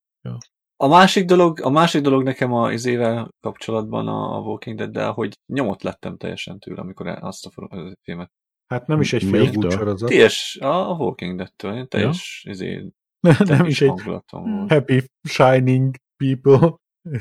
A másik dolog, a másik dolog nekem a izével kapcsolatban a, Walking Dead-del, hogy nyomot lettem teljesen tőle, amikor azt a filmet. Hát nem is egy félgút sorozat. Teljes, a Walking Dead-től, teljes izé, nem is egy hangulatom volt. happy, shining people.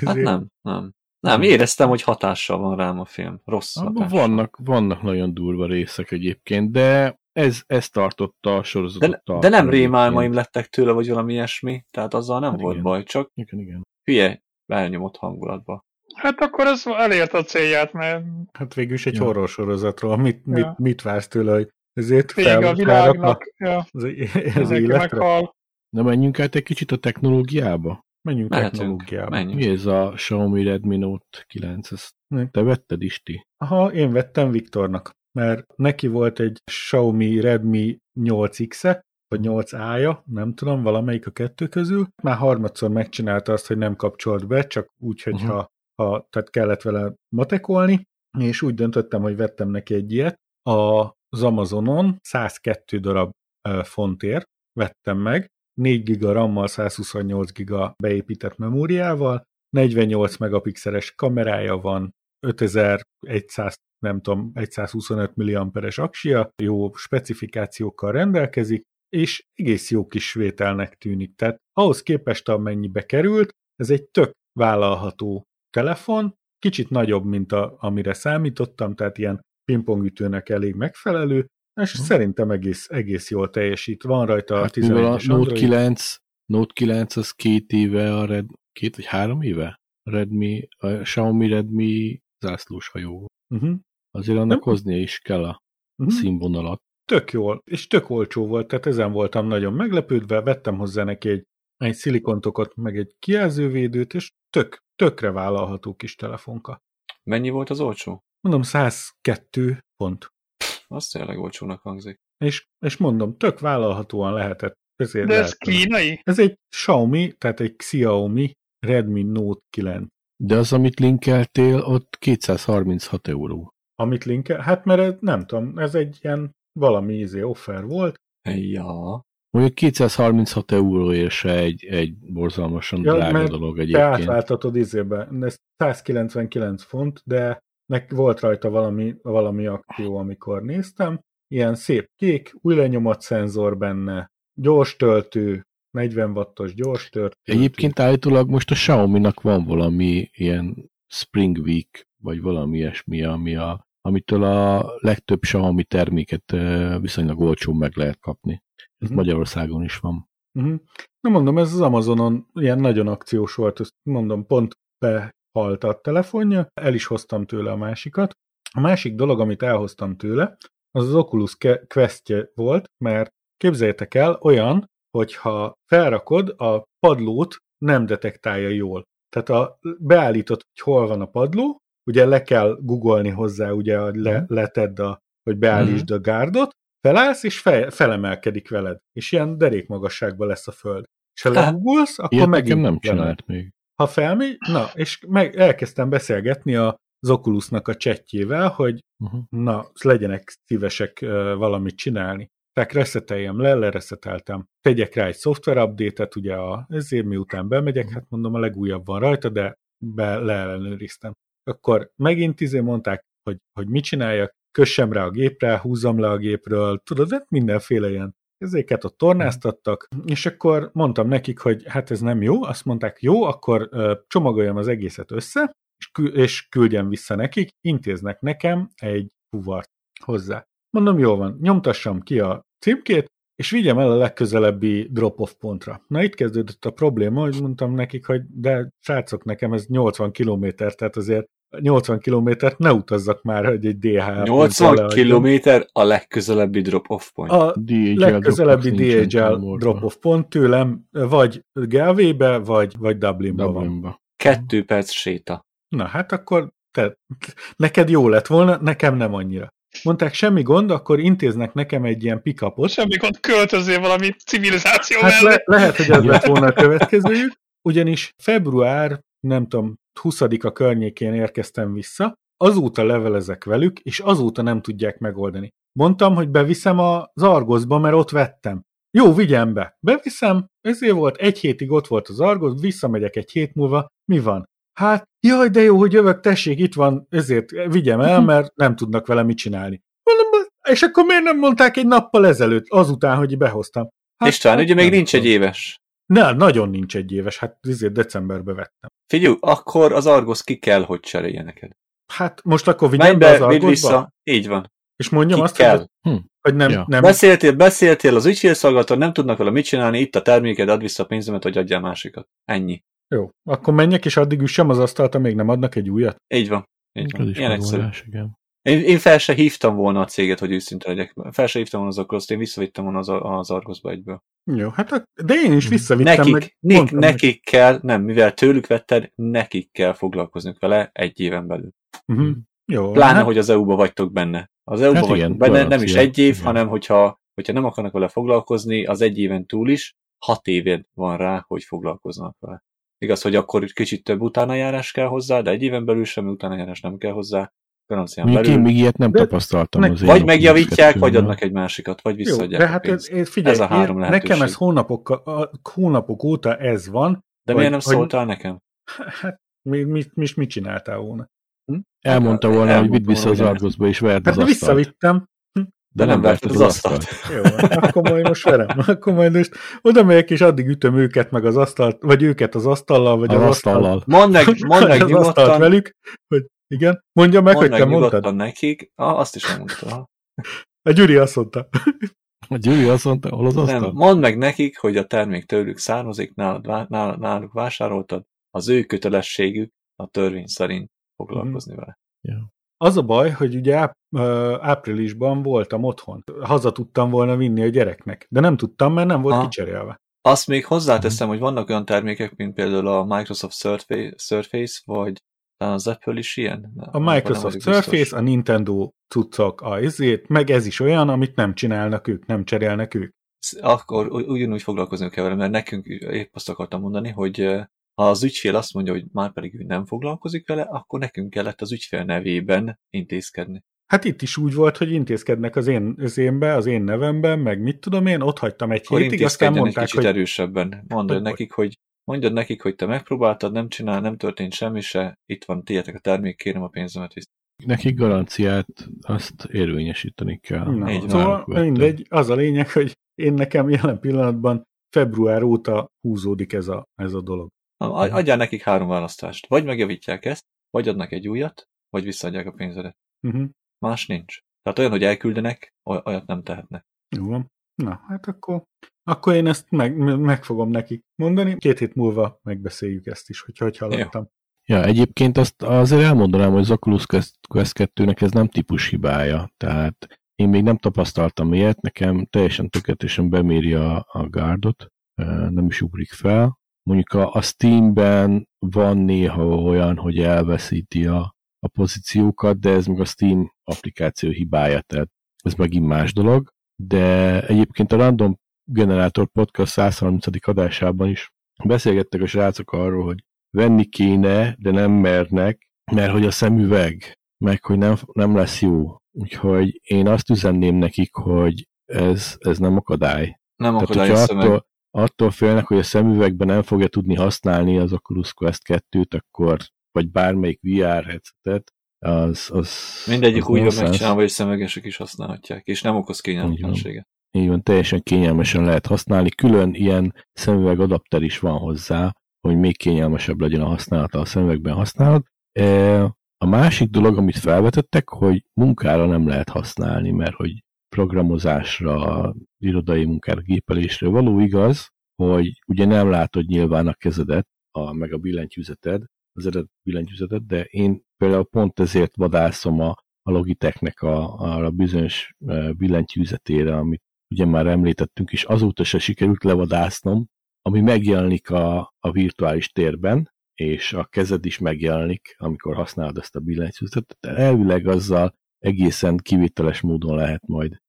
Hát nem, nem. Nem, éreztem, hogy hatással van rám a film. Rossz hatással. vannak, vannak nagyon durva részek egyébként, de ez, ez tartotta a sorozatot. De, de tartani nem egyébként. rémálmaim lettek tőle, vagy valami ilyesmi, tehát azzal nem Hát volt igen. baj, csak Igen, igen. hülye, elnyomott hangulatba. Hát akkor ez elérte a célját, mert Hát végül is egy Ja. horror sorozatról. Mit, mit, Ja. mit vársz tőle, hogy ezért vége a világnak, ja, az, az mindenki életre? meghal. Na menjünk át egy kicsit a technológiába. Menjünk Mehetünk, technológiába. menjünk. Mi ez a Xiaomi Redmi Note 9? Ezt te vetted, Isti? Aha, én vettem Viktornak, mert neki volt egy Xiaomi Redmi 8X-e, vagy 8A-ja, nem tudom, valamelyik a kettő közül. Már harmadszor megcsinálta azt, hogy nem kapcsolt be, csak úgy, hogyha Uh-huh. Ha, tehát kellett vele matekolni, és úgy döntöttem, hogy vettem neki egy ilyet. Az Amazonon 102 darab ö, fontért vettem meg, 4 giga RAM-mal, 128 giga beépített memóriával, 48 megapixeles kamerája van, 5100 nem tudom, 125 milliamperes aksia, jó specifikációkkal rendelkezik, és egész jó kis vételnek tűnik. Tehát ahhoz képest, amennyibe került, ez egy tök vállalható telefon, kicsit nagyobb, mint a, amire számítottam, tehát ilyen pingpongütőnek elég megfelelő, és Hm. szerintem egész, egész jól teljesít. Van rajta Hát a 11-es Note Android. 9, Note 9 az két éve, a Red, két vagy három éve? A Redmi, a Xiaomi Redmi zászlós hajó. Uh-huh. Azért annak hoznia is kell a Uh-huh. színvonalat. tök jól, és tök olcsó volt, tehát ezen voltam nagyon meglepődve, vettem hozzá neki egy, egy szilikontokat, meg egy kijelzővédőt, és tök, tökre vállalható kis telefonka. Mennyi volt az olcsó? Mondom, 102 pont. Az tényleg olcsónak hangzik. És, és mondom, tök vállalhatóan lehetett. Ezért De ez lehet vele. kínai? Ez egy Xiaomi, tehát egy Xiaomi Redmi Note 9. De az, amit linkeltél, ott 236 euró. Amit linkel, hát mert ez, nem tudom, ez egy ilyen valami izé offer volt. Ja. Mondjuk 236 euróért se egy, egy borzalmasan Ja, drága dolog Te egyébként. átváltatod izébe, ez 199 font, de nek volt rajta valami, valami akció, amikor néztem. Ilyen szép kék, új lenyomat szenzor benne, gyors töltő, 40 wattos gyors töltő. Egyébként állítólag most a Xiaomi-nak van valami ilyen Spring Week, vagy valami ilyesmi, ami a, amitől a legtöbb Xiaomi terméket viszonylag olcsón meg lehet kapni. Mhm. Magyarországon is van. Uh-huh. Na mondom, ez az Amazonon ilyen nagyon akciós volt, ezt mondom, pont behalt a telefonja, el is hoztam tőle a másikat. A másik dolog, amit elhoztam tőle, az az Oculus Questje volt, mert képzeljétek el, olyan, hogyha felrakod, a padlót nem detektálja jól. Tehát a, beállított, hogy hol van a padló, ugye le kell googolni hozzá, ugye, hogy le, letedd a, hogy beállítsd a gárdot, felállsz, és fe, felemelkedik veled. És ilyen derékmagasságban lesz a föld. És ha legugolsz, akkor megint nem csinált még. Ha felmegy, na, és meg elkezdtem beszélgetni a az Oculusnak a csetjével, hogy Uh-huh. na, legyenek szívesek ö, valamit csinálni. Tehát reszeteljem le, lereszeteltem. Tegyek rá egy szoftver update-et, ugye a, ezért miután bemegyek, hát mondom a legújabb van rajta, de be, leellenőriztem. Akkor megint izé mondták, hogy, hogy mit csináljak, kössem rá a gépre, húzzam le a gépről, tudod, hát mindenféle ilyen ezeket ott tornáztattak, és akkor mondtam nekik, hogy hát ez nem jó, azt mondták, jó, akkor csomagoljam az egészet össze, és, kü- és küldjem vissza nekik, intéznek nekem egy fuvart hozzá. Mondom, jó van, nyomtassam ki a címkét, és vigyem el a legközelebbi drop-off pontra. Na itt kezdődött a probléma, hogy mondtam nekik, hogy de srácok, nekem ez 80 km, tehát azért 80 kilométert ne utazzak már, hogy egy DHL 80 kilométer a legközelebbi drop-off point. A DHL legközelebbi nincsen DHL drop-off pont tőlem, vagy Galway-be, vagy, vagy Dublinba van. Dublinba. Kettő perc séta. Na hát akkor te, neked jó lett volna, nekem nem annyira. Mondták, semmi gond, akkor intéznek nekem egy ilyen pickupot. Semmi gond költözél valami civilizáció Hát mellé. le, lehet, hogy ez lett volna a következőjük, ugyanis február, nem tudom, 20-a környékén érkeztem vissza, azóta levelezek velük, és azóta nem tudják megoldani. Mondtam, hogy beviszem az Argosba, mert ott vettem. Jó, vigyem be. Beviszem, ezért volt, egy hétig ott volt az Argos, visszamegyek egy hét múlva, mi van? Hát, jaj, de jó, hogy jövök, tessék, itt van, ezért vigyem el, mert nem tudnak vele mit csinálni. Mondom, és akkor miért nem mondták egy nappal ezelőtt, azután, hogy behoztam? Hát, István, ugye még nincs egy tudom. éves. Ne, nagyon nincs egy éves, hát ezért decemberbe vettem. Figyelj, akkor az Argos ki kell, hogy cserélje neked. Hát most akkor vigyem be az be, vidd Argosba, vissza. Így van. és mondjam Ki azt, kell. hogy, Hm. hogy nem, Ja. nem Beszéltél, beszéltél az ügyfélszolgálattal, nem tudnak vele mit csinálni, itt a terméked, add vissza a pénzemet, hogy adjál másikat. Ennyi. jó. Akkor menjek, és addig üssem az asztalt, amíg nem adnak egy újat. Így van. Így Ez van. is Ilyen egyszerű. megoldás, igen. Én, én fel se hívtam volna a céget, hogy őszinte legyek. Fel se hívtam volna az okozt, én visszavittem volna az, az Argosba egyből. Jó, hát ak- de én is visszavittem Nekik, meg. nek, nekik kell, nem, mivel tőlük vetted, nekik kell foglalkoznunk vele egy éven belül. Uh-huh. Jó, Pláne, hát, hogy az EU-ba vagytok benne. Az EU-ba Hát vagytok igen, benne, nem is egy év, igen. hanem hogyha, hogyha nem akarnak vele foglalkozni, az egy éven túl is, hat éved van rá, hogy foglalkoznak vele. Igaz, hogy akkor kicsit több utánajárás kell hozzá, de egy éven belül semmi utánajárás nem kell hozzá. Garancián én belül. még ilyet nem De tapasztaltam nek- az én Vagy megjavítják, vagy adnak egy másikat, vagy jó, visszaadják de a hát pénzt. ez, ez, figyelj, Ez a három én, lehetőség. nekem ez hónapok, a, hónapok óta ez van. De vagy- miért nem szóltál nekem? Hát mi, mi, mi, mit csináltál volna? Elmondta volna, hogy Elmondta vidd vissza az volna, hogy Argosba, és verd Hát az de asztalt. visszavittem. De nem verted az asztalt. Jó, van. akkor majd most verem. Akkor majd most oda megyek, és addig ütöm őket meg az asztalt, vagy őket az asztallal, vagy Az az, asztalt, asztallal. Mondd meg, mondd meg az asztalt nyugodtan, velük, hogy igen, mondja meg, mondd hogy te mondtad. nekik. Ah, azt is elmondta. A Gyuri azt mondta. A Gyuri azt mondta, hol az Nem, mondd meg nekik, hogy a termék tőlük származik, nálad, vá- nál- náluk vásároltad, az ő kötelességük a törvény szerint foglalkozni vele. Ja. Az a baj, hogy ugye áp, áprilisban voltam otthon. Haza tudtam volna vinni a gyereknek, de nem tudtam, mert nem volt Ha. kicserélve. Azt még hozzáteszem, hogy vannak olyan termékek, mint például a Microsoft Surface, Surface vagy az Apple is ilyen. A Microsoft Surface, a Nintendo cuccok, a izét, meg ez is olyan, amit nem csinálnak ők, nem cserélnek ők. Akkor ugyanúgy foglalkozni kell vele, mert nekünk épp azt akartam mondani, hogy ha az ügyfél azt mondja, hogy már pedig ő nem foglalkozik vele, akkor nekünk kellett az ügyfél nevében intézkedni. Hát itt is úgy volt, hogy intézkednek az én, az énbe, az én nevemben, meg mit tudom én, ott hagytam egy Akkor hétig, aztán intézkedjen egy mondták, kicsit hogy erősebben. Mondod Hogy- nekik, hogy mondjad nekik, hogy te megpróbáltad, nem csinál, nem történt semmi se, itt van, tiétek a termék, kérem a pénzemet vissza. Nekik garanciát azt érvényesíteni kell. Na, Így szóval vettem. mindegy, az a lényeg, hogy én nekem jelen pillanatban február óta húzódik ez a, ez a dolog. Adjál nekik három választást. Vagy megjavítják ezt, vagy adnak egy újat, vagy visszaadják a pénzedet. Uh-huh. Más nincs. Tehát olyan, hogy elküldenek, oly- olyat nem tehetnek. Jó van. Na, hát akkor, akkor én ezt meg, meg fogom nekik mondani. Két hét múlva megbeszéljük ezt is, hogy hogy hallottam. Ja, egyébként azt azért elmondanám, hogy az Oculus Quest Quest 2-nek ez nem típus hibája. Tehát én még nem tapasztaltam ilyet, nekem teljesen tökéletesen beméri a, a gárdot, nem is ugrik fel. Mondjuk a, a Steamben van néha olyan, hogy elveszíti a, a pozíciókat, de ez meg a Steam applikáció hibája, tehát ez megint más dolog. De egyébként a Random Generator Podcast 130. adásában is beszélgettek a srácok arról, hogy venni kéne, de nem mernek, mert hogy a szemüveg, meg hogy nem, nem lesz jó. Úgyhogy én azt üzenném nekik, hogy ez, ez nem akadály. Nem Tehát, akadály hogyha a attól, attól félnek, hogy a szemüvegben nem fogja tudni használni az Oculus Quest 2-t, akkor, vagy bármelyik VR headsetet, az, az Mindegyik az úgy van megcsinálva, hogy szemüvegesek is használhatják, és nem okoz kényelmetlenséget. Így van, teljesen kényelmesen lehet használni. Külön ilyen szemüveg adapter is van hozzá, hogy még kényelmesebb legyen a használata a szemüvegben használod. E, A másik dolog, amit felvetettek, hogy munkára nem lehet használni, mert hogy programozásra, irodai munkára, gépelésre való igaz, hogy ugye nem látod nyilván a kezedet, a, meg a billentyűzeted, az eredet billentyűzetet, de én például pont ezért vadászom a, a Logitechnek a, a bizonyos billentyűzetére, amit ugye már említettünk, és azóta se sikerült levadásznom, ami megjelenik a, a virtuális térben, és a kezed is megjelenik, amikor használod ezt a billentyűzetet. Tehát elvileg azzal egészen kivételes módon lehet majd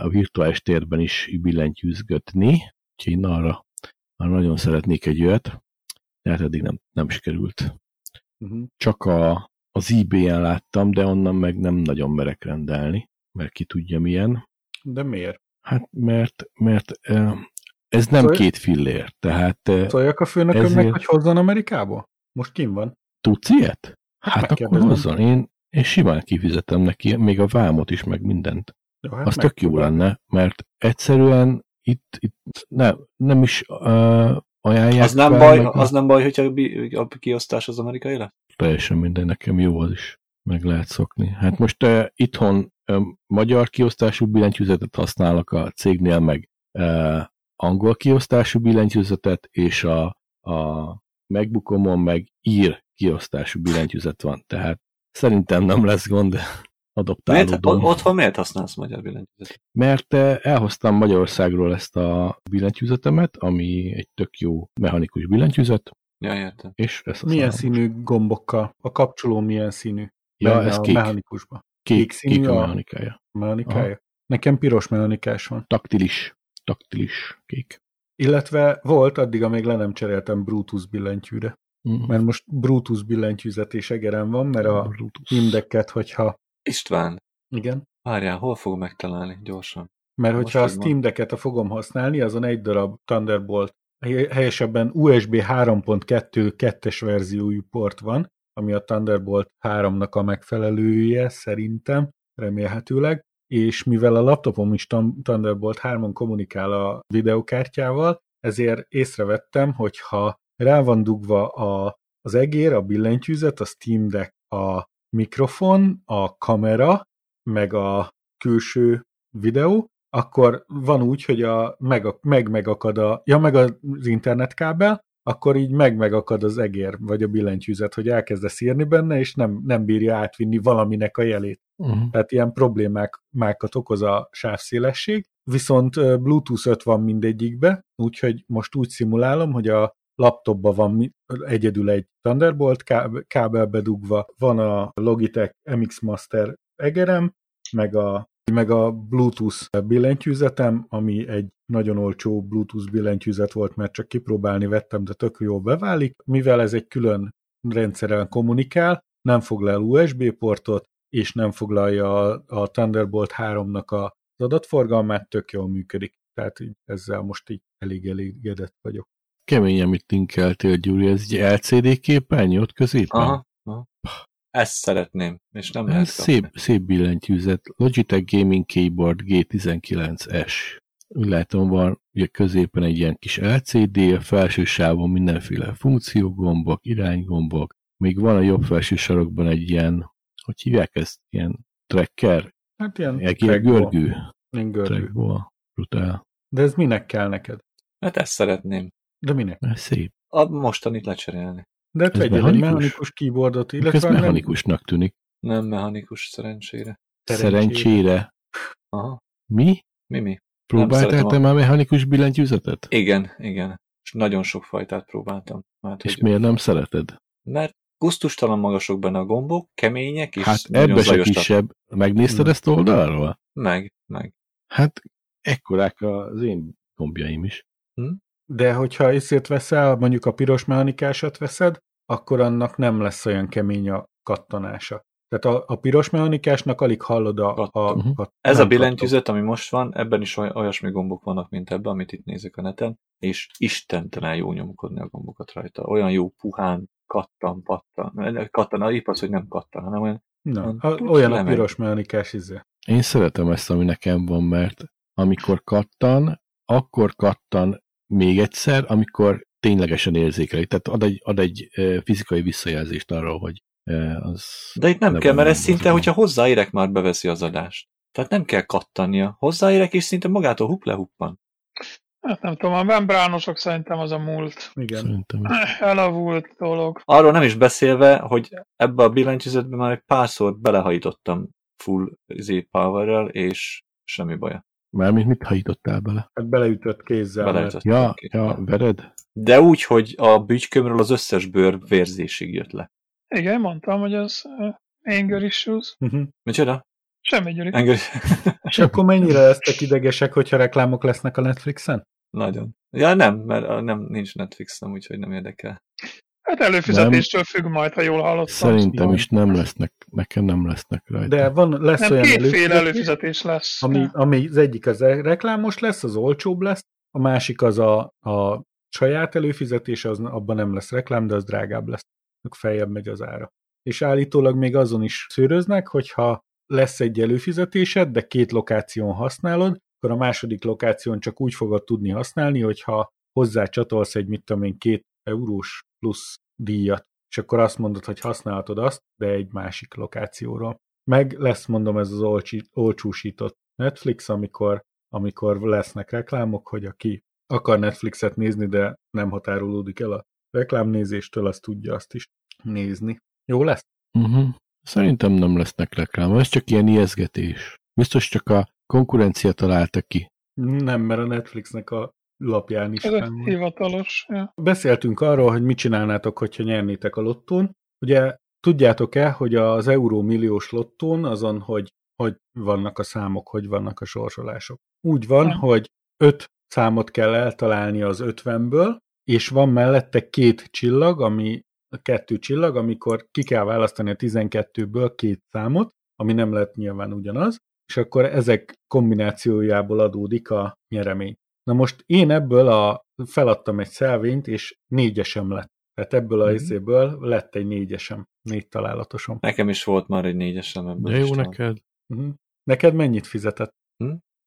a virtuális térben is billentyűzgetni, úgyhogy én arra, arra nagyon szeretnék egy olyat, de hát eddig nem, nem sikerült. Uh-huh. Csak a, az eBay-en láttam, de onnan meg nem nagyon merek rendelni, mert ki tudja milyen. De miért? Hát mert, mert ez nem Szóval- két fillér, tehát eh, Szóljak a főnökömnek, Ezért- hogy hozzon Amerikába? Most kim van? tudsz ilyet? Hát akkor megkérdezem. hozzon, én, én simán kifizetem neki, még a vámot is, meg mindent. Jó, hát Az tök jó lenne, mert egyszerűen itt, itt nem, nem is uh, ajánlják Az nem, baj, meg az nem baj, hogyha a kiosztás az amerikai lesz? teljesen minden, nekem jó az is, meg lehet szokni. Hát most uh, itthon uh, magyar kiosztású billentyűzetet használok a cégnél, meg uh, angol kiosztású billentyűzetet, és a, a MacBookomon meg ír kiosztású billentyűzet van, tehát szerintem nem lesz gond, adoptálódom. o- otthon miért használsz magyar billentyűzetet? Mert eh, elhoztam Magyarországról ezt a billentyűzetemet, ami egy tök jó mechanikus billentyűzet, Ja, értem. és ezt Milyen színű gombokkal? A kapcsoló milyen színű? Ja, ez a kék. mechanikusban. Kék, kék színű kék a a- mechanikája. Mechanikája. Nekem piros mechanikás van. Taktilis, taktilis kék. Illetve volt, addig, amíg le nem cseréltem Bluetooth billentyűre. Mm. Mert most Bluetooth billentyűzet és egerem van, mert a Bluetooth. indeket, hogyha... István, Igen. várjál, hol fogom megtalálni? Gyorsan. Mert Most, hogyha a hogy van. Steam Decket fogom használni, azon egy darab Thunderbolt, hely- helyesebben USB 3.2 kettes verziójú port van, ami a Thunderbolt 3-nak a megfelelője szerintem, remélhetőleg, és mivel a laptopom is Thun- Thunderbolt 3-on kommunikál a videokártyával, ezért észrevettem, hogy ha rá van dugva a, az egér, a billentyűzet, a Steam Deck, a mikrofon, a kamera, meg a külső videó, akkor van úgy, hogy a, meg, meg megakad a, ja, meg az internetkábel, akkor így meg-megakad az egér, vagy a billentyűzet, hogy elkezdesz írni benne, és nem, nem bírja átvinni valaminek a jelét. Uh-huh. Tehát ilyen problémákat okoz a sávszélesség, viszont Bluetooth 5 van mindegyikbe, úgyhogy most úgy szimulálom, hogy a laptopban van egyedül egy Thunderbolt kábelbe dugva, van a Logitech MX Master egerem, meg a, meg a Bluetooth billentyűzetem, ami egy nagyon olcsó Bluetooth billentyűzet volt, mert csak kipróbálni vettem, de tök jól beválik. Mivel ez egy külön rendszeren kommunikál, nem foglal USB portot, és nem foglalja a, a Thunderbolt 3-nak a adatforgalmát, tök jól működik. Tehát így ezzel most így elég elégedett vagyok. Kemény, amit linkeltél, Gyuri, ez egy LCD képernyő ott középen? Aha, aha. Ezt szeretném, és nem Ez lehet szép, szép billentyűzet. Logitech Gaming Keyboard G19S. Úgy látom, van ugye középen egy ilyen kis LCD, a felső sávon mindenféle funkciógombok, iránygombok, még van a jobb felső sarokban egy ilyen, hogy hívják ezt, ilyen tracker, Hát ilyen ilyen görgő, Ilyen görgő. trackball, brutál. De ez minek kell neked? Hát ezt szeretném. De minek? Ez szép. A mostanit lecserélni. De Ez vegyél egy mechanikus? mechanikus keyboardot, Ez illetve nem mechanikusnak tűnik. Nem mechanikus szerencsére. Szerencsére. Szerencsére. Aha. Mi? Mi mi? Próbáltál te a- már mechanikus billentyűzetet? Igen, igen. És nagyon sok fajtát próbáltam. Hát, És hogy- miért nem szereted? Mert gusztustalan magasok benne a gombok, kemények, és Hát nagyon ebbe se kisebb. Megnézted Hm. ezt oldalról? Meg, meg. Hát ekkorák az én gombjaim is. De hogyha ezért veszel, mondjuk a piros mechanikásat veszed, akkor annak nem lesz olyan kemény a kattanása. Tehát a, a piros mechanikásnak alig hallod a... Mhm. a Ez nem a billentyűzet, ami most van, ebben is oly- olyasmi gombok vannak, mint ebben, amit itt nézek a neten, és istentelen jó nyomkodni a gombokat rajta. Olyan jó puhán, kattan, pattan. Kattan, épp az, hogy nem kattan, hanem olyan Na, Hát, a, olyan a piros mechanikás izé. Én szeretem ezt, ami nekem van, mert amikor kattan, akkor kattan még egyszer, amikor ténylegesen érzékeli. Tehát ad egy, ad egy fizikai visszajelzést arról, hogy az... De itt nem Nem kell, mert ez szinte, az hogyha hozzáérek, már beveszi az adást. Tehát nem kell kattania. Hozzáérek, és szinte magától hup lehuppan. Hát nem tudom, a membránosok szerintem az a múlt. Igen. Szerintem. Elavult dolog. Arról nem is beszélve, hogy ebbe a billentyűzetbe már egy párszor belehajítottam full Z powerrel, és semmi baja. Mármint mit hajítottál bele? Hát beleütött kézzel. mert- Beleütöttem Ja, ki. ja, vered? De úgy, hogy a bütykömről az összes bőr vérzésig jött le. Igen, mondtam, hogy az anger issues. Mhm. Micsoda? Semmi, Gyuri. Engem... És akkor mennyire lesztek idegesek, hogyha reklámok lesznek a Netflixen? Nagyon. Ja, nem, mert nem, nincs Netflixem, úgyhogy nem érdekel. Hát előfizetéstől függ majd, ha jól hallottam. Szerintem van. is nem lesznek, nekem nem lesznek rajta. De van, lesz Nem, olyan kétféle előfizetés, előfizetés lesz. ami, ami az egyik az reklámos lesz, az olcsóbb lesz, a másik az a, a saját előfizetés, az, abban nem lesz reklám, de az drágább lesz. Csak feljebb megy az ára. És állítólag még azon is szőröznek, hogyha lesz egy előfizetésed, de két lokáción használod, akkor a második lokáción csak úgy fogod tudni használni, hogyha hozzá csatolsz egy, mit tudom én, két eurós plusz díjat, és akkor azt mondod, hogy használhatod azt, de egy másik lokációról. Meg lesz, mondom, ez az olcsi, olcsúsított Netflix, amikor, amikor lesznek reklámok, hogy aki akar Netflixet nézni, de nem határolódik el a reklámnézéstől, az tudja azt is nézni. Jó lesz? Uh-huh. Szerintem nem lesznek reklám, ez csak ilyen ijeszgetés. Biztos csak a konkurencia találta ki. Nem, mert a Netflixnek a lapján is Ez a van. hivatalos. Ja. Beszéltünk arról, hogy mit csinálnátok, hogyha nyernétek a lottón. Ugye tudjátok-e, hogy az eurómilliós lottón azon, hogy, hogy vannak a számok, hogy vannak a sorsolások. Úgy van, Nem. hogy öt számot kell eltalálni az ötvenből, és van mellette két csillag, ami kettő csillag, amikor ki kell választani a 12-ből két számot, ami nem lehet nyilván ugyanaz, és akkor ezek kombinációjából adódik a nyeremény. Na most én ebből a, feladtam egy szelvényt, és négyesem lett. Tehát ebből a Mhm. részéből lett egy négyesem, négy találatosom. Nekem is volt már egy négyesem ebből. De jó István. neked. Uh-huh. Neked mennyit fizetett?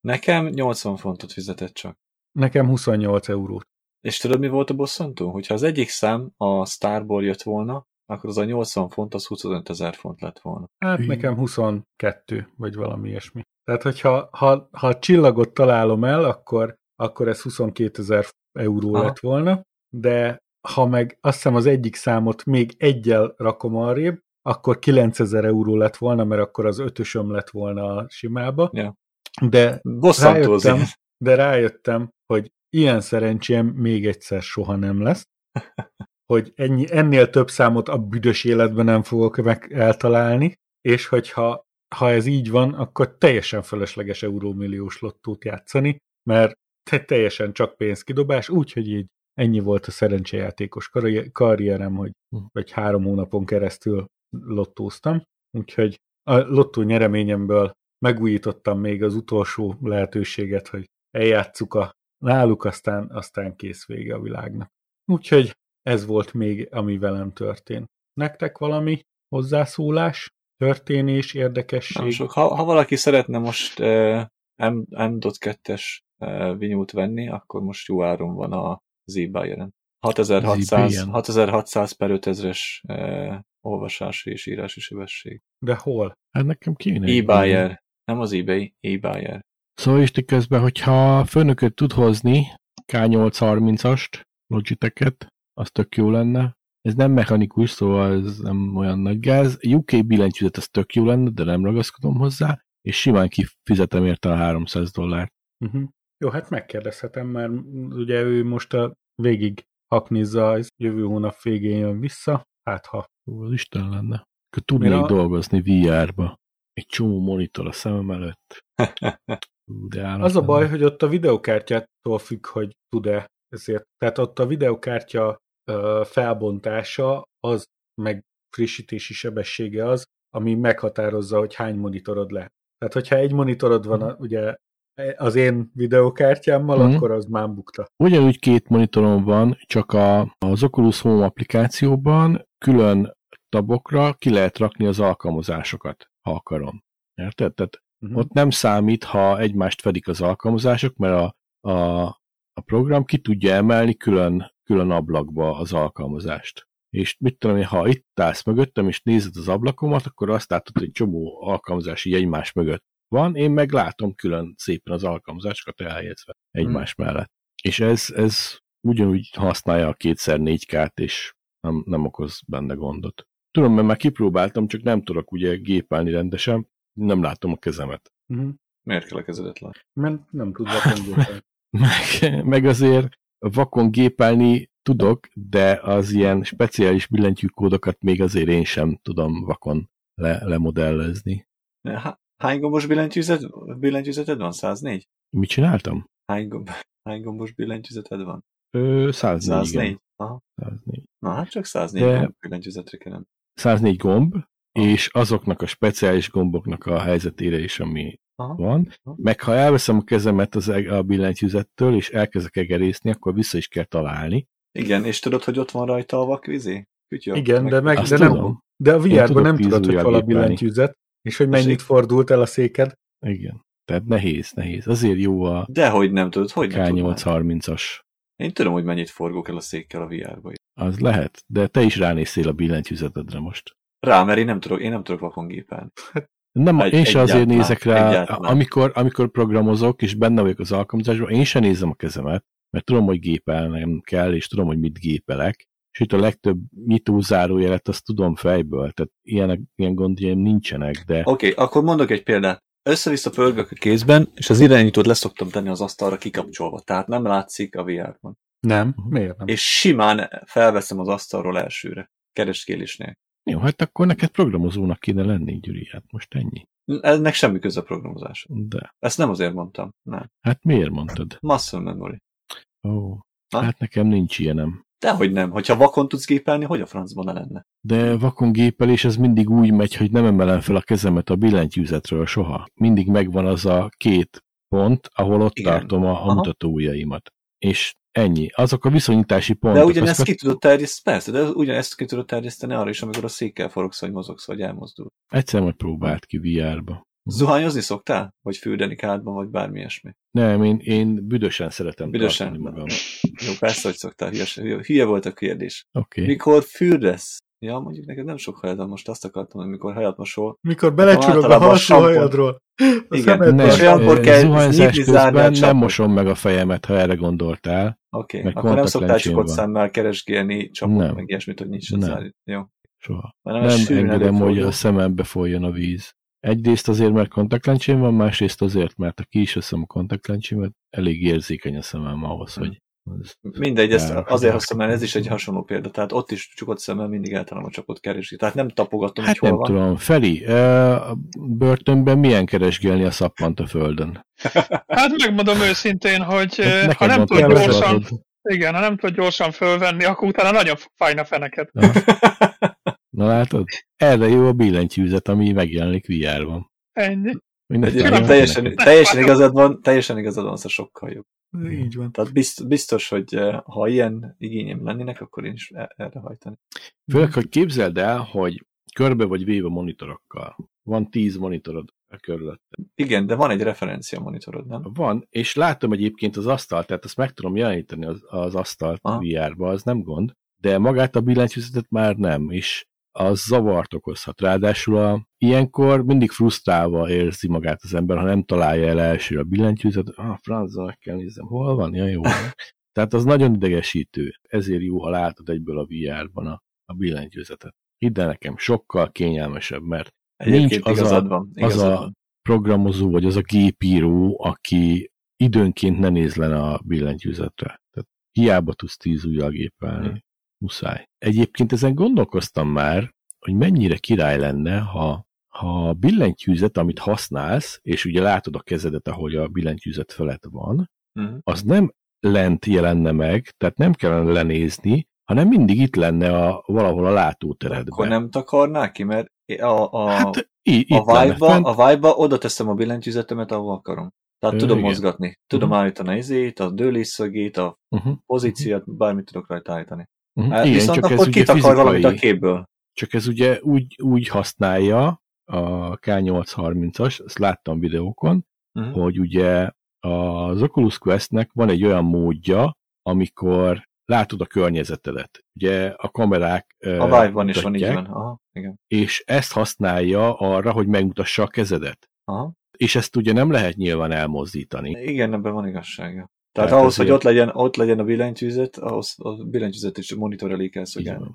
Nekem 80 fontot fizetett csak. Nekem 28 eurót. És tudod, mi volt a bosszantó? Hogyha az egyik szám a Starból jött volna, akkor az a 80 font, az 25 ezer font lett volna. Hát Hű. nekem 22, vagy valami ilyesmi. Tehát, hogyha ha, ha a csillagot találom el, akkor, akkor ez 22 ezer euró Aha. lett volna, de ha meg azt hiszem az egyik számot még egyel rakom arrébb, akkor 9000 euró lett volna, mert akkor az ötösöm lett volna a simába. Ja. De Bosszantó rájöttem, de rájöttem, hogy ilyen szerencsém még egyszer soha nem lesz, hogy ennyi, ennél több számot a büdös életben nem fogok meg eltalálni, és hogyha ha ez így van, akkor teljesen felesleges eurómilliós lottót játszani, mert te teljesen csak pénzkidobás, úgyhogy így ennyi volt a szerencsejátékos karri- karrierem, hogy vagy három hónapon keresztül lottóztam, úgyhogy a lottó nyereményemből megújítottam még az utolsó lehetőséget, hogy eljátszuk a náluk, aztán, aztán kész vége a világnak. Úgyhogy ez volt még, ami velem történt. Nektek valami hozzászólás, történés, érdekesség? Nem sok. Ha, ha valaki szeretne most uh, M, M.2-es vinyút venni, akkor most jó áron van a Z-Buyer-en. 6600, eBay-en. 6600 per 5000-es uh, olvasási és írási sebesség. De hol? Hát nekem kéne. E-Buyer. Nem az eBay, e-Buyer. Szóval Isti közben, hogyha főnököt tud hozni K830-ast, Logitech-et, az tök jó lenne. Ez nem mechanikus, szóval ez nem olyan nagy gáz. UK billentyűzet az tök jó lenne, de nem ragaszkodom hozzá, és simán kifizetem érte a 300 dollárt. Uh-huh. Jó, hát megkérdezhetem, mert ugye ő most a végig haknizza, jövő hónap végén jön vissza, hát ha. Ó, az Isten lenne. Tudnék Mira- dolgozni VR-ba. Egy csomó monitor a szemem előtt. De Az a baj, lenne. hogy ott a videokártyától függ, hogy tud-e ezért. Tehát ott a videokártya ö, felbontása, az meg frissítési sebessége az, ami meghatározza, hogy hány monitorod lehet. Tehát, hogyha egy monitorod van, a- ugye az én videokártyámmal, Mhm. akkor az már bukta. Ugyanúgy két monitorom van, csak a, az Oculus Home applikációban külön tabokra ki lehet rakni az alkalmazásokat, ha akarom. Érted? Tehát Uh-huh. ott nem számít, ha egymást fedik az alkalmazások, mert a, a, a program ki tudja emelni külön, külön ablakba az alkalmazást. És mit tudom én, ha itt állsz mögöttem, és nézed az ablakomat, akkor azt látod, hogy csomó alkalmazás így egymás mögött van, én meg látom külön szépen az alkalmazásokat elhelyezve egymás mellett. És ez, ez ugyanúgy használja a kétszer 4K-t, és nem, nem okoz benne gondot. Tudom, mert már kipróbáltam, csak nem tudok ugye gépelni rendesen, nem látom a kezemet. Uh-huh. Miért kell a kezedet látni? Mert nem tud vakongolni. Meg, meg azért vakon gépelni tudok, de az ilyen speciális billentyűkódokat még azért én sem tudom vakon le, lemodellezni. Há- Hány gombos billentyűzet, billentyűzeted van? 104? Mit csináltam? Hány, gomb, hány gombos billentyűzeted van? Ö, 104, 104? igen. Aha. 104. Na hát csak 104 De- gomb billentyűzetre kell. 104 gomb, és azoknak a speciális gomboknak a helyzetére is, ami Aha. van. Aha. Meg ha elveszem a kezemet az eg- a billentyűzettől, és elkezdek egerészni, akkor vissza is kell találni. Igen, és tudod, hogy ott van rajta a vakvizé? Kütyű, Igen, de, meg, Azt de, nem, tudom. de a VR-ban nem tudod, hogy hol a billentyűzet, és hogy mennyit Tessék? fordult el a széked. Igen. Tehát nehéz, nehéz. Azért jó a Dehogy nem tudod, hogy nem tudod. K830-as. Én tudom, hogy mennyit forgok el a székkel a VR-ba. Az lehet, de te is ránéztél a billentyűzetedre most. Rá, mert én nem tudok, én nem tudok vakon gépelni. Nem, Egy- én se azért nézek rá, egyáltalán. amikor, amikor programozok, és benne vagyok az alkalmazásban, én sem nézem a kezemet, mert tudom, hogy gépelnem kell, és tudom, hogy mit gépelek, sőt a legtöbb nyitó zárójelet azt tudom fejből, tehát ilyenek, ilyen gondjaim nincsenek, de Oké, okay, akkor mondok egy példát. Össze-vissza pörgök a kézben, és az irányítót leszoktam tenni az asztalra kikapcsolva, tehát nem látszik a VR-ban. Nem, miért nem? És simán felveszem az asztalról elsőre. Kereskélésnél. jó, hát akkor neked programozónak kéne lenni, Gyuri, hát most ennyi. Ennek semmi köze a programozás. De, Ezt nem azért mondtam. Nem. hát miért mondtad? Muscle memory. Ó, Ha? hát nekem nincs ilyenem. Dehogy nem. Hogyha vakon tudsz gépelni, hogy a francban ne lenne? De vakon gépelés az mindig úgy megy, hogy nem emelem fel a kezemet a billentyűzetről soha. Mindig megvan az a két pont, ahol ott Igen. tartom a, a mutatóujjaimat. És ennyi. Azok a viszonyítási pontok. De ugyanezt azokat ki tudod terjeszteni, persze, de ugyanezt ki tudod terjeszteni arra is, amikor a székkel forogsz, vagy mozogsz, vagy elmozdul. Egyszer majd próbált ki VR-ba. Zuhányozni szoktál? Vagy fürdeni kádban, vagy bármi ilyesmi? Nem, én, én büdösen szeretem Büdösen? tartani magam. Jó, persze, hogy szoktál. Hülye volt a kérdés. Oké. Okay. Mikor fürdesz? Ja, mondjuk neked nem sok hajad van, most azt akartam, hogy mikor hajat mosol. Mikor belecsurog a sampon- hajadról. A Igen. Nem, és olyankor kell zárni a közben nem mosom meg a fejemet, ha erre gondoltál. Oké, Meg akkor nem szoktál csukott szemmel keresgélni csapot, Nem. meg ilyesmit, hogy nincs Nem. az Jó. Soha. Nem sűrűn engedem, hogy a szemembe folyjon a víz. Egyrészt azért, mert kontaktlencsém van, másrészt azért, mert ha ki is veszem a kontaktlencsémet, elég érzékeny a szemem ahhoz, Hm. hogy ez Mindegy, ezt azért az hoztam el, ez is egy hasonló példa. Tehát ott is csukott szemmel mindig eltalálom a csapot keresni. Tehát nem tapogatom, Hát hogy hol nem van. tudom, Feli, eh, a börtönben milyen keresgélni a szappant a földön? Hát megmondom őszintén, hogy eh, ha nem tud gyorsan, igen, ha nem tud gyorsan fölvenni, akkor utána nagyon fájna feneket. Na látod? Erre jó a billentyűzet, ami megjelenik VR-ban. Ennyi. Egyébként teljesen, teljesen igazad van, teljesen igazad van, szóval sokkal jobb. Így van. Tehát biztos, biztos, hogy eh, ha ilyen igényem lennének, akkor én is e- erre hajtani. Főleg, hogy képzeld el, hogy körbe vagy véve monitorokkal. Van tíz monitorod a körülött. Igen, de van egy referencia monitorod, nem? Van, és látom egyébként az asztalt, tehát azt meg tudom jeleníteni az, az asztalt Aha. VR-ba, az nem gond, de magát a billentyűzetet már nem, és az zavart okozhat. Ráadásul a, ilyenkor mindig frusztrálva érzi magát az ember, ha nem találja el elsőre a billentyűzetet, ah, francba meg kell nézem, hol van, ja jó. Tehát az nagyon idegesítő, ezért jó, ha látod egyből a VR-ban a, a billentyűzetet. Hidd el nekem, sokkal kényelmesebb, mert Egyébként Nincs az a- igazad van. az Igazad a van. programozó, vagy az a gépíró, aki időnként ne nézlen a billentyűzetre. Tehát hiába tudsz tíz ujjal gépelni. Muszáj. Egyébként ezen gondolkoztam már, hogy mennyire király lenne, ha, ha a billentyűzet, amit használsz, és ugye látod a kezedet, ahogy a billentyűzet felett van, Mhm. az nem lent jelenne meg, tehát nem kellene lenézni, hanem mindig itt lenne a, valahol a látóteredben. Akkor nem takarná ki, mert a, a, Hát í- a lenne vibe-ba, fent. a vibe oda teszem a billentyűzetemet, ahol akarom. Tehát Ö, tudom igen. mozgatni. Tudom Mhm. állítani a izét, a dőlésszögét, a Uh-huh. pozíciót, bármit tudok rajta állítani. Uh-huh. Hát Igen, Viszont csak ez akkor kitakar valamit a fizikai, képből. csak ez ugye úgy, úgy használja a K830-as, ezt láttam videókon, Mhm. hogy ugye az Oculus Questnek van egy olyan módja, amikor látod a környezetedet. Ugye a kamerák A Vive-ban is van, így van. Aha, igen. És ezt használja arra, hogy megmutassa a kezedet. Aha. És ezt ugye nem lehet nyilván elmozdítani. Igen, ebben van igazsága. Tehát Tehát ahhoz, hogy ott legyen, ott legyen a billentyűzet, ahhoz a billentyűzet is a monitor elé kell szolgálni.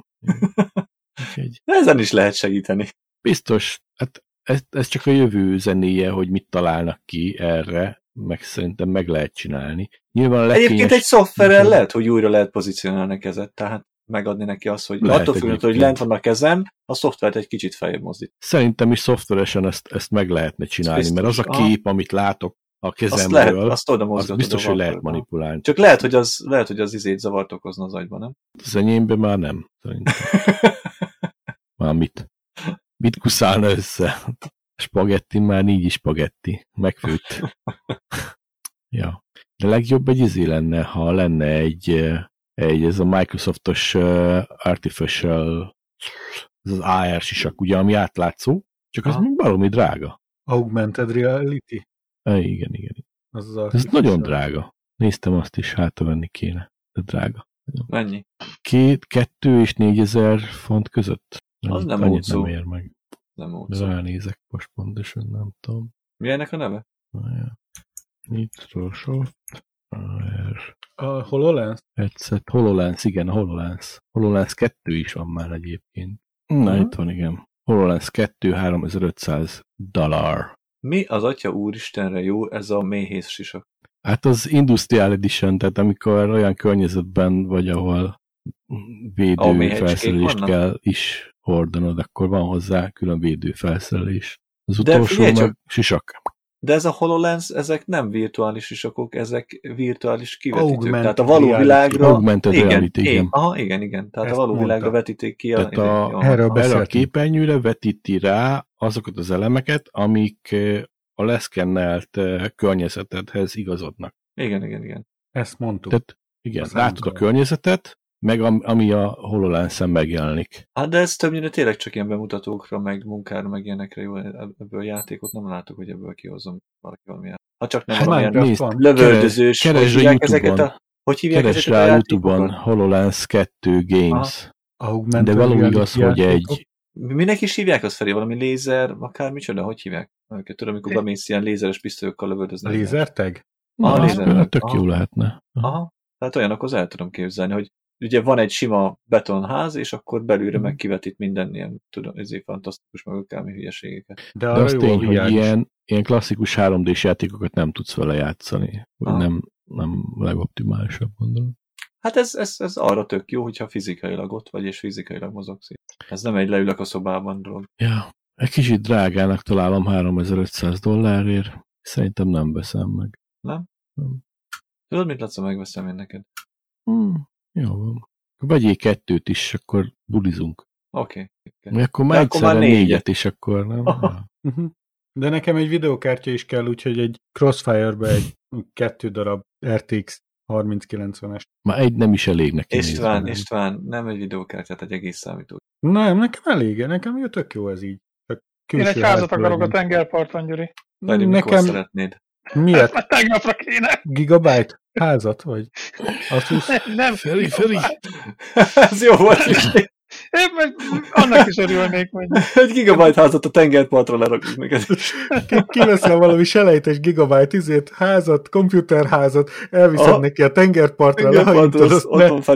ezen is lehet segíteni. biztos, hát ez, ez csak a jövő zenéje, hogy mit találnak ki erre, meg szerintem meg lehet csinálni. Nyilván a Egyébként legkényes... egy szoftverrel Mhm. lehet, hogy újra lehet pozícionálni a kezet, tehát megadni neki azt, hogy Lehet attól függően, hogy lent van a kezem, a szoftvert egy kicsit feljebb mozdít. Szerintem is szoftveresen ezt, ezt meg lehetne csinálni, mert az a Aha. kép, amit látok a Azt lehet, kezemről, azt oda az biztos, hogy lehet manipulálni. Csak lehet, hogy az, lehet, hogy az izét zavart okozna az agyban, nem? Az enyémben már nem. Már mit? Mit kuszálna össze? Spagetti már így is spagetti. Megfőtt. ja. De legjobb egy izé lenne, ha lenne egy, eh, egy ez a Microsoftos uh, Artificial ez az AR sisak, ugye, ami átlátszó, csak az Aha. még valami drága. Augmented reality? Eh, igen, igen. Az az Ez artificial. nagyon drága. Néztem azt is, hátra venni kéne. De drága. Mennyi? Két, kettő és négyezer font között. Az nem olcsó. nem ér meg. Nem De úgy. ránézek most pontosan, nem tudom. Mi ennek a neve? Microsoft AR A HoloLens? headset. HoloLens, igen, a HoloLens. HoloLens 2 is van már egyébként. Na, Mhm. itt van, igen. HoloLens 2 3500 dollár. Mi az atya úristenre jó ez a méhész sisak? Hát az Industrial Edition, tehát amikor olyan környezetben vagy, ahol védőfelszerelést kell is hordanod, akkor van hozzá külön védőfelszerelés. Az De utolsó meg csak! sisak. De ez a HoloLens, ezek nem virtuális sisakok, ezek virtuális kivetítők. Augmented Tehát a való reality. világra... Augmented igen, reality, igen. igen. Aha, igen, igen. Tehát Ezt a való mondta. világra vetíték ki. Tehát a- jó, erről aha. Erre a Beszéltünk. képernyőre vetíti rá azokat az elemeket, amik a leszkennelt környezetedhez igazodnak. Igen, igen, igen. Ezt mondtuk. Tehát igen, látod a környezetet, meg am- ami a HoloLens-en megjelenik. Hát de ez többnyire tényleg csak ilyen bemutatókra, meg munkára, meg ilyenekre jó. Ebből játékot nem látok, hogy ebből kihozom valaki valamilyen. Ha csak nem Hát valamilyen lövöldözős, keresd hogy hívják ezeket a... Hogy hívják Keres rá a YouTube-on? HoloLens 2 Games. Augmented De való igaz, hogy egy... Minek is hívják azt felé? Valami lézer, akár micsoda, hogy hívják? Őket tudom, amikor bemész ilyen lézeres pisztolyokkal lövöldözni. Lézerteg? Na, Ah, az lézer. például tök Aha. jó lehetne. Aha. Tehát olyanokhoz el tudom képzelni, hogy ugye van egy sima betonház, és akkor belülre Mhm. meg kivetít minden ilyen, tudom, ezért fantasztikus, meg akármi hülyeségeket. De De az tény, hogy ilyen, ilyen klasszikus 3D-s játékokat nem tudsz vele játszani. Aha. nem, nem legoptimálisabb, gondolom. Hát ez, ez, ez arra tök jó, hogyha fizikailag ott vagy, és fizikailag mozogsz. Ez nem egy leülök a szobában dolog. Ja, egy kicsit drágának találom 3500 dollárért. Szerintem nem veszem meg. Tudod, mit látszom, megveszem én neked? Hmm, jó van. Vegyél kettőt is, akkor bulizunk. Oké. Okay. Akkor már egyszerre négyet. négyet is, akkor nem? Uh-huh. De nekem egy videokártya is kell, úgyhogy egy Crossfire-be egy kettő darab RTX 3090-es. Már egy nem is elég neki. István, nézve. István, nem egy videókártyát, egy egész számító. Nem, nekem elég, nekem jó, tök jó ez így. Én egy házat akarok a tengerparton, Gyuri. Mikor Nekem szeretnéd. Miért? Már tegnapra kéne. Gigabyte házat, vagy Asus? Nem, nem. Feri, Feri! Ez jó volt is. Én meg annak is örülnék, hogy Egy gigabyte házat a tengerpartra lerakjuk neked. Ki- Kiveszel valami selejtes gigabyte izét, házat, komputerházat, elviszed Aha. neki a tengerpartra, lehajítod,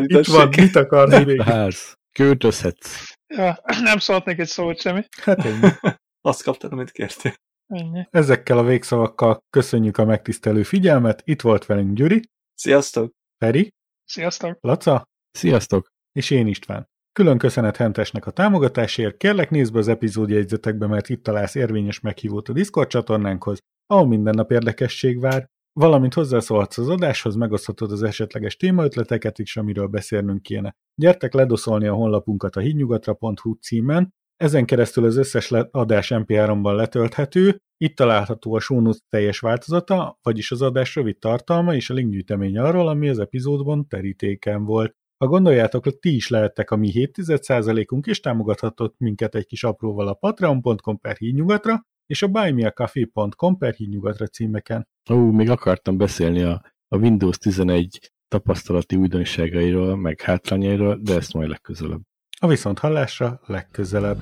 itt van, mit akarsz még? Ház. Költözhetsz. ja, nem szóltnék egy szót semmi. Hát ennyi. Azt kaptad, amit kértél. Ennyi. Ezekkel a végszavakkal köszönjük a megtisztelő figyelmet. Itt volt velünk Gyuri, Sziasztok! Feri, Sziasztok! Laca Sziasztok! és én István. Külön köszönet Hentesnek a támogatásért, kérlek nézd be az epizódjegyzetekbe, mert itt találsz érvényes meghívót a Discord csatornánkhoz, ahol minden nap érdekesség vár, valamint hozzászólhatsz az adáshoz, megoszthatod az esetleges témaötleteket is, amiről beszélnünk kéne. Gyertek ledoszolni a honlapunkat a hídnyugatra.hu címen, ezen keresztül az összes adás MP3-ban letölthető, itt található a notes teljes változata, vagyis az adás rövid tartalma és a linkgyűjtemény arról, ami az epizódban terítéken volt. Ha gondoljátok, hogy ti is lehettek a mi 7%-unk, és támogathatott minket egy kis apróval a patreon.com per hídnyugatra, és a buymeacoffee.com per hídnyugatra címeken. Ó, még akartam beszélni a, a Windows 11 tapasztalati újdonságairól, meg hátrányairól, de ezt majd legközelebb. A viszont hallásra legközelebb.